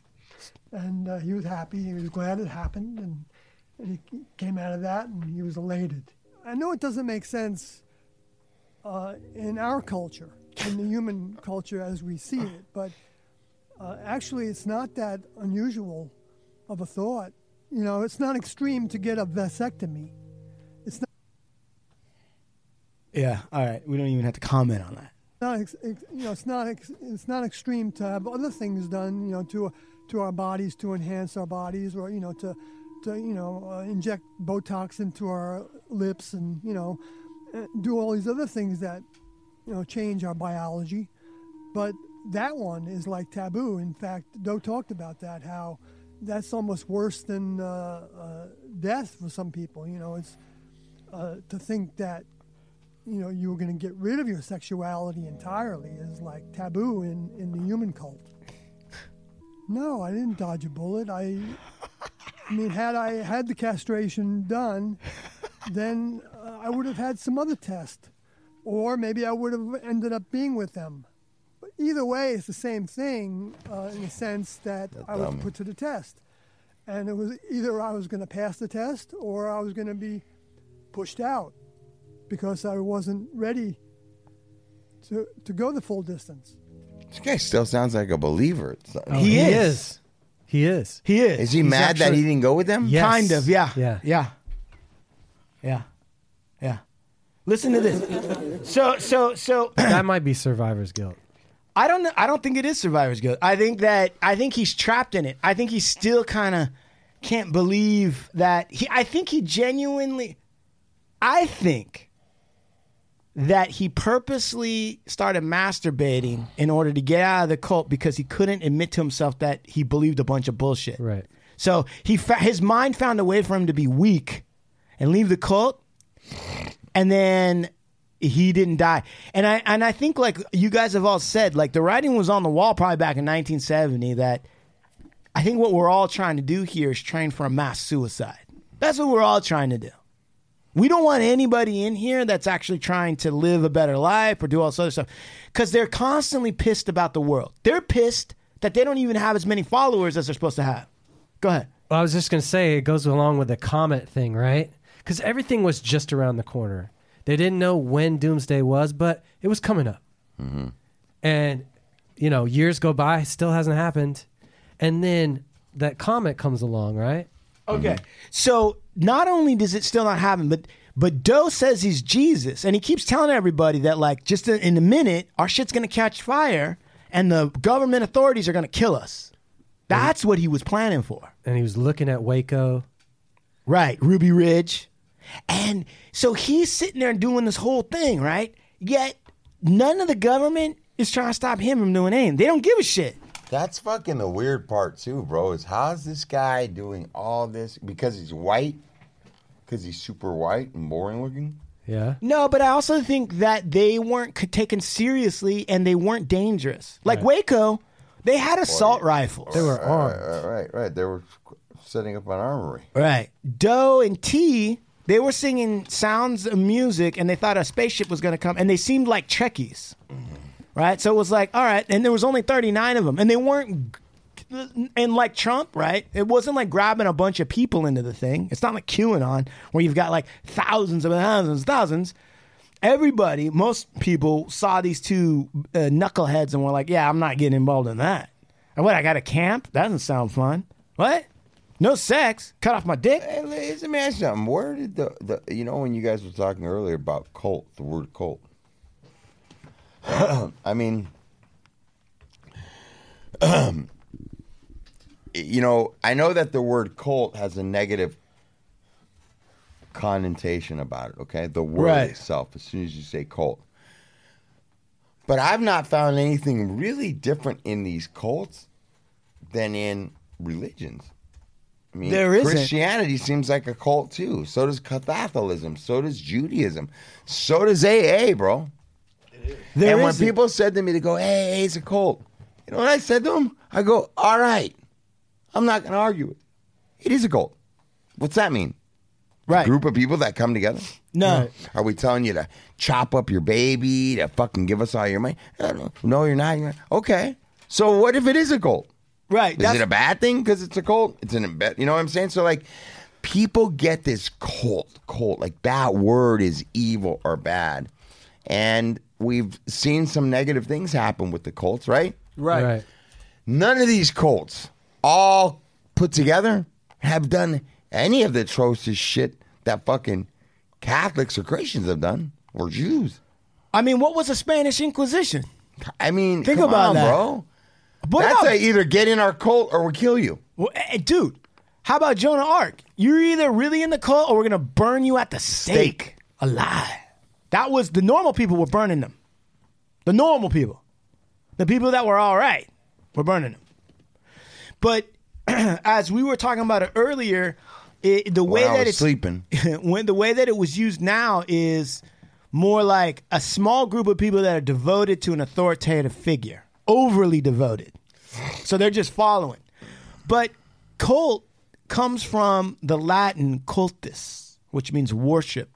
And uh, he was happy. He was glad it happened. And, and he came out of that and he was elated. I know it doesn't make sense uh, in our culture, in the human culture as we see it, but uh, actually it's not that unusual of a thought. You know, it's not extreme to get a vasectomy. It's not. Yeah. All right. We don't even have to comment on that. not ex, ex, you know it's not ex, it's not extreme to have other things done you know to to our bodies to enhance our bodies or you know to to you know uh, inject botox into our lips and you know uh, do all these other things that you know change our biology. But that one is like taboo. In fact Doe talked about that how that's almost worse than uh, uh, death for some people. You know it's uh, to think that you know you were going to get rid of your sexuality entirely is like taboo in, in the human cult. No, I didn't dodge a bullet. I, I mean, had I had the castration done, then uh, I would have had some other test, or maybe I would have ended up being with them. But either way, it's the same thing uh, in the sense that I was dumb. put to the test, and it was either I was going to pass the test or I was going to be pushed out because I wasn't ready to to go the full distance. This guy still sounds like a believer. Oh, he is. He is. He is. Is he He's mad that he didn't go with them? Yes. Kind of, yeah. Yeah. Yeah. Yeah. Yeah. Listen to this. So so so that might be survivor's guilt. I don't know I don't think it is survivor's guilt. I think that I think he's trapped in it. I think he still kind of can't believe that he I think he genuinely I think that he purposely started masturbating in order to get out of the cult because he couldn't admit to himself that he believed a bunch of bullshit. Right. So he fa- his mind found a way for him to be weak and leave the cult, and then he didn't die. And I and I think like you guys have all said, like the writing was on the wall probably back in 1970 that I think what we're all trying to do here is train for a mass suicide. That's what we're all trying to do. We don't want anybody in here that's actually trying to live a better life or do all this other stuff because they're constantly pissed about the world. They're pissed that they don't even have as many followers as they're supposed to have. Go ahead. Well, I was just going to say it goes along with the comet thing, right? Because everything was just around the corner. They didn't know when doomsday was, but it was coming up. Mm-hmm. And, you know, years go by, still hasn't happened. And then that comet comes along, right? Okay. Mm-hmm. So not only does it still not happen, but but Doe says he's Jesus, and he keeps telling everybody that like just in, in a minute our shit's gonna catch fire, and the government authorities are gonna kill us. That's what he was planning for. And he was looking at Waco. Right, Ruby Ridge. And so he's sitting there doing this whole thing, right? Yet none of the government is trying to stop him from doing anything. They don't give a shit. That's fucking the weird part too, bro. Is how's this guy doing all this because he's white? Because he's super white and boring looking. Yeah. No, but I also think that they weren't c- taken seriously and they weren't dangerous. Like Waco, they had assault rifles. They were Right, armed. right, right, right. They were setting up an armory. Right. Doe and T, they were singing sounds of music and they thought a spaceship was going to come and they seemed like Trekkies. Mm-hmm. Right? So it was like, all right, and there was only 39 of them and they weren't and like Trump, right? It wasn't like grabbing a bunch of people into the thing. It's not like QAnon where you've got like thousands of thousands, thousands. Everybody, most people saw these two uh, knuckleheads and were like, "Yeah, I'm not getting involved in that." And what? I got a camp? That doesn't sound fun. What? No sex? Cut off my dick? Hey, let me ask you something. Where did the, the you know when you guys were talking earlier about cult, the word cult? I mean, you know, I know that the word cult has a negative connotation about it. Okay, the word Right. itself. As soon as you say cult, but I've not found anything really different in these cults than in religions. I mean, There isn't. Christianity seems like a cult too. So does Catholicism. So does Judaism. So does AA, bro. There and when isn't. people said to me, to go, "Hey, it's a cult," you know what I said to them? I go, "All right, I'm not going to argue it. It is a cult. What's that mean? Right. group of people that come together? No. Are we telling you to chop up your baby to fucking give us all your money? I don't know. No, you're not. You're not. Okay. So what if it is a cult? Right. Is it a bad thing because it's a cult? It's an embed. You know what I'm saying? So like, people get this cult, cult. Like that word is evil or bad, and we've seen some negative things happen with the cults, right? Right. Right. None of these cults, all put together, have done any of the atrocious shit that fucking Catholics or Christians have done, or Jews. I mean, what was the Spanish Inquisition? I mean, Think come about on, that. bro. What That's about- a either get in our cult or we'll kill you. Well, eh, dude, how about Joan of Arc? You're either really in the cult or we're gonna burn you at the stake, alive. That was the normal people were burning them. The normal people, the people that were all right, were burning them. But as we were talking about it earlier, it, the way that it's sleeping. when the way that it was used now is more like a small group of people that are devoted to an authoritative figure, overly devoted. So they're just following. But cult comes from the Latin cultus, which means worship.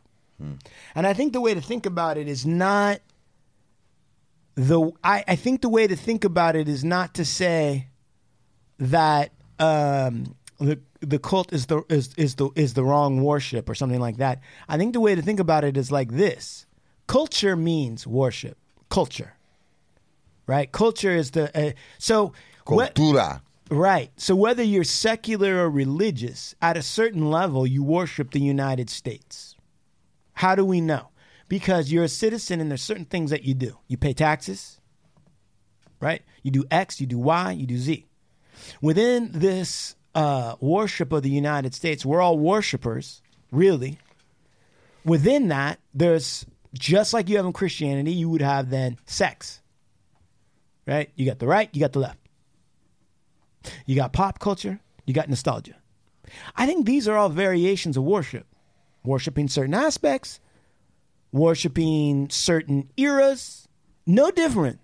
And I think the way to think about it is not the I, I think the way to think about it is not to say that um, the the cult is the is is the is the wrong worship or something like that. I think the way to think about it is like this: culture means worship. Culture, right? Culture is the uh, so what- Cultura. Right. So whether you're secular or religious, at a certain level, you worship the United States. How do we know? Because you're a citizen and there's certain things that you do. You pay taxes, right? You do X, you do Y, you do Z. Within this uh, worship of the United States, we're all worshipers, really. Within that, there's just like you have in Christianity, you would have then sex, right? You got the right, you got the left. You got pop culture, you got nostalgia. I think these are all variations of worship. Worshiping certain aspects, worshiping certain eras, no different,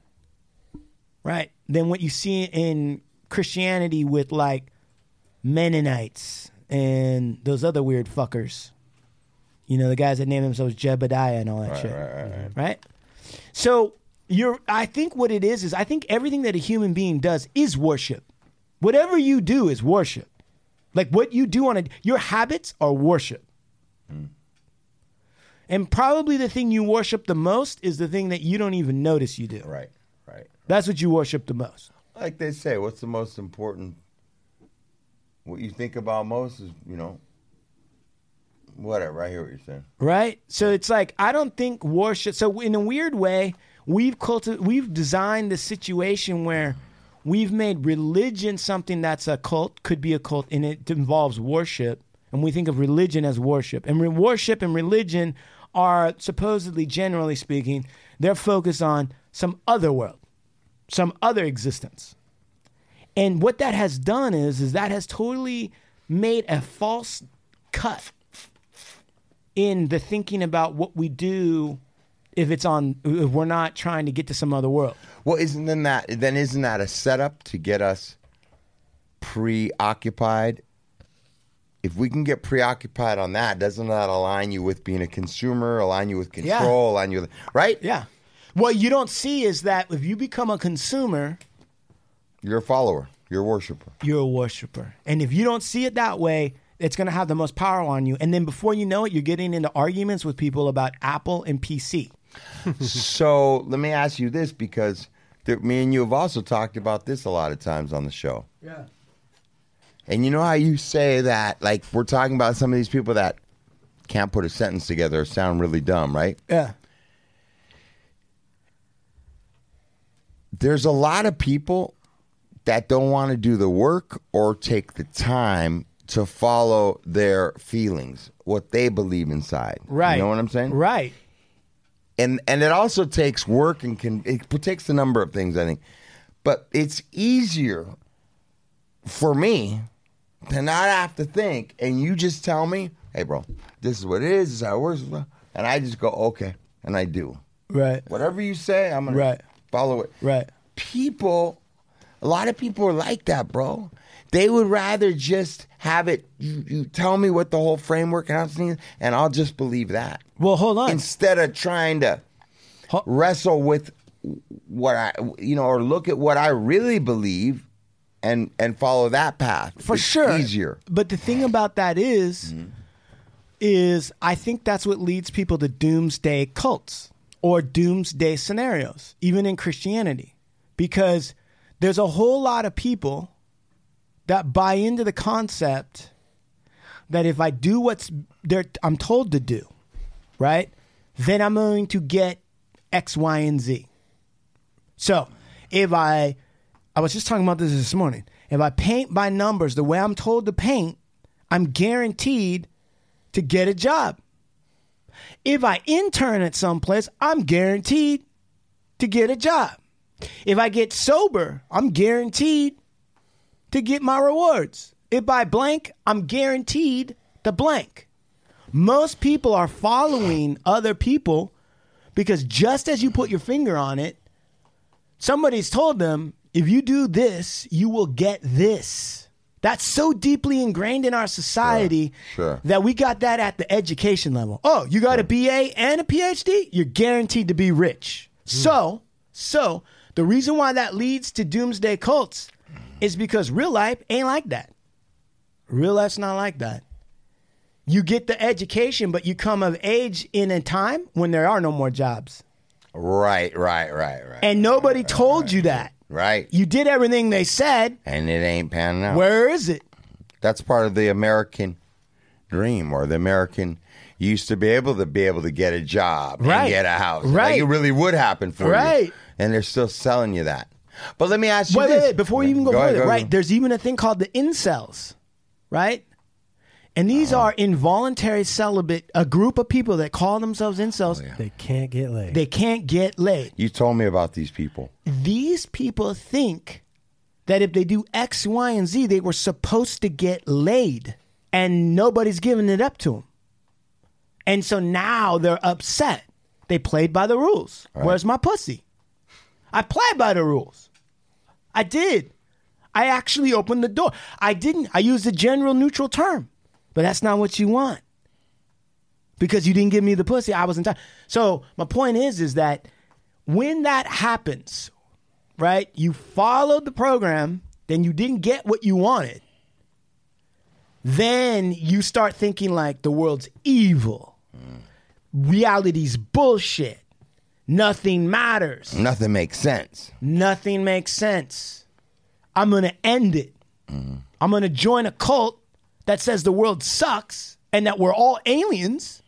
right, than what you see in Christianity with like Mennonites and those other weird fuckers. You know, the guys that name themselves Jebediah and all that shit. right? So you're I think what it is is I think everything that a human being does is worship. Whatever you do is worship. Like what you do on a your habits are worship. And probably the thing you worship the most is the thing that you don't even notice you do. Right, right. That's what you worship the most. Like they say, what's the most important? What you think about most is, you know, whatever. I hear what you're saying. right? So it's like I don't think worship. So in a weird way, we've culti- we've designed the situation where we've made religion something that's a cult, could be a cult, and it involves worship, and we think of religion as worship. And re- worship and religion are supposedly, generally speaking, they're focused on some other world, some other existence. And what that has done is, is that has totally made a false cut in the thinking about what we do if it's on if we're not trying to get to some other world. Well, isn't then that then isn't that a setup to get us preoccupied? If we can get preoccupied on that, doesn't that align you with being a consumer, align you with Yeah. control, align you with right? Yeah. What you don't see is that if you become a consumer, You're a follower, you're a worshiper. you're a worshiper. And if you don't see it that way, it's going to have the most power on you. And then before you know it, you're getting into arguments with people about Apple and PC. so let me ask you this because there, me and you have also talked about this a lot of times on the show. Yeah. And you know how you say that, like we're talking about some of these people that can't put a sentence together or sound really dumb, right? Yeah. There's a lot of people that don't want to do the work or take the time to follow their feelings, what they believe inside. Right. You know what I'm saying? Right. and and it also takes work and can it takes a number of things I think, but it's easier for me to not have to think and you just tell me, hey bro, this is what it is, this is how it works, and I just go okay, and I do Right. whatever you say, I'm gonna Right. follow it. Right. People, a lot of people are like that, bro. They would rather just have it. You, you tell me what the whole framework and and I'll just believe that. Well, hold on. Instead of trying to wrestle with what I, you know, or look at what I really believe, and and follow that path For It's sure. Easier. But the thing about that is, is I think that's what leads people to doomsday cults or doomsday scenarios, even in Christianity, because there's a whole lot of people that buy into the concept that if I do what's they're, I'm told to do, right, then I'm going to get X, Y, and Z. So if I, I was just talking about this this morning. If I paint by numbers the way I'm told to paint, I'm guaranteed to get a job. If I intern at some place, I'm guaranteed to get a job. If I get sober, I'm guaranteed to get my rewards. If I blank, I'm guaranteed to blank. Most people are following other people because just as you put your finger on it, somebody's told them, if you do this, you will get this. That's so deeply ingrained in our society Sure. that we got that at the education level. Oh, you got a BA and a PhD? You're guaranteed to be rich. Hmm. So, so the reason why that leads to doomsday cults is because real life ain't like that. Real life's not like that. You get the education, but you come of age in a time when there are no more jobs. Right, right, right, right. And nobody told you that. Right. You did everything they said. And it ain't panning out. Where is it? That's part of the American dream or the American you used to be able to be able to get a job Right. and get a house. Like Right. it really would happen for you. Right. And they're still selling you that. But let me ask you Wait, this. wait, wait, before you even go, Go ahead, further, go right? ahead. There's even a thing called the incels, right? And these Uh-huh. are involuntary celibate, a group of people that call themselves incels. They can't get laid. They can't get laid. You told me about these people. These people think that if they do X, Y, and Z, they were supposed to get laid, and nobody's giving it up to them. And so now they're upset. They played by the rules. Where's my pussy? I played by the rules. I did. I actually opened the door. I didn't. I used a general neutral term, but that's not what you want because you didn't give me the pussy. I was in time. so my point is, is that when that happens, right? You followed the program, then you didn't get what you wanted. Then you start thinking like the world's evil. Reality's bullshit. Nothing matters. Nothing makes sense. Nothing makes sense. I'm going to end it. Mm-hmm. I'm going to join a cult that says the world sucks and that we're all aliens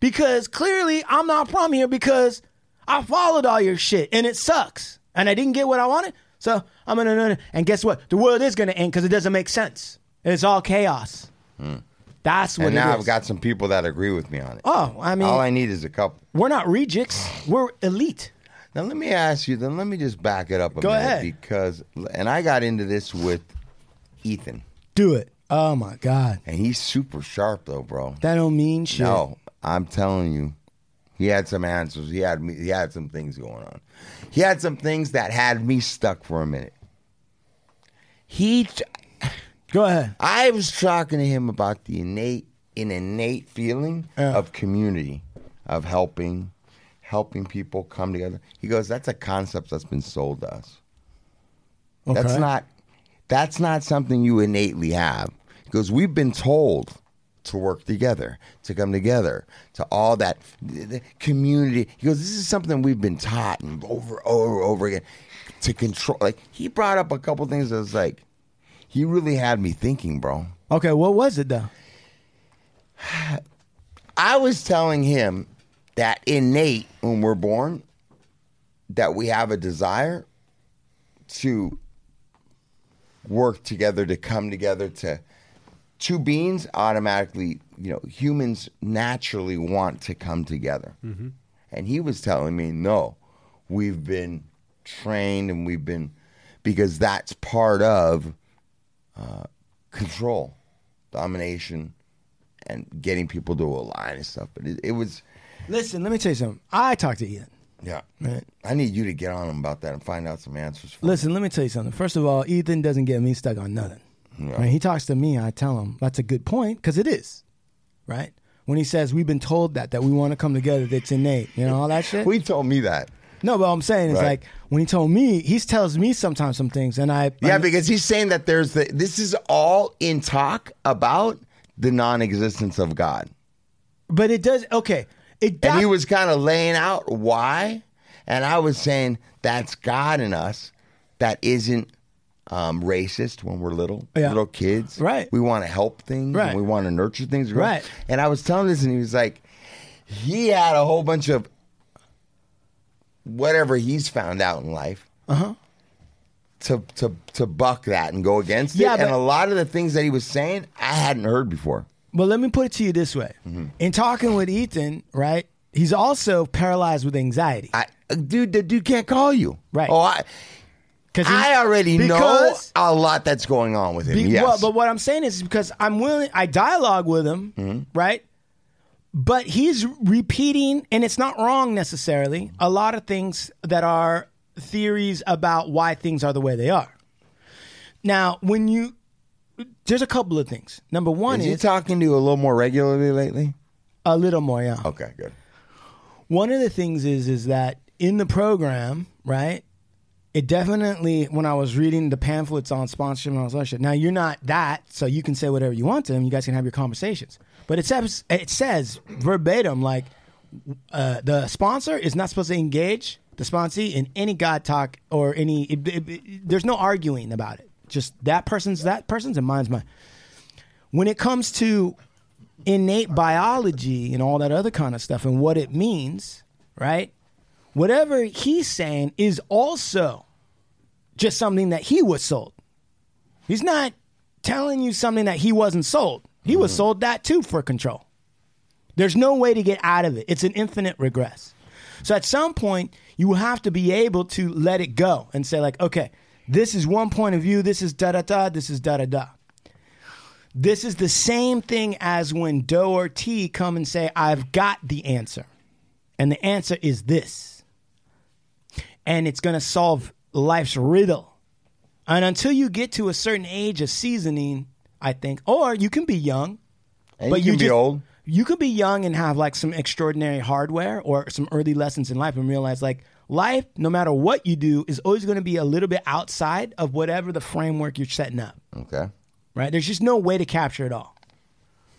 because clearly I'm not from here because I followed all your shit and it sucks and I didn't get what I wanted. So I'm to, and guess what? The world is to end because it doesn't make sense. It's all chaos. Hmm. That's what and now. I've got some people that agree with me on it. Oh, I mean, All I need is a couple. we're not rejects. We're elite. Now let me ask you. Then let me just back it up a Go minute ahead. because, and I got into this with Ethan, Do it. Oh my God. and he's super sharp though, bro. That don't mean shit. No, I'm telling you, he had some answers. He had me. He had some things going on. He had some things that had me stuck for a minute. He, go ahead. I was talking to him about the innate, an innate feeling of community, of helping, helping people come together. He goes, "That's a concept that's been sold to us. That's not, that's not something you innately have." He goes, "We've been told." To work together, to come together, to all that the- the community. He goes, This is something we've been taught and over, over, over again to control. Like, he brought up a couple things that was like, he really had me thinking, bro. Okay, what was it though? I was telling him that innate when we're born, that we have a desire to work together, to come together, to two beings automatically, you know, humans naturally want to come together. Mhm. And he was telling me, no, we've been trained and we've been, because that's part of uh, control, domination, and getting people to align and stuff. But it, it was, Listen, let me tell you something. I talked to Ian. yeah. Right. I need you to get on him about that and find out some answers. For Listen, let me tell you something. First of all, Ethan doesn't get me stuck on nothing. Yeah. When he talks to me, I tell him that's a good point because it is, right? When he says we've been told that that we want to come together, that's innate, you know all that shit. He told me that. No, but I'm saying is Right. like when he told me, he tells me sometimes some things, and I Yeah, I- because he's saying that there's the, this is all in talk about the non-existence of God. but it does okay. It And he was kind of laying out why, and I was saying that's God in us that isn't um, racist when we're little, Yeah. little kids. Right. We want to help things. Right. And we want to nurture things. Right. And I was telling this, and he was like, he had a whole bunch of whatever he's found out in life. Uh-huh. To, to to buck that and go against Yeah, it, and a lot of the things that he was saying, I hadn't heard before. But let me put it to you this way: Mm-hmm. in talking with Ethan, right? He's also paralyzed with anxiety. I, dude, the dude can't call you. Right. Oh, I, he- I already know a lot that's going on with him. Be- yes. well, but what I'm saying is because I'm willing, I dialogue with him, Mm-hmm. right? But he's repeating, and it's not wrong necessarily, a lot of things that are theories about why things are the way they are. Now, when you, there's a couple of things. Number one Is is, he talking to you a little more regularly lately? a little more, yeah. Okay, good. One of the things is is that in the program, right? It definitely when I was reading the pamphlets on sponsorship and all that shit. Now you're not that, so you can say whatever you want to them. You guys can have your conversations. But it says it says verbatim like uh, the sponsor is not supposed to engage the sponsee in any god talk or any. it- it- it- there's no arguing about it. Just that person's that person's and mine's mine. When it comes to innate biology and all that other kind of stuff and what it means, right? Whatever he's saying is also just something that he was sold. He's not telling you something that he wasn't sold. He was mm-hmm. sold that too for control. There's no way to get out of it. It's an infinite regress. So at some point, you have to be able to let it go and say, like, okay, this is one point of view, this is da da da, this is da da da. This is the same thing as when Doe or T come and say, I've got the answer. And the answer is this. And it's going to solve life's riddle. And until you get to a certain age of seasoning, I think, or you can be young, And you can be old. You could be young and have like some extraordinary hardware or some early lessons in life and realize like life, no matter what you do, is always going to be a little bit outside of whatever the framework you're setting up Okay. right? There's just no way to capture it all.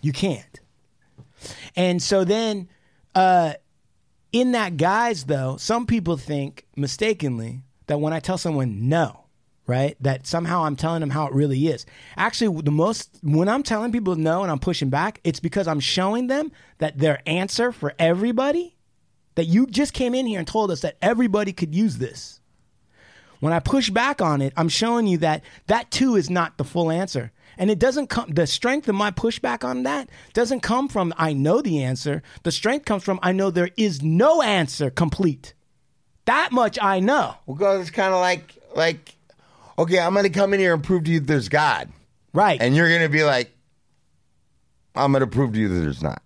You can't. And so then, uh, in that guise, though, some people think mistakenly that when I tell someone no, right, that somehow I'm telling them how it really is. Actually, the most, when I'm telling people no and I'm pushing back, it's because I'm showing them that their answer for everybody, that you just came in here and told us that everybody could use this. When I push back on it, I'm showing you that that too is not the full answer. And it doesn't come, the strength of my pushback on that doesn't come from I know the answer. The strength comes from I know there is no answer complete. That much I know. Well, it's kind of like like, okay, I'm going to come in here and prove to you that there's God, right? And you're going to be like, I'm going to prove to you that there's not.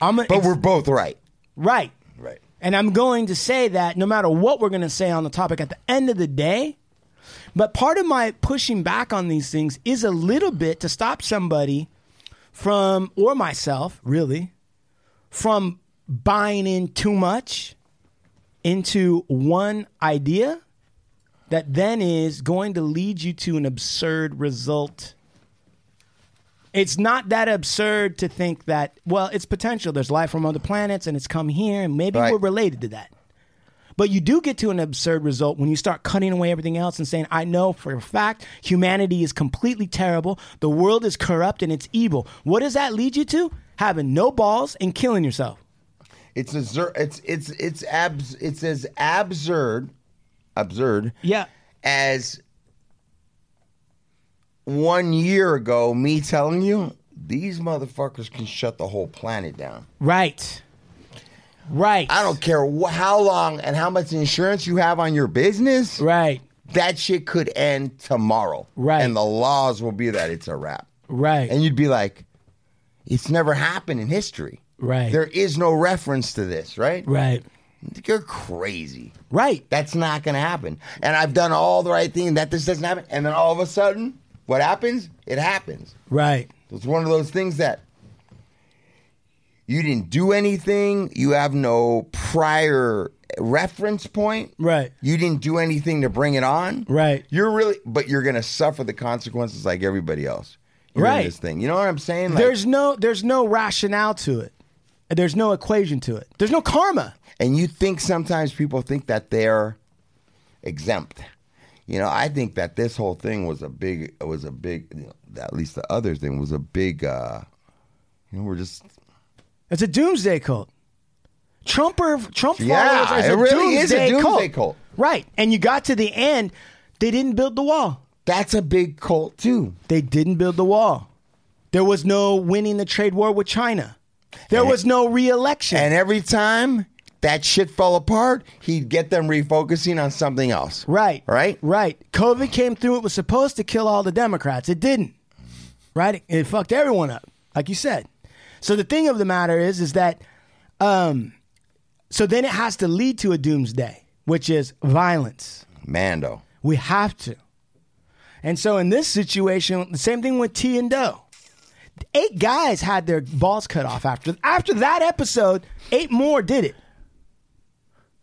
I'm a, but we're both right. Right. Right. And I'm going to say that no matter what we're going to say on the topic at the end of the day, but part of my pushing back on these things is a little bit to stop somebody from, or myself, really, from buying in too much into one idea that then is going to lead you to an absurd result. It's not that absurd to think that, well, it's potential. There's life from other planets and it's come here and maybe Right. we're related to that. But you do get to an absurd result when you start cutting away everything else and saying, I know for a fact humanity is completely terrible. The world is corrupt and it's evil. What does that lead you to? Having no balls and killing yourself. It's absurd. It's it's it's abs. It's as absurd, absurd. Yeah. As one year ago, me telling you these motherfuckers can shut the whole planet down. Right. Right. I don't care wh- how long and how much insurance you have on your business. Right. That shit could end tomorrow. Right. And the laws will be that it's a wrap. Right. And you'd be like, it's never happened in history. Right. There is no reference to this, right? Right. You're crazy. Right. That's not going to happen. And I've done all the right thing that this doesn't happen. And then all of a sudden, what happens? It happens. Right. It's one of those things that you didn't do anything. You have no prior reference point. Right. You didn't do anything to bring it on. Right. You're really, but you're going to suffer the consequences like everybody else. Right. This thing. You know what I'm saying? Like, there's no there's no rationale to it. There's no equation to it. There's no karma. and you think sometimes people think that they're exempt. You know, I think that this whole thing was a big was a big you know, at least the other thing was a big uh you know, we're just It's a doomsday cult. Trumper Trump Yeah, followers is it a really is a doomsday, doomsday cult. Right. And you got to the end, they didn't build the wall. That's a big cult too. They didn't build the wall. There was no winning the trade war with China. There was no re-election. And every time that shit fell apart, he'd get them refocusing on something else. Right. Right? Right. COVID came through. It was supposed to kill all the Democrats. It didn't. Right? It, it fucked everyone up, like you said. So the thing of the matter is, is that, um, so then it has to lead to a doomsday, which is violence. Mando. We have to. And so in this situation, the same thing with T and Doe. Eight guys had their balls cut off after after that episode. Eight more did it.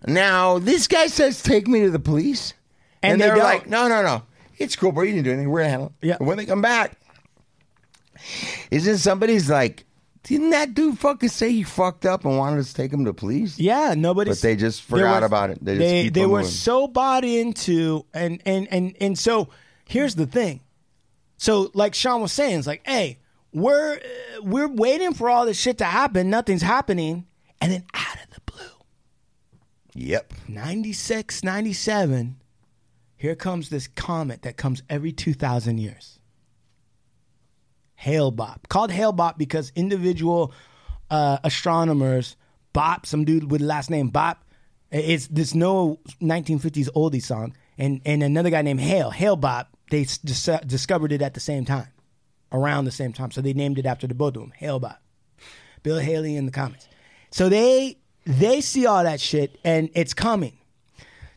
Now, this guy says take me to the police. And And, they they're don't. like, no, no, no. It's cool, bro. You didn't do anything. We're to handle it. Yeah. When they come back, isn't somebody's like, didn't that dude fucking say he fucked up and wanted us to take him to police? Yeah, nobody. But they just forgot about it. They just they they were moving. so bought into and and and and so here's the thing. So like Sean was saying, it's like, hey, we're we're waiting for all this shit to happen. Nothing's happening, and then out of the blue, Yep. 96, 97, here comes this comet that comes every two thousand years. Hale-Bopp. Called Hale-Bopp because individual uh, astronomers, Bopp, some dude with the last name Bopp, it's this no 1950s oldie song, and, and another guy named Hale, Hale-Bopp, they dis- discovered it at the same time, around the same time. So they named it after the both of them, Hale-Bopp. Bill Haley in the comments. So they they see all that shit and it's coming.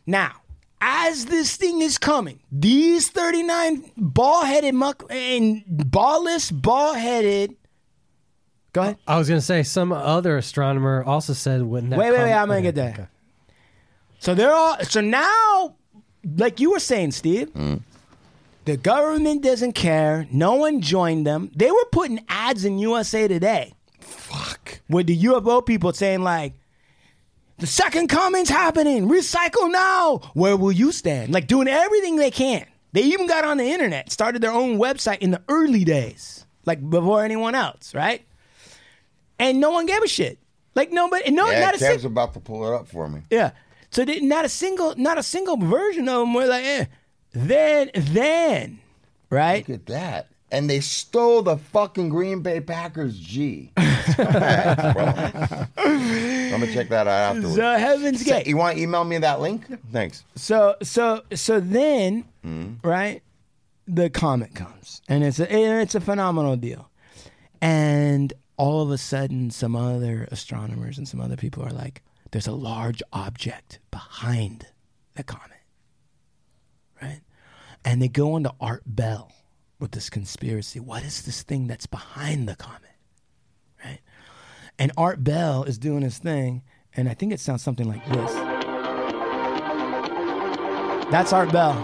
Now, as this thing is coming, these 39 ball-headed muck and ballless, ball-headed. Go ahead. I was going to say some other astronomer also said when that. Wait, wait, wait. I'm gonna get there. okay. So they're all. So now, like you were saying, Steve, mm. the government doesn't care. No one joined them. They were putting ads in USA Today. Fuck. With the UFO people saying like, the second coming's happening. Recycle now. Where will you stand? Like doing everything they can. They even got on the internet, started their own website in the early days, like before anyone else, right? And no one gave a shit. Like nobody, no, yeah, not a single. about to pull it up for me. Yeah. So they, not a single, not a single version of them were like, eh. Then, then, right? Look at that. And they stole the fucking Green Bay Packers G. I'm gonna check that out afterwards. The Heaven's Gate. You want to email me that link? Thanks. So, so, so then, Mm. right? The comet comes, and it's a, it's a phenomenal deal. And all of a sudden, some other astronomers and some other people are like, "There's a large object behind the comet," right? And they go into Art Bell with this conspiracy. What is this thing that's behind the comet? And Art Bell is doing his thing, and I think it sounds something like this. That's Art Bell.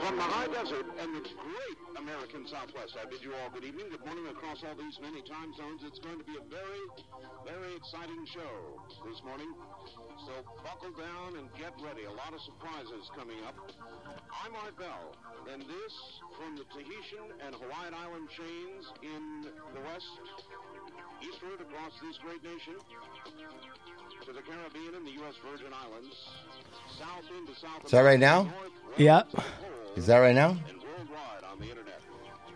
From the high desert and the great American Southwest, I bid you all good evening, good morning across all these many time zones. It's going to be a very, very exciting show this morning. So buckle down and get ready. A lot of surprises coming up. I'm Art Bell, and this from the Tahitian and Hawaiian Island chains in the west, eastward across this great nation, to the Caribbean and the U.S. Virgin Islands, south into South Is that right now? Yep. Is that right now? worldwide on the internet.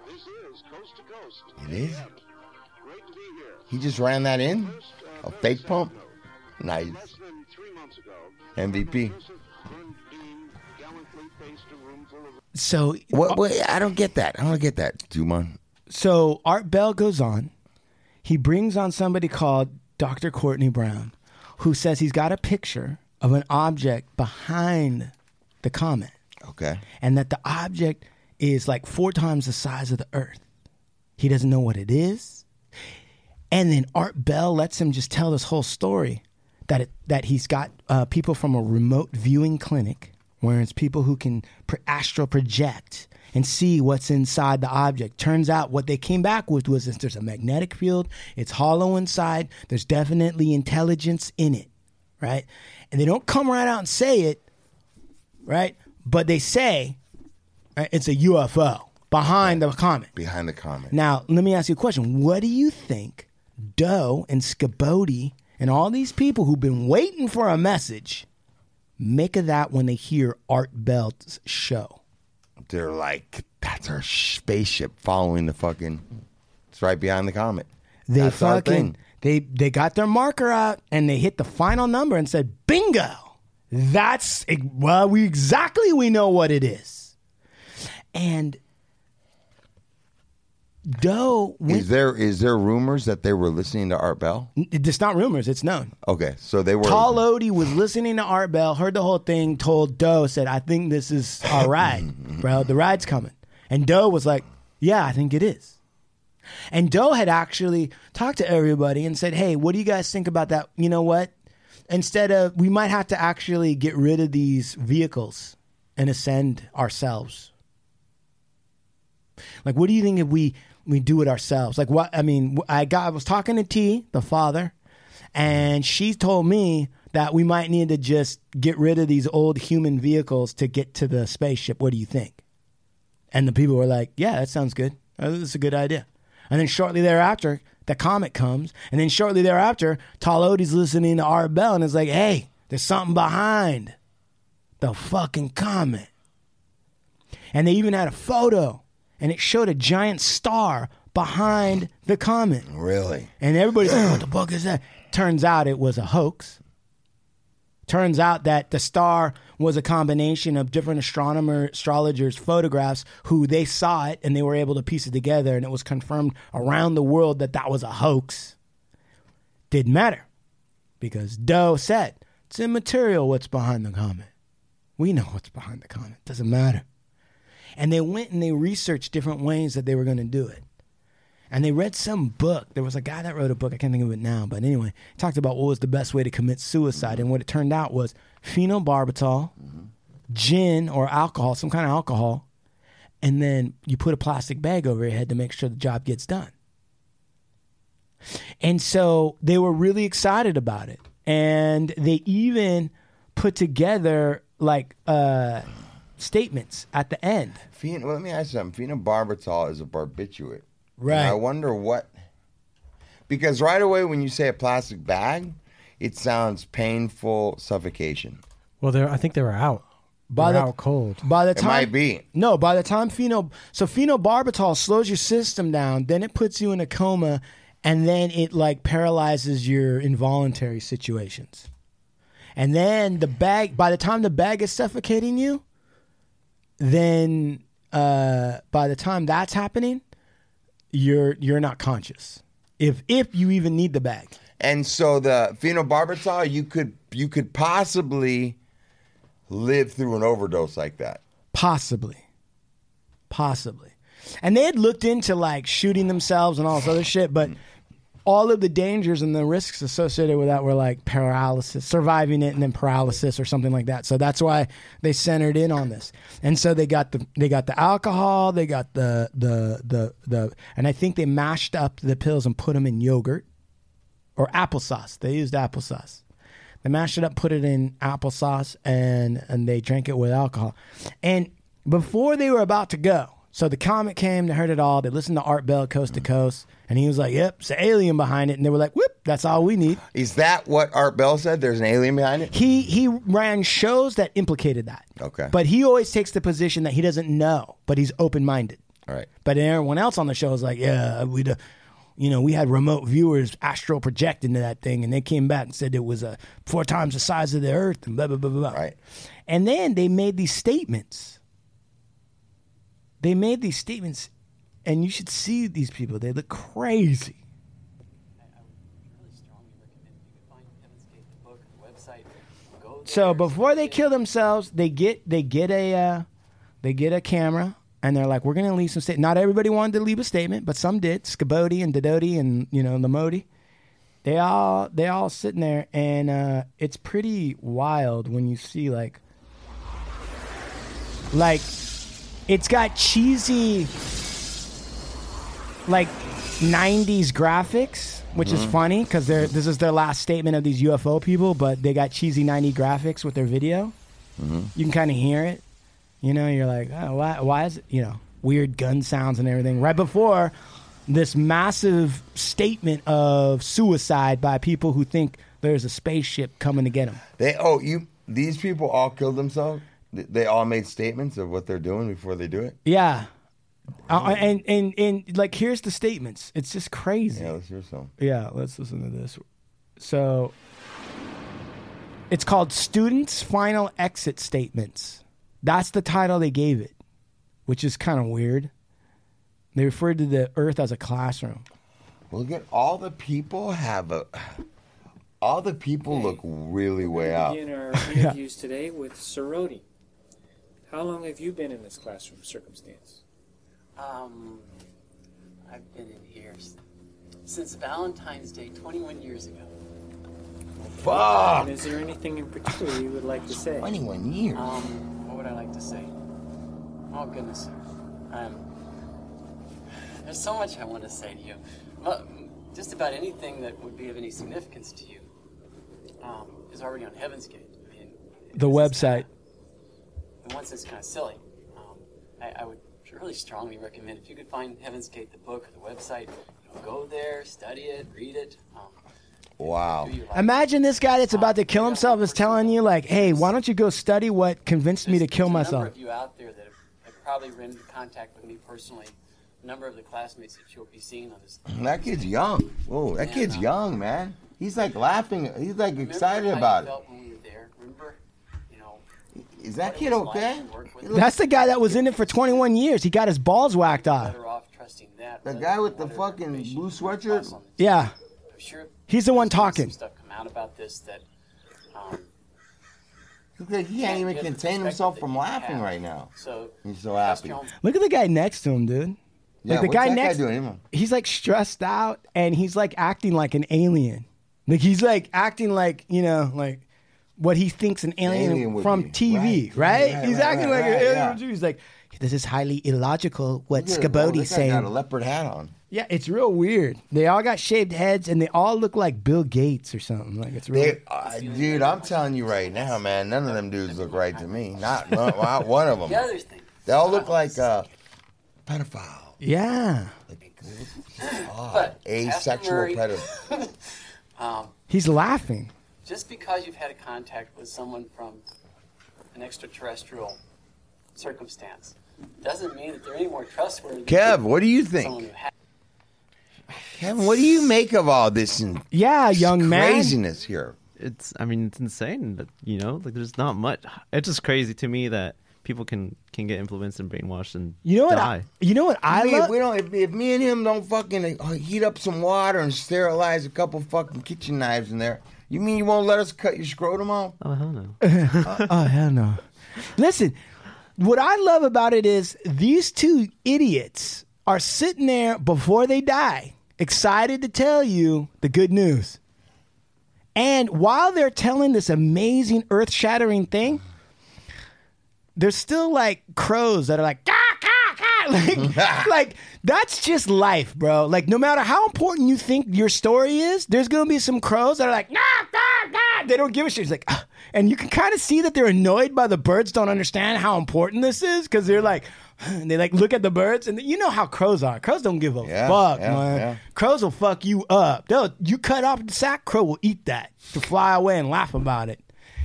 This is Coast to Coast. It is. Great to be here. He just ran that in? Uh, a fake pump? Nice. Less than three months ago, MVP. gallantly faced a room full of So What, what? I don't get that. I don't get that, Dumont. So Art Bell goes on. He brings on somebody called Dr. Courtney Brown, who says he's got a picture of an object behind the comet, Okay. and that the object is like four times the size of the Earth. He doesn't know what it is. And then Art Bell lets him just tell this whole story that it, that he's got uh, people from a remote viewing clinic, where it's people who can astral project and see what's inside the object. Turns out what they came back with was there's a magnetic field, it's hollow inside, there's definitely intelligence in it, right? And they don't come right out and say it, right? But they say right, it's a UFO behind the comet. Behind the comet. Now, let me ask you a question. What do you think Doe and Scabodi and all these people who've been waiting for a message make of that when they hear Art Bell's show? They're like, that's our spaceship following the fucking. It's right behind the comet. They That's fucking they they got their marker out and they hit the final number and said, "Bingo! That's well, we exactly we know what it is." And Doe went. Is there is there rumors that they were listening to Art Bell? It's not rumors; it's known. Okay, so they were. Tall Odie was listening to Art Bell, heard the whole thing, told Doe, said, I think this is our ride, mm-hmm. bro. The ride's coming. And Doe was like, Yeah, I think it is. And Doe had actually talked to everybody and said, Hey, what do you guys think about that? You know what? Instead of, we might have to actually get rid of these vehicles and ascend ourselves? Like, what do you think if we we do it ourselves? Like, what I mean, I got I was talking to T, the father, and she told me that we might need to just get rid of these old human vehicles to get to the spaceship. What do you think? And the people were like, "Yeah, that sounds good. Uh, That's a good idea." And then shortly thereafter, the comet comes, and then shortly thereafter, Talodi's listening to Art Bell and is like, "Hey, there's something behind the fucking comet." And they even had a photo, and it showed a giant star behind the comet. Really? And everybody's like, what the fuck is that? Turns out it was a hoax. Turns out that the star was a combination of different astronomer astrologers' photographs who they saw it and they were able to piece it together and it was confirmed around the world that that was a hoax. Didn't matter because Doe said it's immaterial what's behind the comet. We know what's behind the comet. Doesn't matter. And they went and they researched different ways that they were going to do it. And they read some book. There was a guy that wrote a book. I can't think of it now. But anyway, talked about what was the best way to commit suicide. And what it turned out was phenobarbital, gin or alcohol, some kind of alcohol. And then you put a plastic bag over your head to make sure the job gets done. And so they were really excited about it. And they even put together like uh, statements at the end. Phen- well, let me ask you something. Phenobarbital is a barbiturate. Right. And I wonder what. Because right away, when you say a plastic bag, it sounds painful suffocation. Well, they I think they were out. By They're the- out cold. By the It time might be. No, by the time pheno so phenobarbital slows your system down, then it puts you in a coma, and then it like paralyzes your involuntary situations. And then the bag by the time the bag is suffocating you, then uh, by the time that's happening, you're you're not conscious. If if you even need the bag. And so the phenobarbital, you could you could possibly live through an overdose like that. Possibly. Possibly. And they had looked into like shooting themselves and all this other shit, but all of the dangers and the risks associated with that were like paralysis, surviving it and then paralysis or something like that. So that's why they centered in on this. And so they got the they got the alcohol, they got the the the the and I think they mashed up the pills and put them in yogurt or applesauce. They used applesauce. They mashed it up, put it in applesauce, and and they drank it with alcohol. And before they were about to go, so the comet came, they heard it all. They listened to Art Bell coast to mm-hmm. coast, and he was like, "Yep, it's an alien behind it." And they were like, "Whoop, that's all we need." Is that what Art Bell said? There's an alien behind it. He he ran shows that implicated that, Okay. but he always takes the position that he doesn't know, but he's open minded. All right. But everyone else on the show is like, yeah, we, you know, we had remote viewers astral project into that thing, and they came back and said it was uh, four times the size of the Earth, and blah blah blah blah. blah. Right. And then they made these statements. They made these statements, and you should see these people. They look crazy. So before they kill themselves, they get they get a uh, they get a camera and they're like, we're gonna leave some state. Not everybody wanted to leave a statement, but some did. Scabodi and Dodoti and you know Lamodi. They all they all sitting there, and uh, it's pretty wild when you see like like it's got cheesy like 90s graphics which is Mhm. funny because they're this is their last statement of these ufo people but they got cheesy 90 graphics with their video Mhm. you can kind of hear it you know you're like oh, why, why is it you know weird gun sounds and everything right before this massive statement of suicide by people who think there's a spaceship coming to get them They oh you these people all killed themselves. Th- They all made statements of what they're doing before they do it. yeah uh, and, and and like here's the statements it's just crazy Yeah, let's hear some. Yeah, let's listen to this. So it's called Students' Final Exit Statements. That's the title they gave it, which is kind of weird. They referred to the Earth as a classroom. Look at all the people have a. All the people look really way out. begin our interviews today with Soroti. How long have you been in this classroom circumstance? Um, I've been in here since Valentine's Day 21 years ago. And is there anything in particular you would like to say? 21 years. Um, what would I like to say? Oh goodness, um, there's so much I want to say to you. Well, just about anything that would be of any significance to you um, is already on Heaven's Gate. I mean, The website. and one it's kind of silly, um, I, I would really strongly recommend if you could find Heaven's Gate, the book or the website, you know, go there, study it, read it. Um, Wow. Imagine this guy that's about to kill himself is telling you, like, hey, why don't you go study what convinced me to kill There's a myself? number of you out there that have, have probably been in contact with me personally. A number of the classmates that you'll be seeing on this. That kid's young. Whoa, that kid's young, man. He's like laughing. He's like excited about how you it. felt when we were there? Remember, you know, Is that kid was like okay? to work with That's the guy that was in it for 21 years. He got his balls whacked off. better off trusting that. The guy with the fucking blue you come across sweatshirt. Yeah. He's the one there's gonna be talking. Some stuff come out about this that. Um, Look like he can't even contain himself from laughing right now. So He's so happy. Look at the guy next to him, dude. Yeah, like the what's guy that guy doing? he's like stressed out and he's like acting like an alien. Like he's like acting like you know like what he thinks an alien, alien from be. TV, right? Right, right, he's right, acting right, like an right, alien yeah. TV. He's like, this is highly illogical. What Look at it. Scabody's That got a saying. leopard hat on. Yeah, it's real weird. They all got shaved heads and they all look like Bill Gates or something. Like it's real. They, uh, dude, I'm telling you right now, man. None of them dudes look right to me. Not, not, not one of them. The other thing. They all look like uh, pedophile. yeah, Odd, asexual Murray- pedophile. um, he's laughing. Just because you've had a contact with someone from an extraterrestrial circumstance doesn't mean that they're any more trustworthy. Kev, than what do you think? who Kevin, what do you make of all this and Yeah, young man. craziness here? It's, I mean, it's insane, but you know, like there's not much. It's just crazy to me that people can can get influenced and brainwashed and You know what? die. I, you know what I mean, love? if we don't, if, if me and him don't fucking uh, heat up some water and sterilize a couple fucking kitchen knives in there, you mean you won't let us cut your scrotum off? Oh hell no! oh, oh, hell no. Listen, what I love about it is these two idiots are sitting there before they die, excited to tell you the good news. And while they're telling this amazing earth shattering thing, there's still like crows that are like, "Caw, caw, caw." Like, like that's just life, bro. Like, no matter how important you think your story is, there's gonna be some crows that are like, nah, nah, nah. They don't give a shit. It's like, "Ah." and you can kind of see that they're annoyed by the birds don't understand how important this is because they're like, and they like look at the birds and you know how crows are. Crows don't give a Yeah, fuck, yeah, man. yeah. Crows will fuck you up. They'll you cut off the sack, crow will eat that to fly away and laugh about it.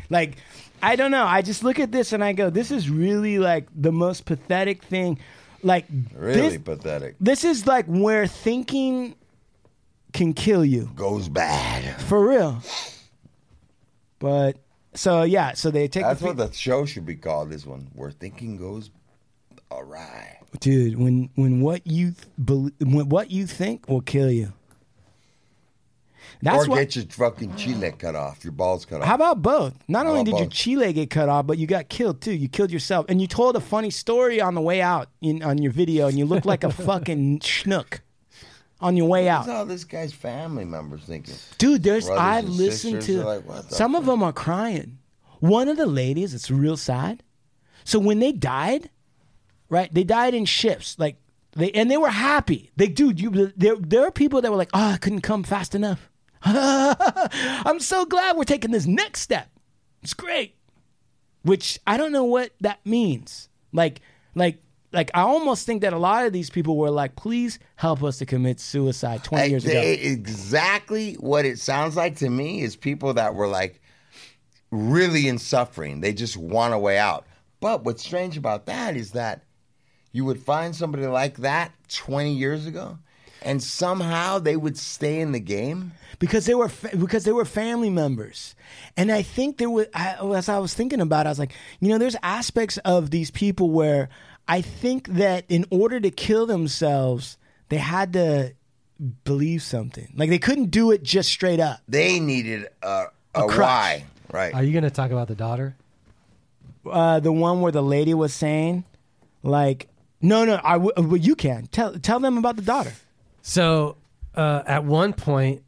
Like, I don't know. I just look at this and I go, this is really like the most pathetic thing. Like, Really this, pathetic. this is like where thinking can kill you. Goes bad. For real. But so yeah, so they take That's the what the show should be called. This one, where thinking goes awry. dude when when what you th- bel when what you think will kill you. That's or what. get your fucking chile cut off, your balls cut off. How about both? Not How only did your both? chile get cut off, but you got killed too. You killed yourself, and you told a funny story on the way out in, on your video, and you look like a fucking schnook on your way out. All this guy's family members thinking? Dude, there's Brothers I've listened to like, some of them are crying. One of the ladies, it's real sad. So when they died, right? They died in ships, like they and they were happy. They, dude, you there there are people that were like, oh, I couldn't come fast enough. I'm so glad we're taking this next step. It's great. Which I don't know what that means. Like, like, like I almost think that a lot of these people were like, please help us to commit suicide 20 Like, years ago. Exactly what it sounds like to me is people that were like really in suffering. They just want a way out. But what's strange about that is that you would find somebody like that 20 years ago and somehow they would stay in the game. because they were fa- because they were family members, and I think there was I, as I was thinking about, it, I was like, you know, there's aspects of these people where I think that in order to kill themselves, they had to believe something. Like they couldn't do it just straight up. They needed a, A a, crutch. why. Right. Are you going to talk about the daughter? Uh, the one where the lady was saying, like, no, no, I w- well, you can tell tell them about the daughter. So uh, at one point,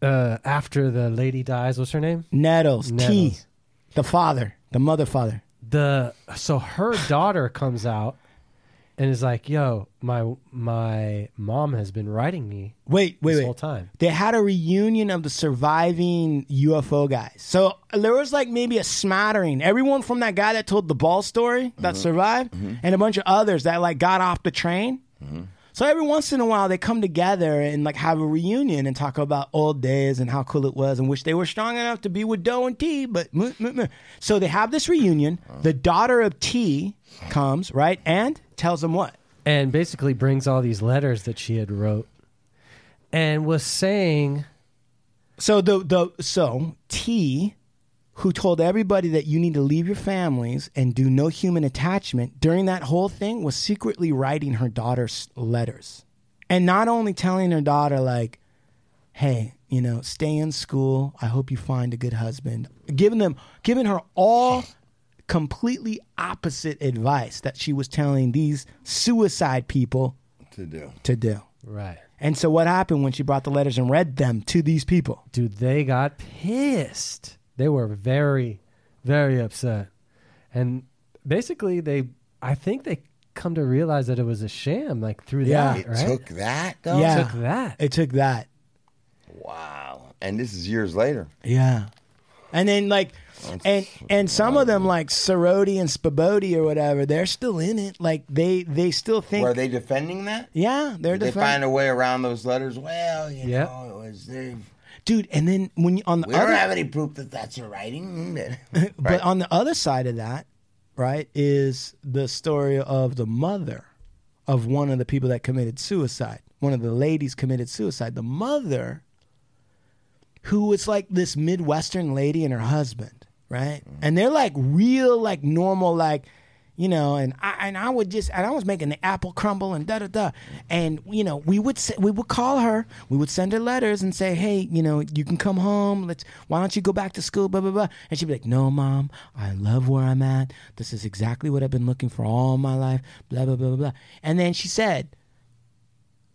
uh, after the lady dies, what's her name? Nettles, Ti, Nettles. the father, the mother father. the so her daughter comes out and is like, "Yo, my my mom has been writing me Wait, wait, this wait. whole time." They had a reunion of the surviving UFO guys. So there was like maybe a smattering. Everyone from that guy that told the ball story that survived, and a bunch of others that like got off the train. So every once in a while, they come together and like have a reunion and talk about old days and how cool it was and wish they were strong enough to be with Do and Ti. But so they have this reunion. The daughter of Ti comes right and tells them what. and basically brings all these letters that she had wrote and was saying So the the so Ti, who told everybody that you need to leave your families and do no human attachment during that whole thing, was secretly writing her daughter's letters, and not only telling her daughter like, "Hey, you know, stay in school. I hope you find a good husband," giving them giving her all completely opposite advice that she was telling these suicide people to do to do. right. And so what happened when she brought the letters and read them to these people? Dude, they got pissed. They were very, very upset. And basically, they, I think they come to realize that it was a sham, like through Yeah. that, It right? took that though. Yeah. Took that. It took that. Wow. And this is years later. Yeah. And then like and and some of them like Soroti and Spabodi or whatever, they're still in it. Like they they still think Were they defending that? Yeah, they're Did they find a way around those letters? Well, you Yep. know, it was they. Dude, and then when you on the We other don't have any proof that that's your writing. but on the other side of that, right, is the story of the mother of one of the people that committed suicide. One of the ladies committed suicide. The mother, who was like this Midwestern lady and her husband, right? Mm-hmm. And they're like real, like normal, like, you know, and I and I would just and I was making the apple crumble and da da da, and you know we would say, we would call her, we would send her letters and say, hey, you know, you can come home. Let's why don't you go back to school? Blah blah blah. And she'd be like, no, mom, I love where I'm at. This is exactly what I've been looking for all my life. Blah blah blah blah blah. And then she said,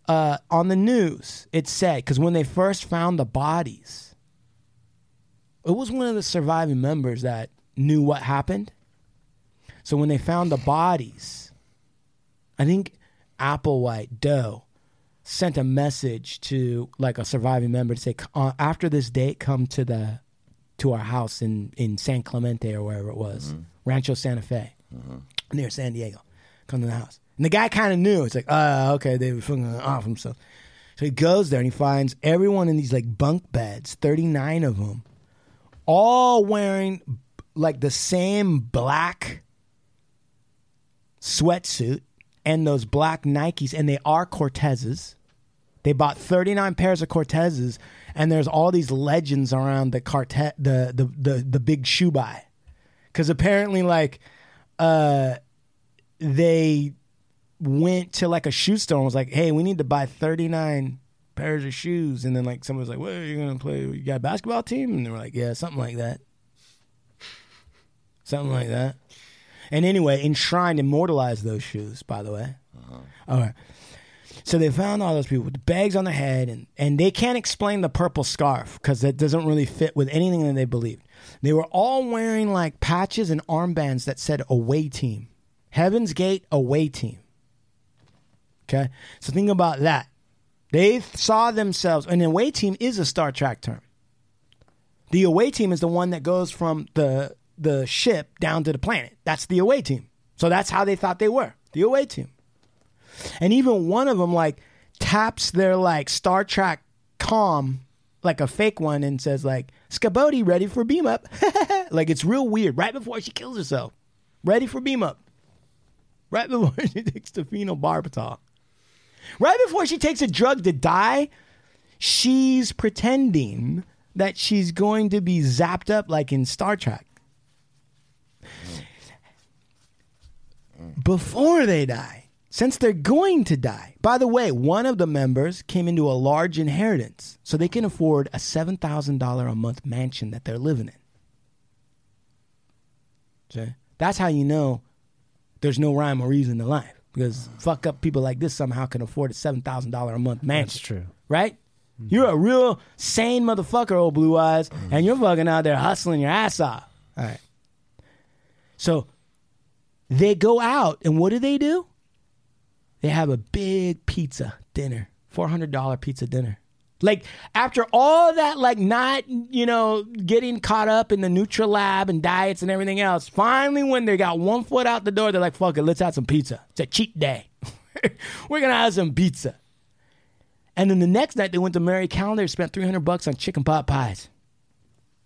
uh, on the news, it said because when they first found the bodies, it was one of the surviving members that knew what happened. So when they found the bodies, I think Applewhite Do sent a message to like a surviving member to say, uh, after this date, come to the to our house in in San Clemente or wherever it was, Rancho Santa Fe, near San Diego. Come to the house, and the guy kind of knew. It's like, uh, okay, they were fucking off himself. So he goes there and he finds everyone in these like bunk beds, thirty nine of them, all wearing like the same black sweatsuit and those black Nikes, and they are Cortezes. They bought 39 pairs of Cortezes, and there's all these legends around the Cortez, the the the, the big shoe buy, because apparently, like, uh, they went to like a shoe store and was like, "Hey, we need to buy 39 pairs of shoes," and then like someone was like, "Well, you're gonna play? You got a basketball team?" And they were like, "Yeah, something like that." Something like that. And anyway, enshrined, immortalized those shoes, by the way. Uh-huh. All right. So they found all those people with bags on their head, and, and they can't explain the purple scarf because that doesn't really fit with anything that they believed. They were all wearing like patches and armbands that said away team, Heaven's Gate away team. Okay. So think about that. They saw themselves, and away team is a Star Trek term. The away team is the one that goes from the the ship down to the planet. That's the away team. So that's how they thought they were. The away team. And even one of them like taps their like Star Trek com like a fake one and says like Scabody ready for beam up. like it's real weird right before she kills herself. Ready for beam up. Right before she takes the phenobarbital. Right before she takes a drug to die, she's pretending that she's going to be zapped up like in Star Trek. Before they die, since they're going to die. By the way, one of the members came into a large inheritance, so they can afford a $7,000 a month mansion that they're living in. See? That's how you know there's no rhyme or reason to life. Because fuck up people like this somehow can afford a $7,000 a month mansion. That's true. Right? Mm-hmm. You're a real sane motherfucker, old blue eyes, and mm-hmm. you're fucking out there hustling your ass off. All right. So They go out and what do they do? They have a big pizza dinner, four hundred dollar pizza dinner. Like after all that, like not you know getting caught up in the Nutrilab and diets and everything else. Finally, when they got one foot out the door, they're like, "Fuck it, let's have some pizza. It's a cheat day. We're gonna have some pizza." And then the next night, they went to Marie Callender, spent three hundred bucks on chicken pot pies.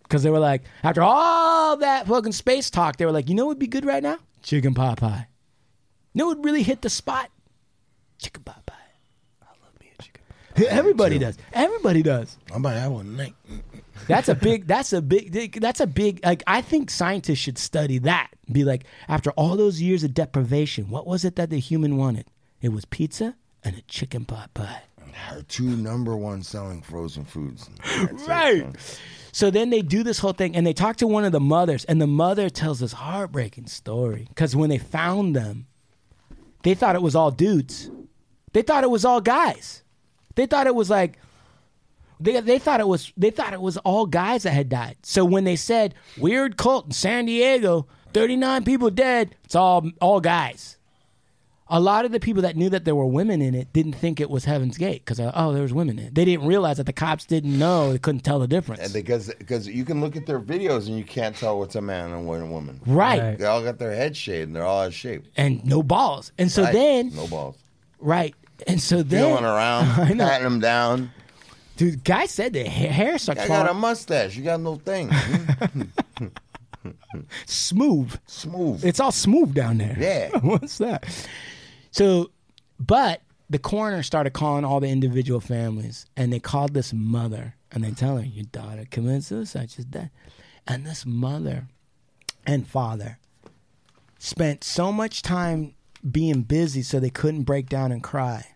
Because they were like, after all that fucking space talk, they were like, you know what would be good right now? Chicken pot pie. You know what would really hit the spot? Chicken pot pie. I love me a chicken pie. Everybody does. Everybody does. I might have one tonight. That's a big. That's a big. That's a big. Like I think scientists should study that. Be like, after all those years of deprivation, what was it that the human wanted? It was pizza and a chicken pot pie. Our two number one selling frozen foods. That's it, right. man. So then they do this whole thing, and they talk to one of the mothers, and the mother tells this heartbreaking story because when they found them, they thought it was all dudes. They thought it was all guys. They thought it was like they they thought it was they thought it was all guys that had died. So when they said weird cult in San Diego, thirty nine people dead, it's all all guys. A lot of the people that knew that there were women in it didn't think it was Heaven's Gate because uh, oh, there was women in it. They didn't realize that the cops didn't know. They couldn't tell the difference. And because because you can look at their videos and you can't tell what's a man and what a woman. Right. Right. They all got their head shaved and they're all out of shape. and no balls. And so Right. then, no balls. right. And so then, Feeling around, I know. patting them down. Dude, guy said the ha- hair starts I got a mustache. You got no thing. smooth. Smooth. It's all smooth down there. Yeah. What's that? So, but the coroner started calling all the individual families, and they called this mother, and they tell her, "Your daughter committed suicide. She's dead." And this mother and father spent so much time being busy, so they couldn't break down and cry.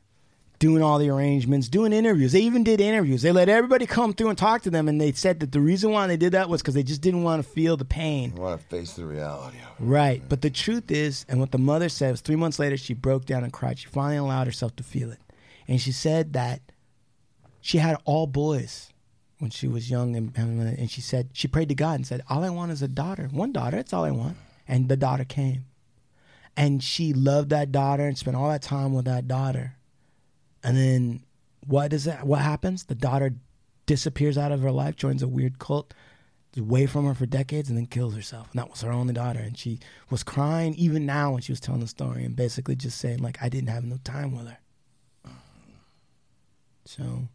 Doing all the arrangements, doing interviews. They even did interviews. They let everybody come through and talk to them, and they said that the reason why they did that was because they just didn't want to feel the pain. Want to face the reality. of it. Right. But the truth is, and what the mother said was three months later, she broke down and cried. She finally allowed herself to feel it. And she said that she had all boys when she was young. And, and she said, she prayed to God and said, All I want is a daughter. One daughter. That's all I want. And the daughter came. And she loved that daughter and spent all that time with that daughter. And then what is that? What happens? The daughter disappears out of her life, joins a weird cult, away from her for decades, and then kills herself. And that was her only daughter. And she was crying even now when she was telling the story and basically just saying, like, I didn't have enough time with her. So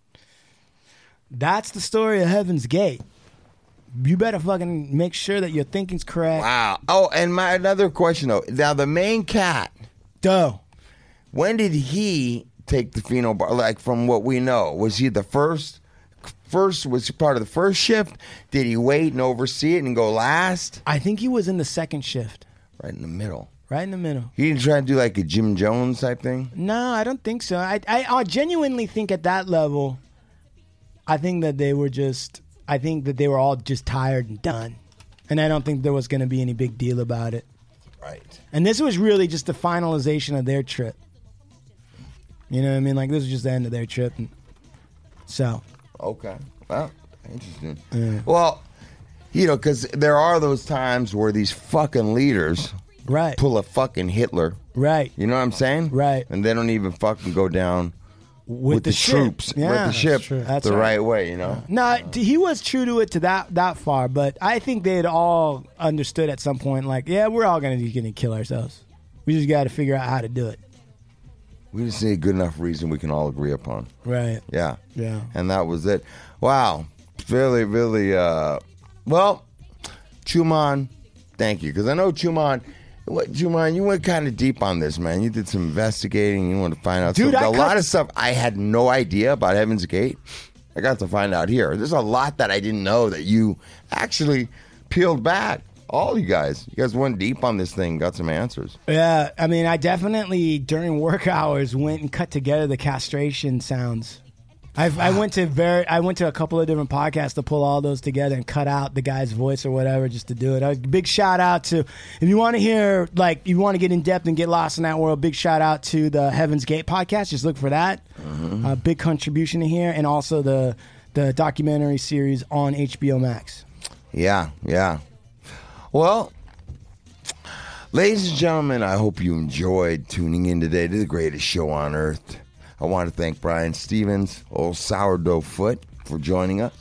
that's the story of Heaven's Gate. You better fucking make sure that your thinking's correct. Wow. Oh, and my another question though. Now the main cat. Do. When did he take the phenobar? Like from what we know, was he the first? First was he part of the first shift? Did he wait and oversee it and go last? I think he was in the second shift. Right in the middle. Right in the middle. He didn't try to do like a Jim Jones type thing. No, I don't think so. I, I, I genuinely think at that level, I think that they were just, I think that they were all just tired and done. And I don't think there was going to be any big deal about it. Right. And this was really just the finalization of their trip. You know what I mean? Like, this was just the end of their trip. And so. Okay. Well, interesting. Yeah. Well, you know, because there are those times where these fucking leaders right pull a fucking Hitler. Right. You know what I'm saying? Right. And they don't even fucking go down With with, the the, troops, Yeah, with the ship. That's the right. right. way. You know. No, he was true to it to that that far, but I think they had all understood at some point, like, yeah, we're all gonna gonna kill ourselves. We just got to figure out how to do it. We just need a good enough reason we can all agree upon. Right. Yeah. Yeah. And that was it. Wow. Really, really. Uh, well, Chuman, thank you. Because I know Chuman. What, Chuman, you went kind of deep on this, man. You did some investigating. You wanted to find out Dude, a cut- lot of stuff I had no idea about Heaven's Gate. I got to find out here. There's a lot that I didn't know that you actually peeled back. All you guys, you guys went deep on this thing, got some answers. Yeah, I mean, I definitely during work hours went and cut together the castration sounds. I've, I went to very, I went to a couple of different podcasts to pull all those together and cut out the guy's voice or whatever just to do it. A big shout out to if you want to hear like you want to get in depth and get lost in that world. Big shout out to the Heaven's Gate podcast. Just look for that. Mm-hmm. A big contribution to here, and also the the documentary series on HBO Max. Yeah, yeah. Well, Ladies and gentlemen, I hope you enjoyed tuning in today to the greatest show on earth. I want to thank Brian Stevens, old sourdough foot, for joining us.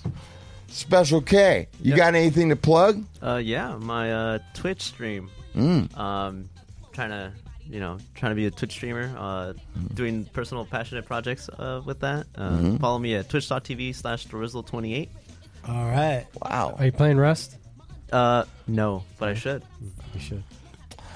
Special K, you Yep. got anything to plug? Uh, yeah, my uh, Twitch stream. Mm. Um, trying to, you know, trying to be a Twitch streamer. Uh, doing personal passionate projects uh, with that. Uh, Mhm. Follow me at twitch.tv slash Dorizzle28. All right. Wow. Are you playing Rust? Uh, no, but I should. You should.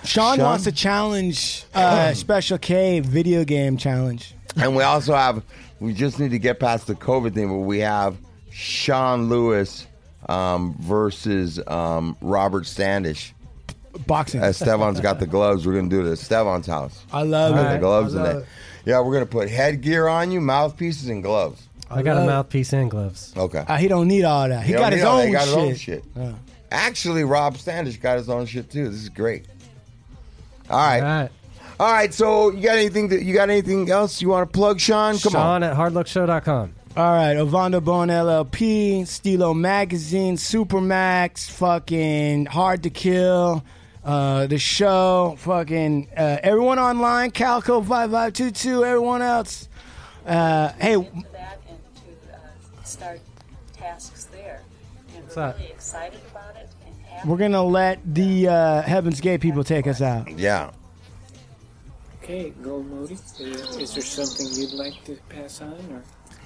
Sean, Sean? wants to challenge uh, Special K video game challenge. And we also have, we just need to get past the COVID thing, but we have Sean Lewis um, versus um, Robert Standish. Boxing. Esteban's got the gloves. We're going to do it at Esteban's house. I love Put it. the gloves I in love there. it. Yeah, we're going to put headgear on you, mouthpieces, and gloves. I got a mouthpiece and gloves. Okay. Uh, he don't need all that. He, don't got need his, all that. own He got shit. his own shit. Yeah. Actually, Rob Standish got his own shit too. This is great. All right. All right. All right. So you got anything? That, you got anything else you want to plug, Sean? Come Sean on. Sean at hardluckshow.com. All right, Ovando Bone LLP, Stilo Magazine, Supermax, fucking Hard to Kill, uh, the show, fucking uh, everyone online, Calco five five two two, everyone else. Uh, hey, to and to uh, start tasks there. And What's we're that? really excited we're gonna let the uh, Heaven's Gate people take us out. Yeah. Okay, Gold Modi, is, is there something you'd like to pass on or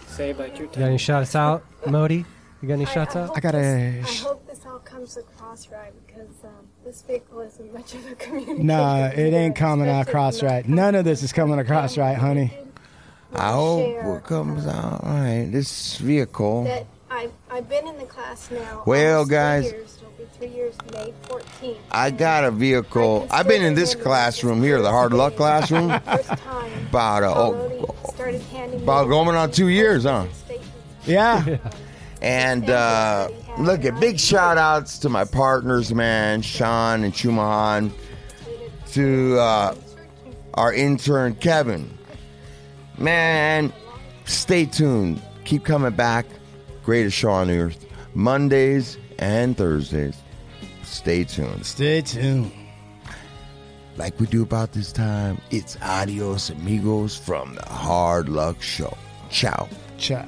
say about your You got time? any shots out, Modi? You got any shots out? I got a. I hope this all comes across right because um, this vehicle isn't much of a communication. Nah, it ain't coming across right. None of this is coming across right, honey. I hope it comes out right. This vehicle. That I've, I've been in the class now. Well, guys- years. It'll be three years May 14th. I got a vehicle. I've been in this classroom here, the hard luck classroom, about uh, oh, Started about going on two years, huh? Yeah. And uh, look at big shout outs to my partners, man, Sean and Chumahan, to uh, our intern Kevin. Man, stay tuned. Keep coming back. Greatest show on earth. Mondays and Thursdays. Stay tuned. Stay tuned. Like we do about this time, it's adios amigos from the Hard Luck Show. Ciao. Ciao.